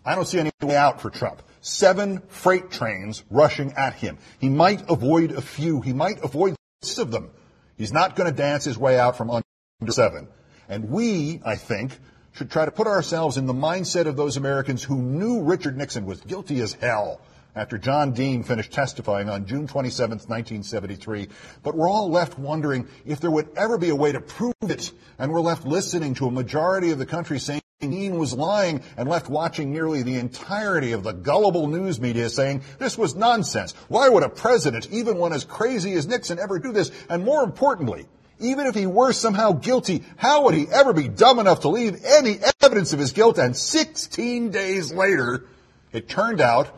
Speaker 78: I don't see any way out for Trump. Seven freight trains rushing at him. He might avoid a few. He might avoid six of them. He's not going to dance his way out from under seven. And we, I think, should try to put ourselves in the mindset of those Americans who knew Richard Nixon was guilty as hell after John Dean finished testifying on June 27, 1973. But we're all left wondering if there would ever be a way to prove it. And we're left listening to a majority of the country saying Dean was lying and left watching nearly the entirety of the gullible news media saying this was nonsense. Why would a president, even one as crazy as Nixon, ever do this? And more importantly, even if he were somehow guilty, how would he ever be dumb enough to leave any evidence of his guilt? And 16 days later, it turned out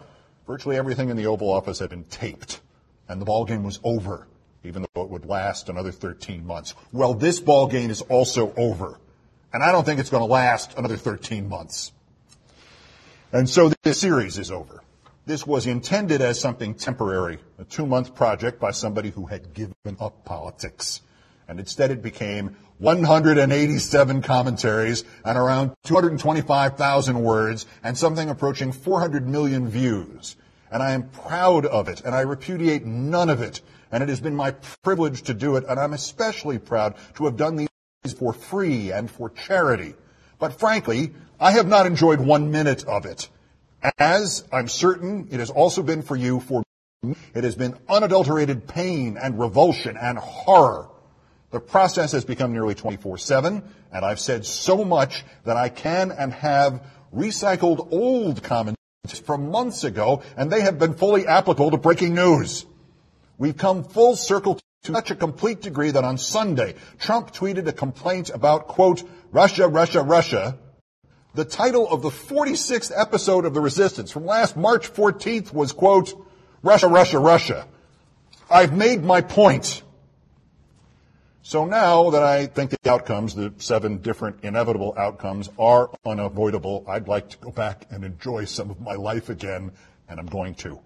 Speaker 78: virtually everything in the Oval Office had been taped, and the ball game was over, even though it would last another 13 months. Well, this ball game is also over. And I don't think it's going to last another 13 months. And so this series is over. This was intended as something temporary, a two month project by somebody who had given up politics. And instead it became 187 commentaries and around 225,000 words and something approaching 400 million views. And I am proud of it and I repudiate none of it. And it has been my privilege to do it. And I'm especially proud to have done these for free and for charity. But frankly, I have not enjoyed one minute of it. As I'm certain it has also been for you, for me, it has been unadulterated pain and revulsion and horror. The process has become nearly 24-7, and I've said so much that I can and have recycled old comments from months ago, and they have been fully applicable to breaking news. We've come full circle to such a complete degree that on Sunday, Trump tweeted a complaint about, quote, Russia, Russia, Russia. The title of the 46th episode of The Resistance from last March 14th was, quote, Russia, Russia, Russia. I've made my point. So now that I think the outcomes, the seven different inevitable outcomes, are unavoidable, I'd like to go back and enjoy some of my life again, and I'm going to.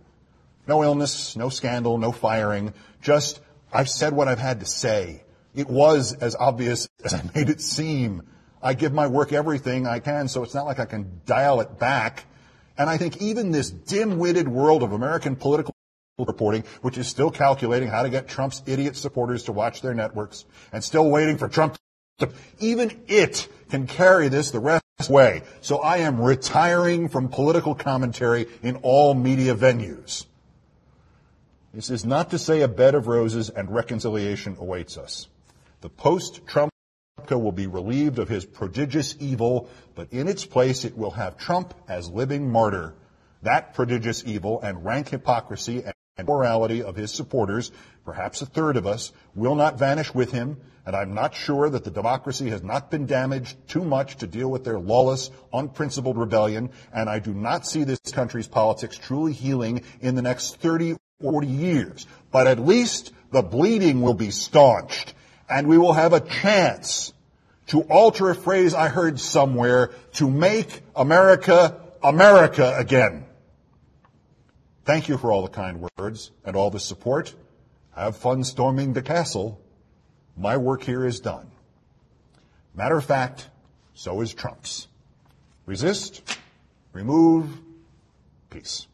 Speaker 78: No illness, no scandal, no firing, just I've said what I've had to say. It was as obvious *laughs* as I made it seem. I give my work everything I can, so it's not like I can dial it back. And I think even this dim-witted world of American political reporting, which is still calculating how to get Trump's idiot supporters to watch their networks and still waiting for Trump to, even it can carry this the rest of the way. So I am retiring from political commentary in all media venues. This is not to say a bed of roses and reconciliation awaits us. The post-Trump will be relieved of his prodigious evil, but in its place it will have Trump as living martyr. That prodigious evil and rank hypocrisy and morality of his supporters, perhaps a third of us, will not vanish with him, and I'm not sure that the democracy has not been damaged too much to deal with their lawless, unprincipled rebellion, and I do not see this country's politics truly healing in the next 30 or 40 years. But at least the bleeding will be staunched, and we will have a chance to alter a phrase I heard somewhere to make America America again. Thank you for all the kind words and all the support. Have fun storming the castle. My work here is done. Matter of fact, so is Trump's. Resist, remove, peace.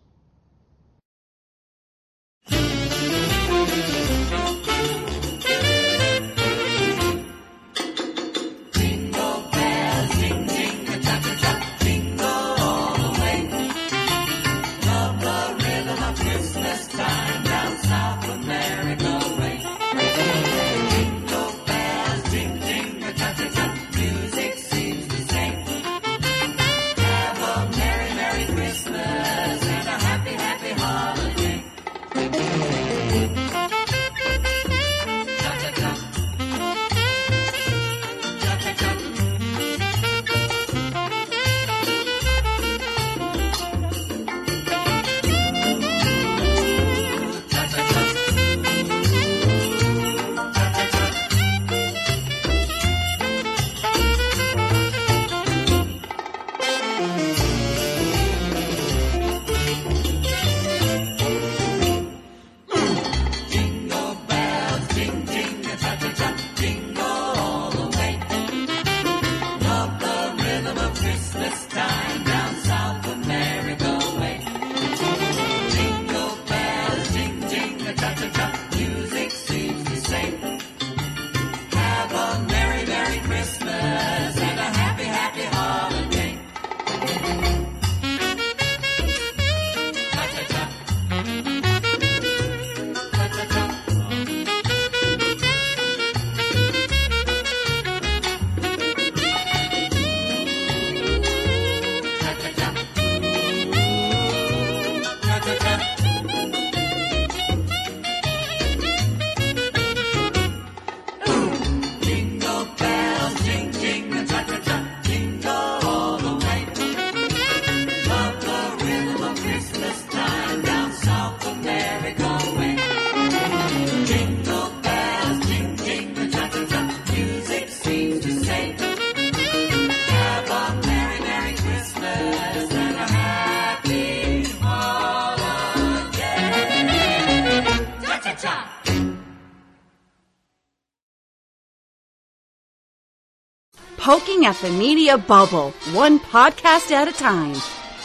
Speaker 70: Poking at the media bubble, one podcast at a time.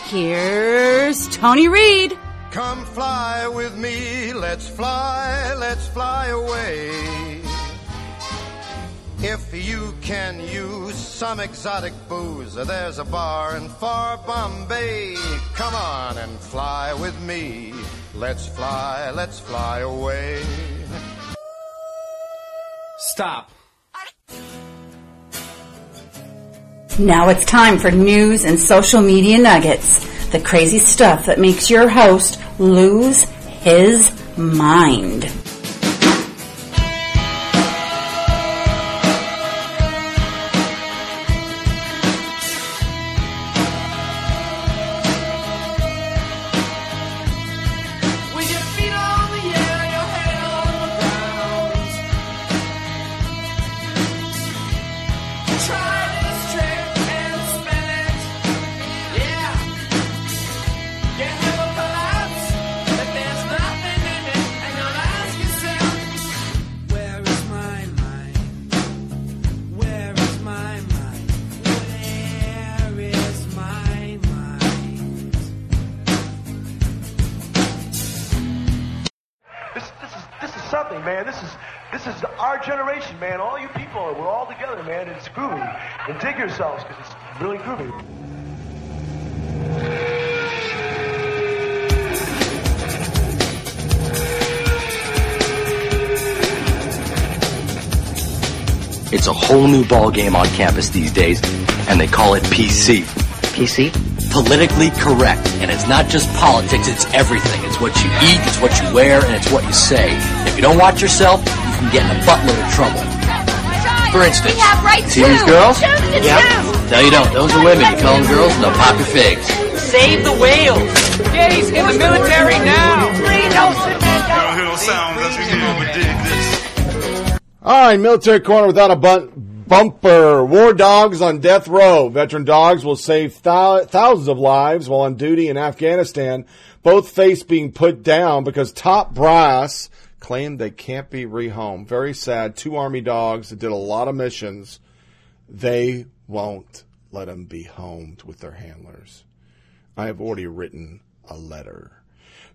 Speaker 70: Here's Tony Reed.
Speaker 79: Come fly with me, let's fly, let's fly away. If you can use some exotic booze, there's a bar in far Bombay. Come on and fly with me. Let's fly, let's fly away.
Speaker 80: Stop.
Speaker 70: Now it's time for news and social media nuggets. The crazy stuff that makes your host lose his mind.
Speaker 81: Whole new ball game on campus these days, and they call it PC. PC? Politically correct. And it's not just politics, it's everything. It's what you eat, it's what you wear, and it's what you say. If you don't watch yourself, you can get in a buttload of trouble. For instance,
Speaker 72: We have rights
Speaker 81: see
Speaker 72: too.
Speaker 81: these girls?
Speaker 72: Choose to
Speaker 81: Yep.
Speaker 72: choose.
Speaker 81: No, you don't. Those are women. You call them girls, and they'll pop your figs.
Speaker 72: Save the whales. Gays in the military now. Free Nelson
Speaker 15: All right, military corner without a bun- bumper. War dogs on death row. Veteran dogs will save thou- thousands of lives while on duty in Afghanistan. Both face being put down because top brass claim they can't be rehomed. Very sad. Two army dogs that did a lot of missions. They won't let them be homed with their handlers. I have already written a letter.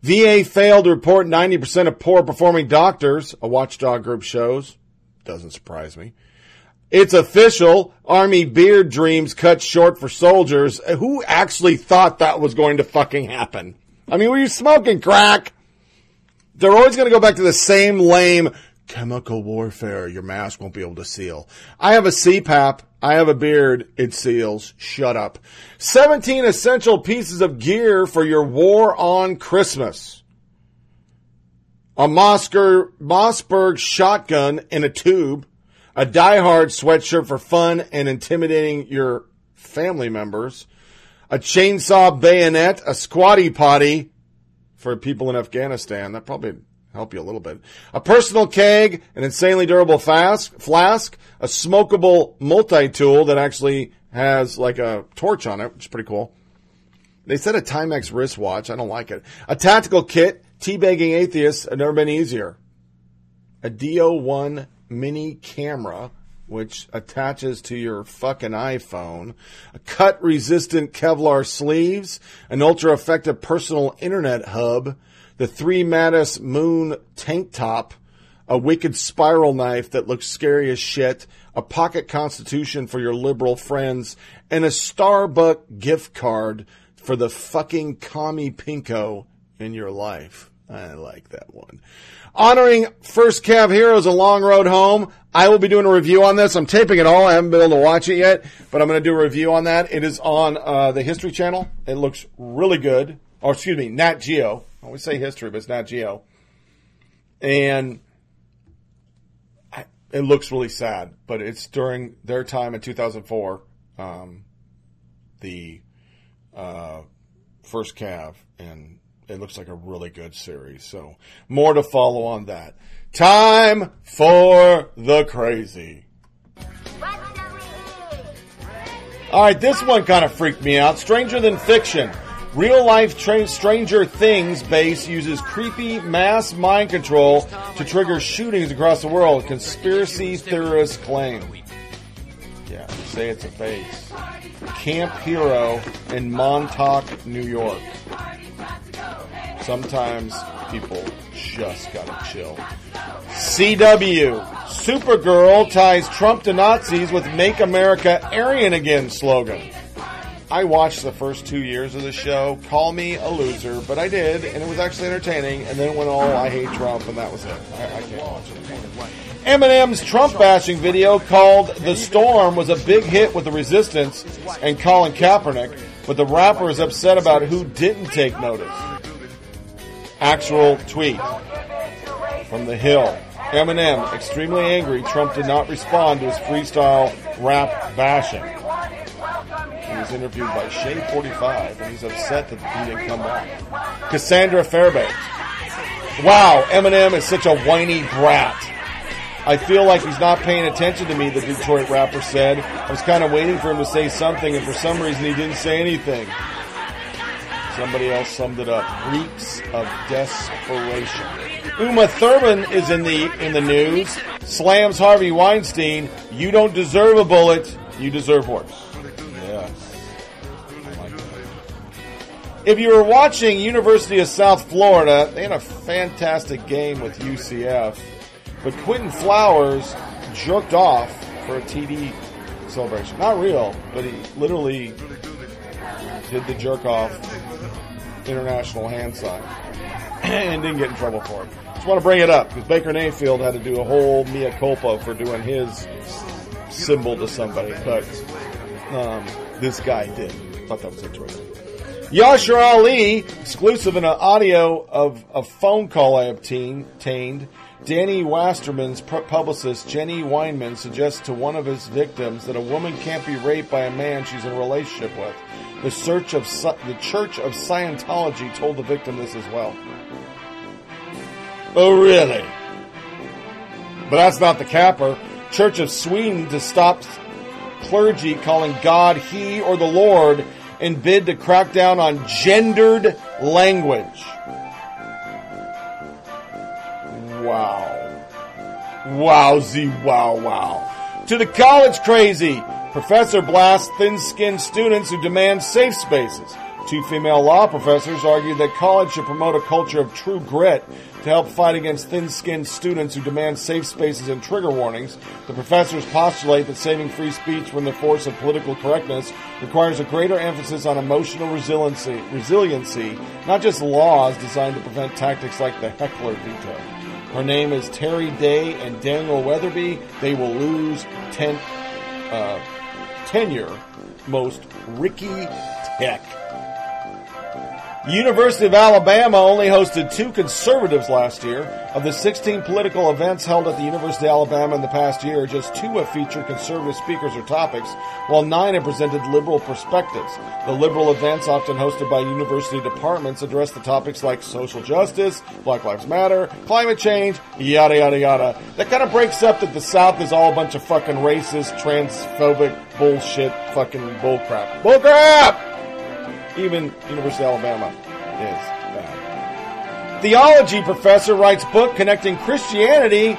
Speaker 15: VA failed to report 90% of poor performing doctors, a watchdog group shows. Doesn't surprise me. It's official. Army beard dreams cut short for soldiers. Who actually thought that was going to fucking happen? I mean, were you smoking crack? They're always going to go back to the same lame chemical warfare. Your mask won't be able to seal. I have a CPAP. I have a beard. It seals. Shut up. 17 essential pieces of gear for your war on Christmas. A Mosker, Mossberg shotgun in a tube. A diehard sweatshirt for fun and intimidating your family members. A chainsaw bayonet. A squatty potty for people in Afghanistan. That probably help you a little bit. A personal keg, an insanely durable flask, flask, a smokable multi-tool that actually has like a torch on it, which is pretty cool. They said a Timex wristwatch. I don't like it. A tactical kit, teabagging atheists have never been easier. A DO1 mini camera, which attaches to your fucking iPhone. A cut resistant Kevlar sleeves, an ultra effective personal internet hub, the three Mattis Moon tank top, a wicked spiral knife that looks scary as shit, a pocket constitution for your liberal friends, and a Starbucks gift card for the fucking commie pinko in your life. I like that one. Honoring First Cav Heroes A Long Road Home. I will be doing a review on this. I'm taping it all. I haven't been able to watch it yet, but I'm going to do a review on that. It is on uh, the History Channel. It looks really good. Or excuse me, Nat Geo. I always say history, but it's Nat Geo. And I, it looks really sad, but it's during their time in 2004, um, the uh, first Cav, and it looks like a really good series. So more to follow on that. Time for the crazy. All right, this one kind of freaked me out. Stranger Than Fiction. Real life tra- Stranger Things base uses creepy mass mind control to trigger shootings across the world. Conspiracy theorists claim. Yeah, say it's a base. Camp Hero in Montauk, New York. Sometimes people just gotta chill. CW. Supergirl ties Trump to Nazis with Make America Aryan Again slogan. I watched the first two years of the show. Call me a loser, but I did, and it was actually entertaining. And then it went all I hate Trump, and that was it. I, I can't watch it. Eminem's Trump bashing video called "The Storm" was a big hit with the Resistance and Colin Kaepernick, but the rapper is upset about who didn't take notice. Actual tweet from The Hill. Eminem, extremely angry, Trump did not respond to his freestyle rap bashing. He was interviewed by Shade45, and he's upset that he didn't come back. Cassandra Fairbanks. Wow, Eminem is such a whiny brat. I feel like he's not paying attention to me, the Detroit rapper said. I was kind of waiting for him to say something, and for some reason he didn't say anything. Somebody else summed it up. Reeks of desperation. Uma Thurman is in the in the news. Slams Harvey Weinstein. You don't deserve a bullet. You deserve worse. Yes. I like. If you were watching University of South Florida, they had a fantastic game with UCF. But Quinton Flowers jerked off for a TD celebration. Not real, but he literally did the jerk off international hand sign *clears throat* and didn't get in trouble for it. Just want to bring it up because Baker Mayfield had to do a whole mea culpa for doing his symbol to somebody, but um, this guy did. Thought that was interesting. Yashar Ali, exclusive in an audio of a phone call I obtained. Danny Masterson's publicist Jenny Weinman suggests to one of his victims that a woman can't be raped by a man she's in a relationship with. The Church of the Church of Scientology told the victim this as well. Oh, really? But that's not the capper. Church of Sweden to stop clergy calling God he or the Lord in bid to crack down on gendered language. Wow. Wowzy wow wow. To the college crazy, professor blasts thin-skinned students who demand safe spaces. Two female law professors argue that college should promote a culture of true grit to help fight against thin-skinned students who demand safe spaces and trigger warnings. The professors postulate that saving free speech from the force of political correctness requires a greater emphasis on emotional resiliency, resiliency, not just laws designed to prevent tactics like the heckler veto. Her name is Terri Day and Danielle Weatherby. They will lose ten, uh, tenure. Most Ricky Tech. University of Alabama only hosted two conservatives last year. Of the 16 political events held at the University of Alabama in the past year, just two have featured conservative speakers or topics, while nine have presented liberal perspectives. The liberal events, often hosted by university departments, address the topics like social justice, Black Lives Matter, climate change, yada yada yada. That kind of breaks up that the South is all a bunch of fucking racist, transphobic bullshit, fucking bullcrap. Bullcrap! Even University of Alabama is bad. Theology professor writes book connecting Christianity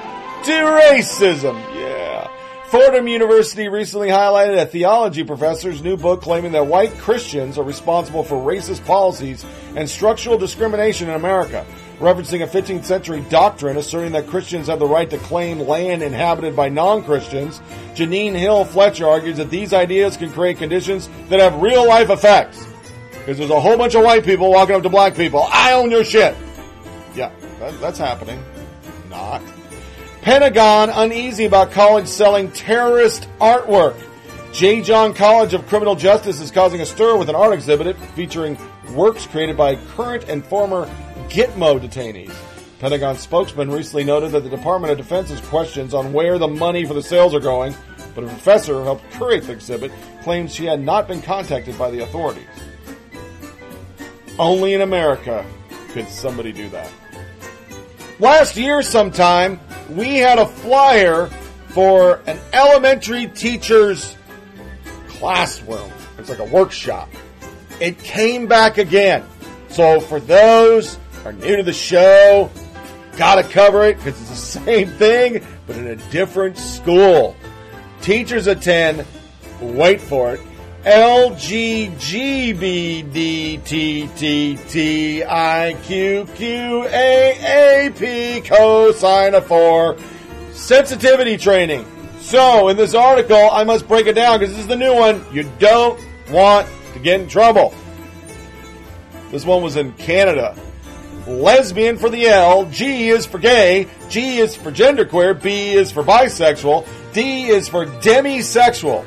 Speaker 15: to racism. Yeah. Fordham University recently highlighted a theology professor's new book claiming that white Christians are responsible for racist policies and structural discrimination in America. Referencing a 15th century doctrine asserting that Christians have the right to claim land inhabited by non-Christians, Jeannine Hill Fletcher argues that these ideas can create conditions that have real life effects. Because there's a whole bunch of white people walking up to black people. I own your shit. Yeah, that, that's happening. Not. Pentagon uneasy about college selling terrorist artwork. J. John College of Criminal Justice is causing a stir with an art exhibit featuring works created by current and former Gitmo detainees. Pentagon spokesman recently noted that the Department of Defense's questions on where the money for the sales are going, but a professor who helped curate the exhibit claims she had not been contacted by the authorities. Only in America could somebody do that. Last year, sometime, we had a flyer for an elementary teacher's classroom. It's like a workshop. It came back again. So for those are new to the show, gotta cover it because it's the *laughs* same thing, but in a different school. Teachers attend, wait for it, LGGBDTTTIQQAAP cosine of 4 sensitivity training. So, in this article, I must break it down because this is the new one. You don't want to get in trouble. This one was in Canada. Lesbian for the L, G is for gay, G is for genderqueer, B is for bisexual, D is for demisexual.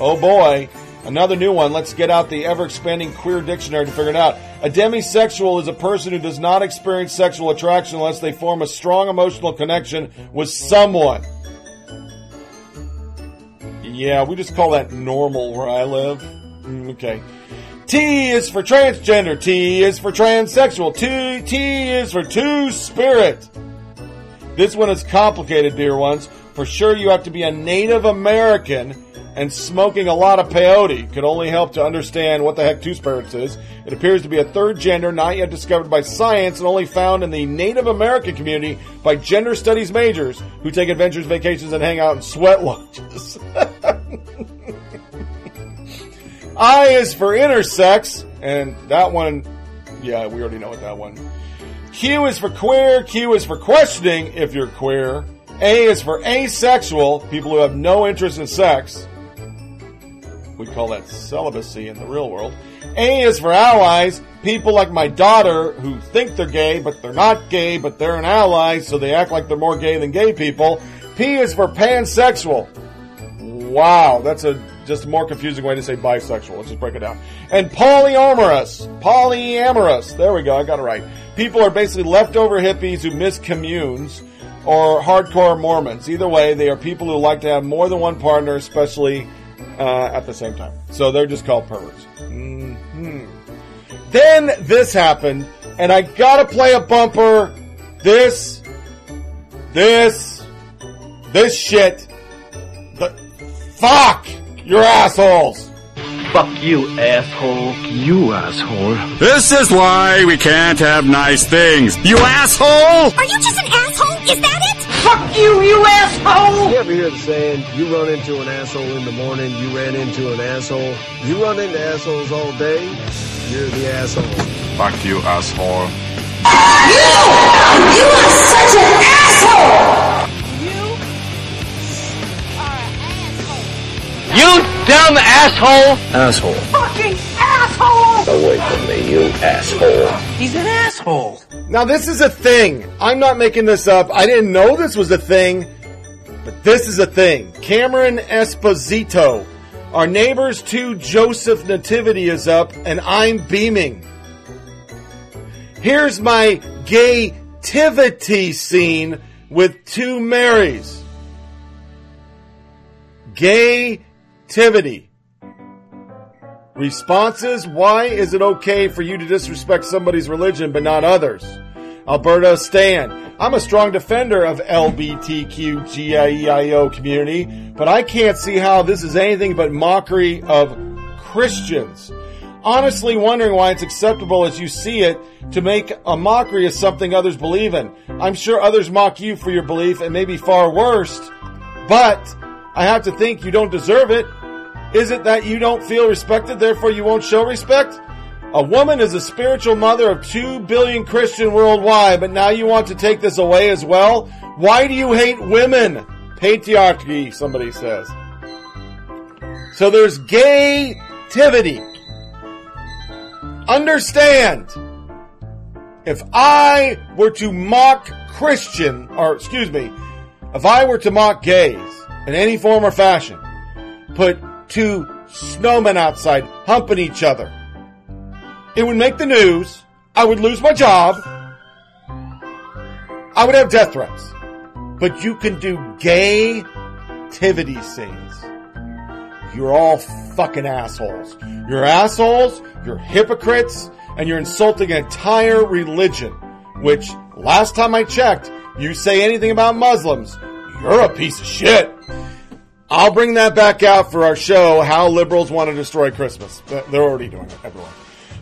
Speaker 15: Oh boy, another new one. Let's get out the ever expanding queer dictionary to figure it out. A demisexual is a person who does not experience sexual attraction unless they form a strong emotional connection with someone. Yeah, we just call that normal where I live. Mm, Okay. T is for transgender. T is for transsexual. T, T is for two spirit. This one is complicated, dear ones. For sure, you have to be a Native American, and smoking a lot of peyote could only help to understand what the heck two spirits is. It appears to be a third gender not yet discovered by science and only found in the Native American community by gender studies majors who take adventures, vacations, and hang out in sweat lodges. *laughs* I is for intersex, and that one, yeah, we already know what that one. Q is for queer. Q is for questioning if you're queer. A is for asexual, people who have no interest in sex. We call that celibacy in the real world. A is for allies, people like my daughter who think they're gay, but they're not gay, but they're an ally, so they act like they're more gay than gay people. P is for pansexual. Wow, that's a just a more confusing way to say bisexual. Let's just break it down. And polyamorous. Polyamorous. There we go, I got it right. People are basically leftover hippies who miss communes or hardcore Mormons. Either way, they are people who like to have more than one partner, especially uh, at the same time. So they're just called perverts. hmm Then this happened, and I gotta play a bumper. This, this, this shit. The, fuck! You're assholes!
Speaker 82: Fuck you, asshole. You asshole.
Speaker 83: This is why we can't have nice things. You asshole!
Speaker 84: Are you just an asshole? Is that it?
Speaker 72: Fuck you, you asshole!
Speaker 85: You ever hear the saying, you run into an asshole in the morning, you ran into an asshole? You run into assholes all day, you're the asshole.
Speaker 83: Fuck you, asshole.
Speaker 84: You! You Are such an asshole!
Speaker 72: You are an asshole! You dumb asshole!
Speaker 82: Asshole.
Speaker 72: Fucking asshole!
Speaker 82: Away from me, you asshole.
Speaker 72: He's an asshole.
Speaker 15: Now this is a thing. I'm not making this up. I didn't know this was a thing, but this is a thing. Cameron Esposito. Our neighbor's two Joseph Nativity is up, and I'm beaming. Here's my gay-tivity scene with two Marys. Gay-tivity. Responses Why is it okay for you to disrespect somebody's religion but not others? Alberta Stan. I'm a strong defender of LBTQGIEIO community, but I can't see how this is anything but mockery of Christians. Honestly wondering why it's acceptable as you see it to make a mockery of something others believe in. I'm sure others mock you for your belief and maybe far worse, but I have to think you don't deserve it. Is it that you don't feel respected, therefore you won't show respect? A woman is a spiritual mother of two billion Christian worldwide, but now you want to take this away as well? Why do you hate women? Patriarchy, somebody says. So there's gay-tivity. Understand, if I were to mock Christian, or excuse me, if I were to mock gays in any form or fashion, put two snowmen outside humping each other, it would make the news. I would lose my job. I would have death threats. But you can do gay tivity scenes. You're all fucking assholes. You're assholes, you're hypocrites, and you're insulting an entire religion. Which, last time I checked, you say anything about Muslims, you're a piece of shit. I'll bring that back out for our show, How Liberals Want to Destroy Christmas. They're already doing it, everyone.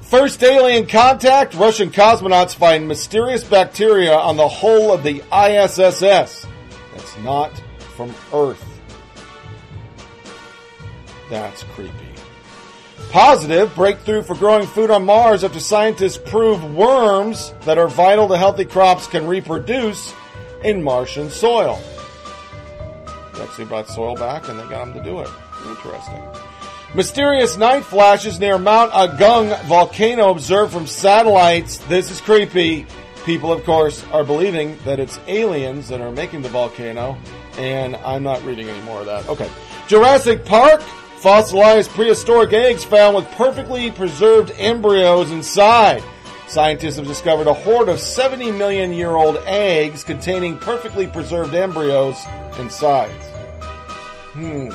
Speaker 15: First alien contact, Russian cosmonauts find mysterious bacteria on the hull of the ISSS. That's not from Earth. That's creepy. Positive breakthrough for growing food on Mars after scientists prove worms that are vital to healthy crops can reproduce in Martian soil. Actually brought soil back and they got them to do it. Interesting. Mysterious night flashes near Mount Agung volcano observed from satellites. This is creepy. People, of course, are believing that it's aliens that are making the volcano, and I'm not reading any more of that. Okay. Jurassic Park. Fossilized prehistoric eggs found with perfectly preserved embryos inside. Scientists have discovered a hoard of 70 million year old eggs containing perfectly preserved embryos inside. Hmm.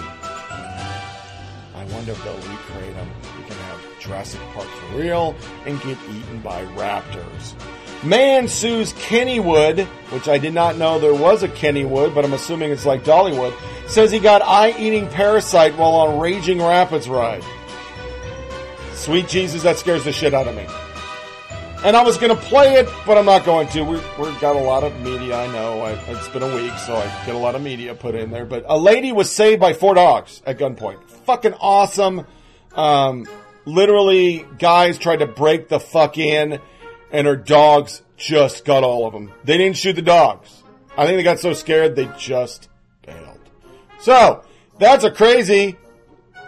Speaker 15: I wonder if they'll recreate them. We can have Jurassic Park for real and get eaten by raptors. Man sues Kennywood, which I did not know there was a Kennywood, but I'm assuming it's like Dollywood, says he got eye-eating parasite while on Raging Rapids ride. Sweet Jesus, that scares the shit out of me. And I was going to play it, but I'm not going to. We've, we've got a lot of media, I know. I, it's been a week, so I get a lot of media put in there. But a lady was saved by four dogs at gunpoint. Fucking awesome. Um, literally, guys tried to break the fuck in. and her dogs just got all of them. They didn't shoot the dogs. I think they got so scared they just bailed. So, that's a crazy.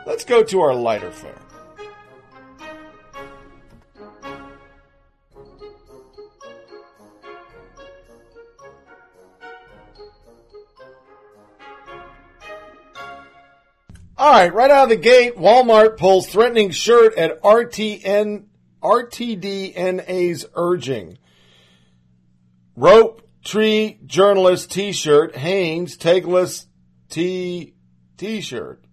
Speaker 15: Let's go to our lighter fare. All right, right out of the gate, Walmart pulls threatening shirt at RTN RTDNA's urging. Rope tree journalist T-shirt, Hanes tagless T T-shirt.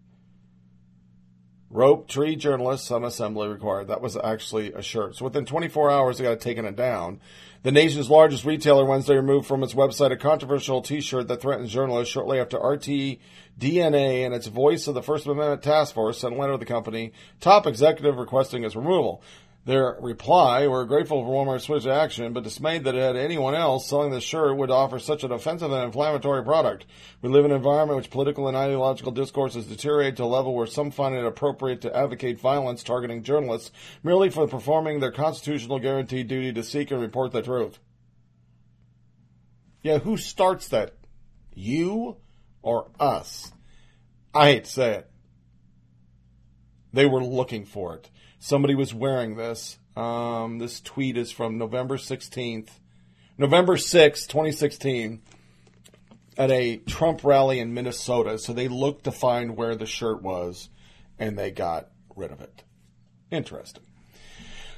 Speaker 15: Rope tree journalist, some assembly required. That was actually a shirt. So within 24 hours, they got it taken it down. The nation's largest retailer Wednesday removed from its website a controversial T-shirt that threatens journalists shortly after RT DNA and its voice of the First Amendment task force sent a letter to the company top executive requesting its removal. Their reply, we're grateful for Walmart's swift action, but dismayed that had anyone else selling this shirt would offer such an offensive and inflammatory product. We live in an environment which political and ideological discourse has deteriorated to a level where some find it appropriate to advocate violence targeting journalists merely for performing their constitutional guaranteed duty to seek and report the truth. Yeah, who starts that? You or us? I hate to say it. They were looking for it. Somebody was wearing this. Um, this tweet is from November 16th, November 6th, 2016, at a Trump rally in Minnesota. So they looked to find where the shirt was and they got rid of it. Interesting.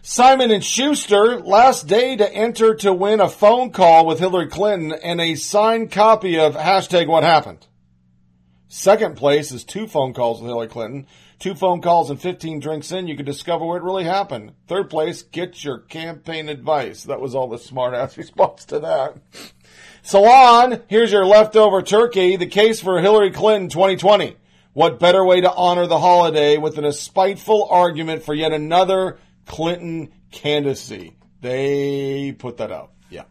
Speaker 15: Simon and Schuster, last day to enter to win a phone call with Hillary Clinton and a signed copy of hashtag what happened. Second place is two phone calls with Hillary Clinton. Two phone calls and 15 drinks in, you can discover what really happened. Third place, get your campaign advice. That was all the smart ass *laughs* response to that. Salon, here's your leftover turkey. The case for Hillary Clinton 2020. What better way to honor the holiday with an spiteful argument for yet another Clinton candidacy? They put that out. Yeah.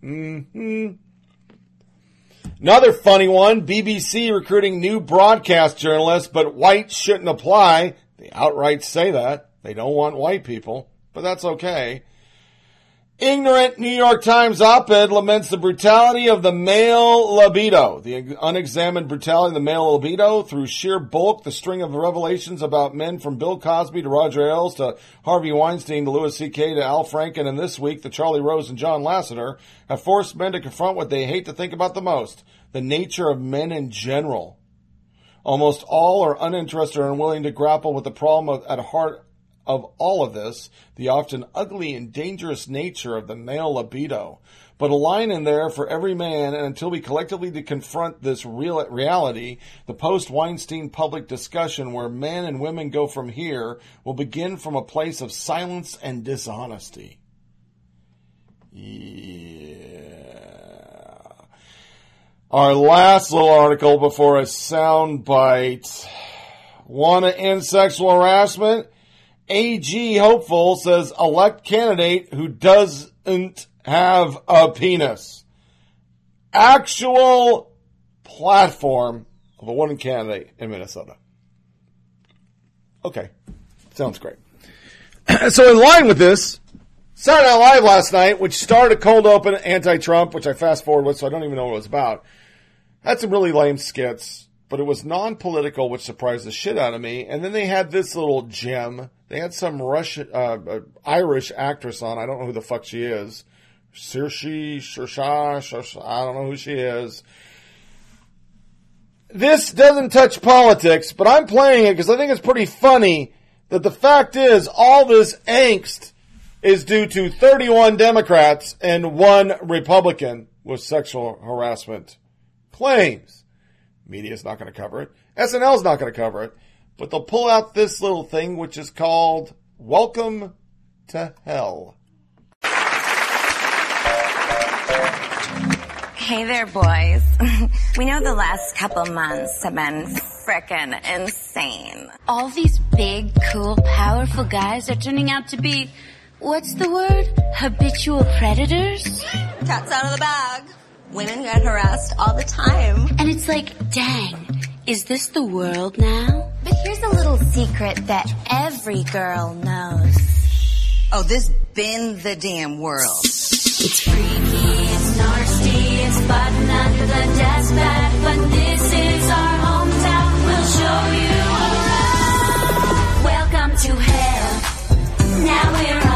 Speaker 15: hmm Another funny one, BBC recruiting new broadcast journalists, but white shouldn't apply. They outright say that. They don't want white people, but that's okay. Ignorant New York Times op-ed laments the brutality of the male libido. The unexamined brutality of the male libido through sheer bulk, the string of revelations about men from Bill Cosby to Roger Ailes to Harvey Weinstein to Louis C.K. to Al Franken and this week to Charlie Rose and John Lasseter have forced men to confront what they hate to think about the most, the nature of men in general. Almost all are uninterested or unwilling to grapple with the problem at heart of all of this, the often ugly and dangerous nature of the male libido. But a line in there for every man, and until we collectively confront this real reality, the post-Weinstein public discussion where men and women go from here will begin from a place of silence and dishonesty. Yeah. Our last little article before a sound bite. Want to end sexual harassment? AG hopeful says elect candidate who doesn't have a penis. Actual platform of a woman candidate in Minnesota. Okay. Sounds great. *clears throat* so in line with this, Saturday Night Live last night, which started a cold open anti-Trump, which I fast forward with, so I don't even know what it was about, had some really lame skits, but it was non-political, which surprised the shit out of me. And then they had this little gem. They had some Russian, uh, uh, Irish actress on. I don't know who the fuck she is. Saoirse, Saoirse, I don't know who she is. This doesn't touch politics, but I'm playing it because I think it's pretty funny that the fact is all this angst is due to 31 Democrats and one Republican with sexual harassment claims. Media's not going to cover it. SNL's not going to cover it. But they'll pull out this little thing which is called Welcome to Hell.
Speaker 52: Hey there, boys. *laughs* we know the last couple months have been frickin' insane. All these big, cool, powerful guys are turning out to be, what's the word? Habitual predators?
Speaker 86: Cat's out of the bag. Women get harassed all the time.
Speaker 52: And it's like, dang, is this the world now?
Speaker 86: But here's a little secret that every girl knows. Oh, this been the damn world.
Speaker 52: It's freaky, it's nasty, it's button under the desk bag, but this is our hometown. We'll show you around. Welcome to hell. Now we're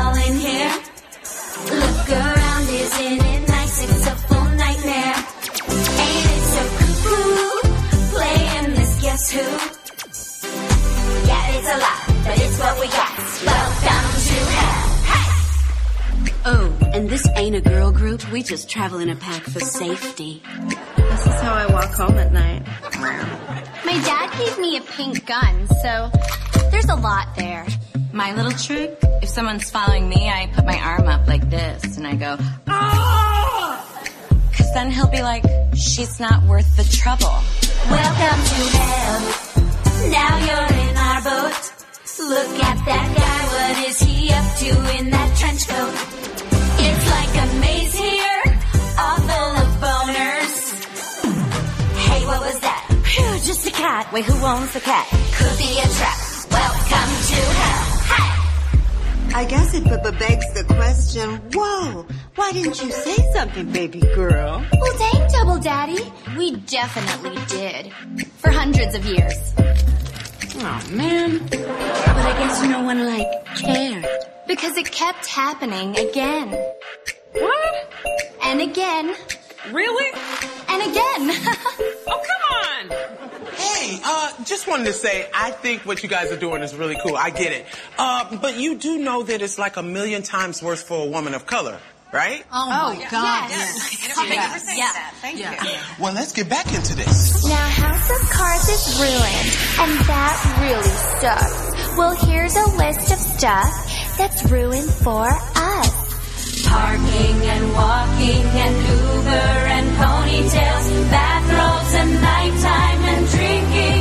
Speaker 52: what we got. Welcome to hell.
Speaker 70: Oh, and this ain't a girl group. We just travel in a pack for safety.
Speaker 86: This is how I walk home at night.
Speaker 52: My dad gave me a pink gun, so there's a lot there.
Speaker 86: My little trick, if someone's following me, I put my arm up like this and I go, ah! Cause then he'll be like, she's not worth the trouble.
Speaker 52: Welcome to hell. Now you're in our boat. Look at that guy. What is he up to in that trench coat? It's like a maze here, all full of boners. Hey, what was that?
Speaker 86: Phew, just a cat. Wait, who owns the cat?
Speaker 52: Could be a trap. Welcome to hell.
Speaker 87: I guess it b- b- begs the question, whoa, why didn't you say something, baby girl?
Speaker 52: Well, dang, Double Daddy. We definitely did. For hundreds of years.
Speaker 70: Oh, man. But I guess no one, like, cared.
Speaker 52: Because it kept happening again.
Speaker 88: What?
Speaker 52: And again.
Speaker 88: Really?
Speaker 52: And again. *laughs*
Speaker 88: oh, come on. Hey, uh, just wanted to say, I think what you guys are doing is really cool. I get it. Uh, but you do know that it's like a million times worse for a woman of color, right?
Speaker 86: Oh, my oh, God.
Speaker 52: Yes.
Speaker 86: Thank you for saying that. Thank you.
Speaker 88: Well, let's get back into this.
Speaker 52: Now House of Cards is ruined, and that really sucks. Well, here's a list of stuff that's ruined for us. Parking and walking and Uber and ponytails, bathrobes and nighttime and drinking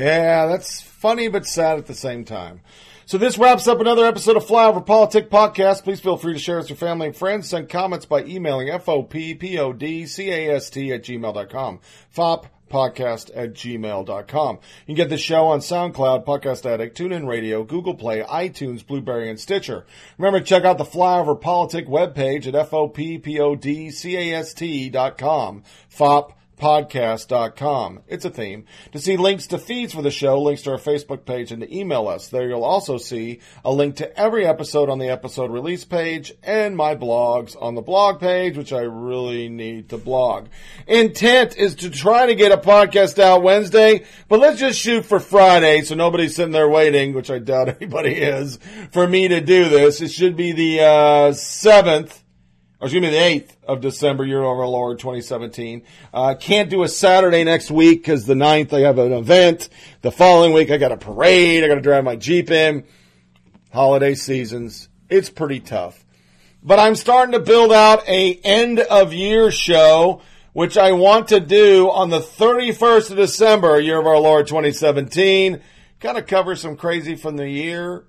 Speaker 52: Yeah,
Speaker 15: that's funny but sad at the same time. So this wraps up another episode of Flyover Politic Podcast. Please feel free to share with your family and friends. Send comments by emailing foppodcast at gmail.com. Fop podcast at gmail.com. You can get the show on SoundCloud, Podcast Addict, TuneIn Radio, Google Play, iTunes, Blubrry, and Stitcher. Remember to check out the Flyover Politic webpage at foppodcast.com. Fop podcast.com. It's a theme. To see links to feeds for the show, links to our Facebook page, and to email us. There you'll also see a link to every episode on the episode release page and my blogs on the blog page, which I really need to blog. Intent is to try to get a podcast out Wednesday, but let's just shoot for Friday so nobody's sitting there waiting, which I doubt *laughs* anybody is, for me to do this. It should be the uh, 7th or excuse me, the 8th of December, year of our Lord 2017. Uh, can't do a Saturday next week because the 9th I have an event. The following week I got a parade. I got to drive my Jeep in. Holiday seasons. It's pretty tough. But I'm starting to build out a end of year show, which I want to do on the 31st of December, year of our Lord 2017. Kind of cover some crazy from the year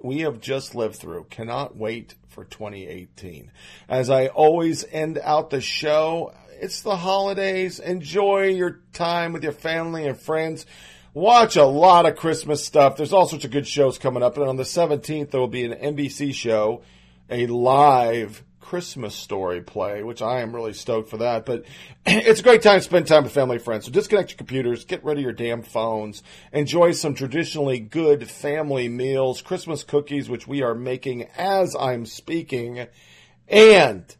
Speaker 15: we have just lived through. Cannot wait for 2018. As I always end out the show, it's the holidays. Enjoy your time with your family and friends. Watch a lot of Christmas stuff. There's all sorts of good shows coming up. And on the 17th, there will be an NBC show, a live Christmas story play, which I am really stoked for that. But *clears throat* it's a great time to spend time with family and friends. So disconnect your computers, get rid of your damn phones, enjoy some traditionally good family meals, Christmas cookies, which we are making as I'm speaking, and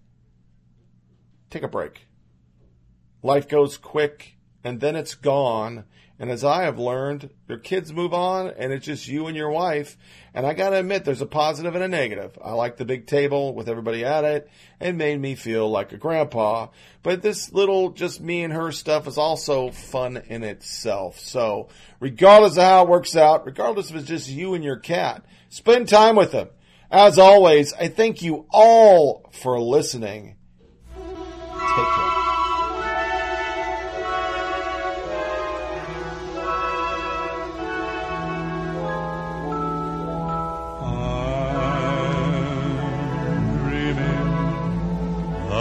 Speaker 15: take a break. Life goes quick and then it's gone. And as I have learned, your kids move on and it's just you and your wife. And I gotta admit, there's a positive and a negative. I like the big table with everybody at it. It made me feel like a grandpa. But this little just me and her stuff is also fun in itself. So regardless of how it works out, regardless if it's just you and your cat, spend time with them. As always, I thank you all for listening. Take care.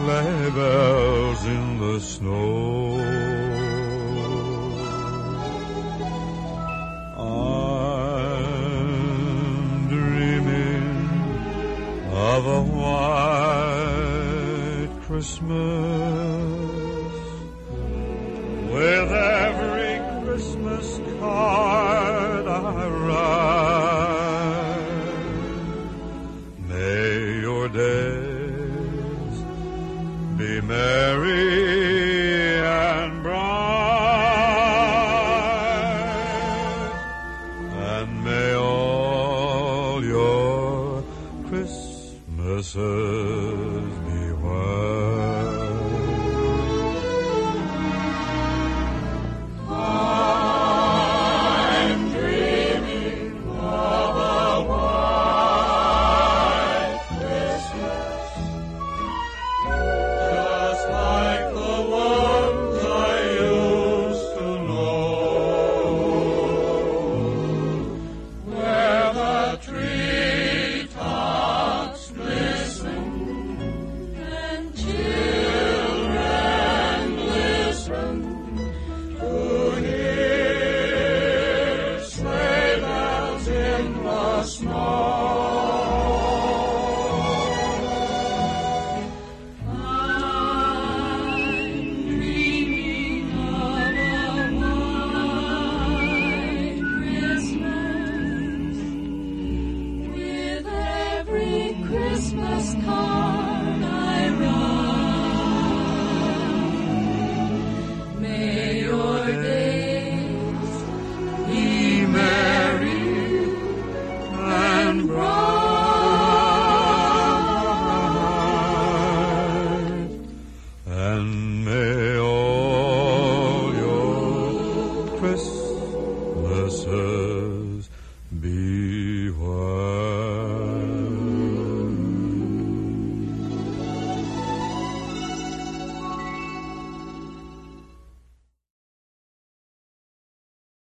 Speaker 89: sleigh bells in the snow. I'm dreaming of a white Christmas with every Christmas card I write. Be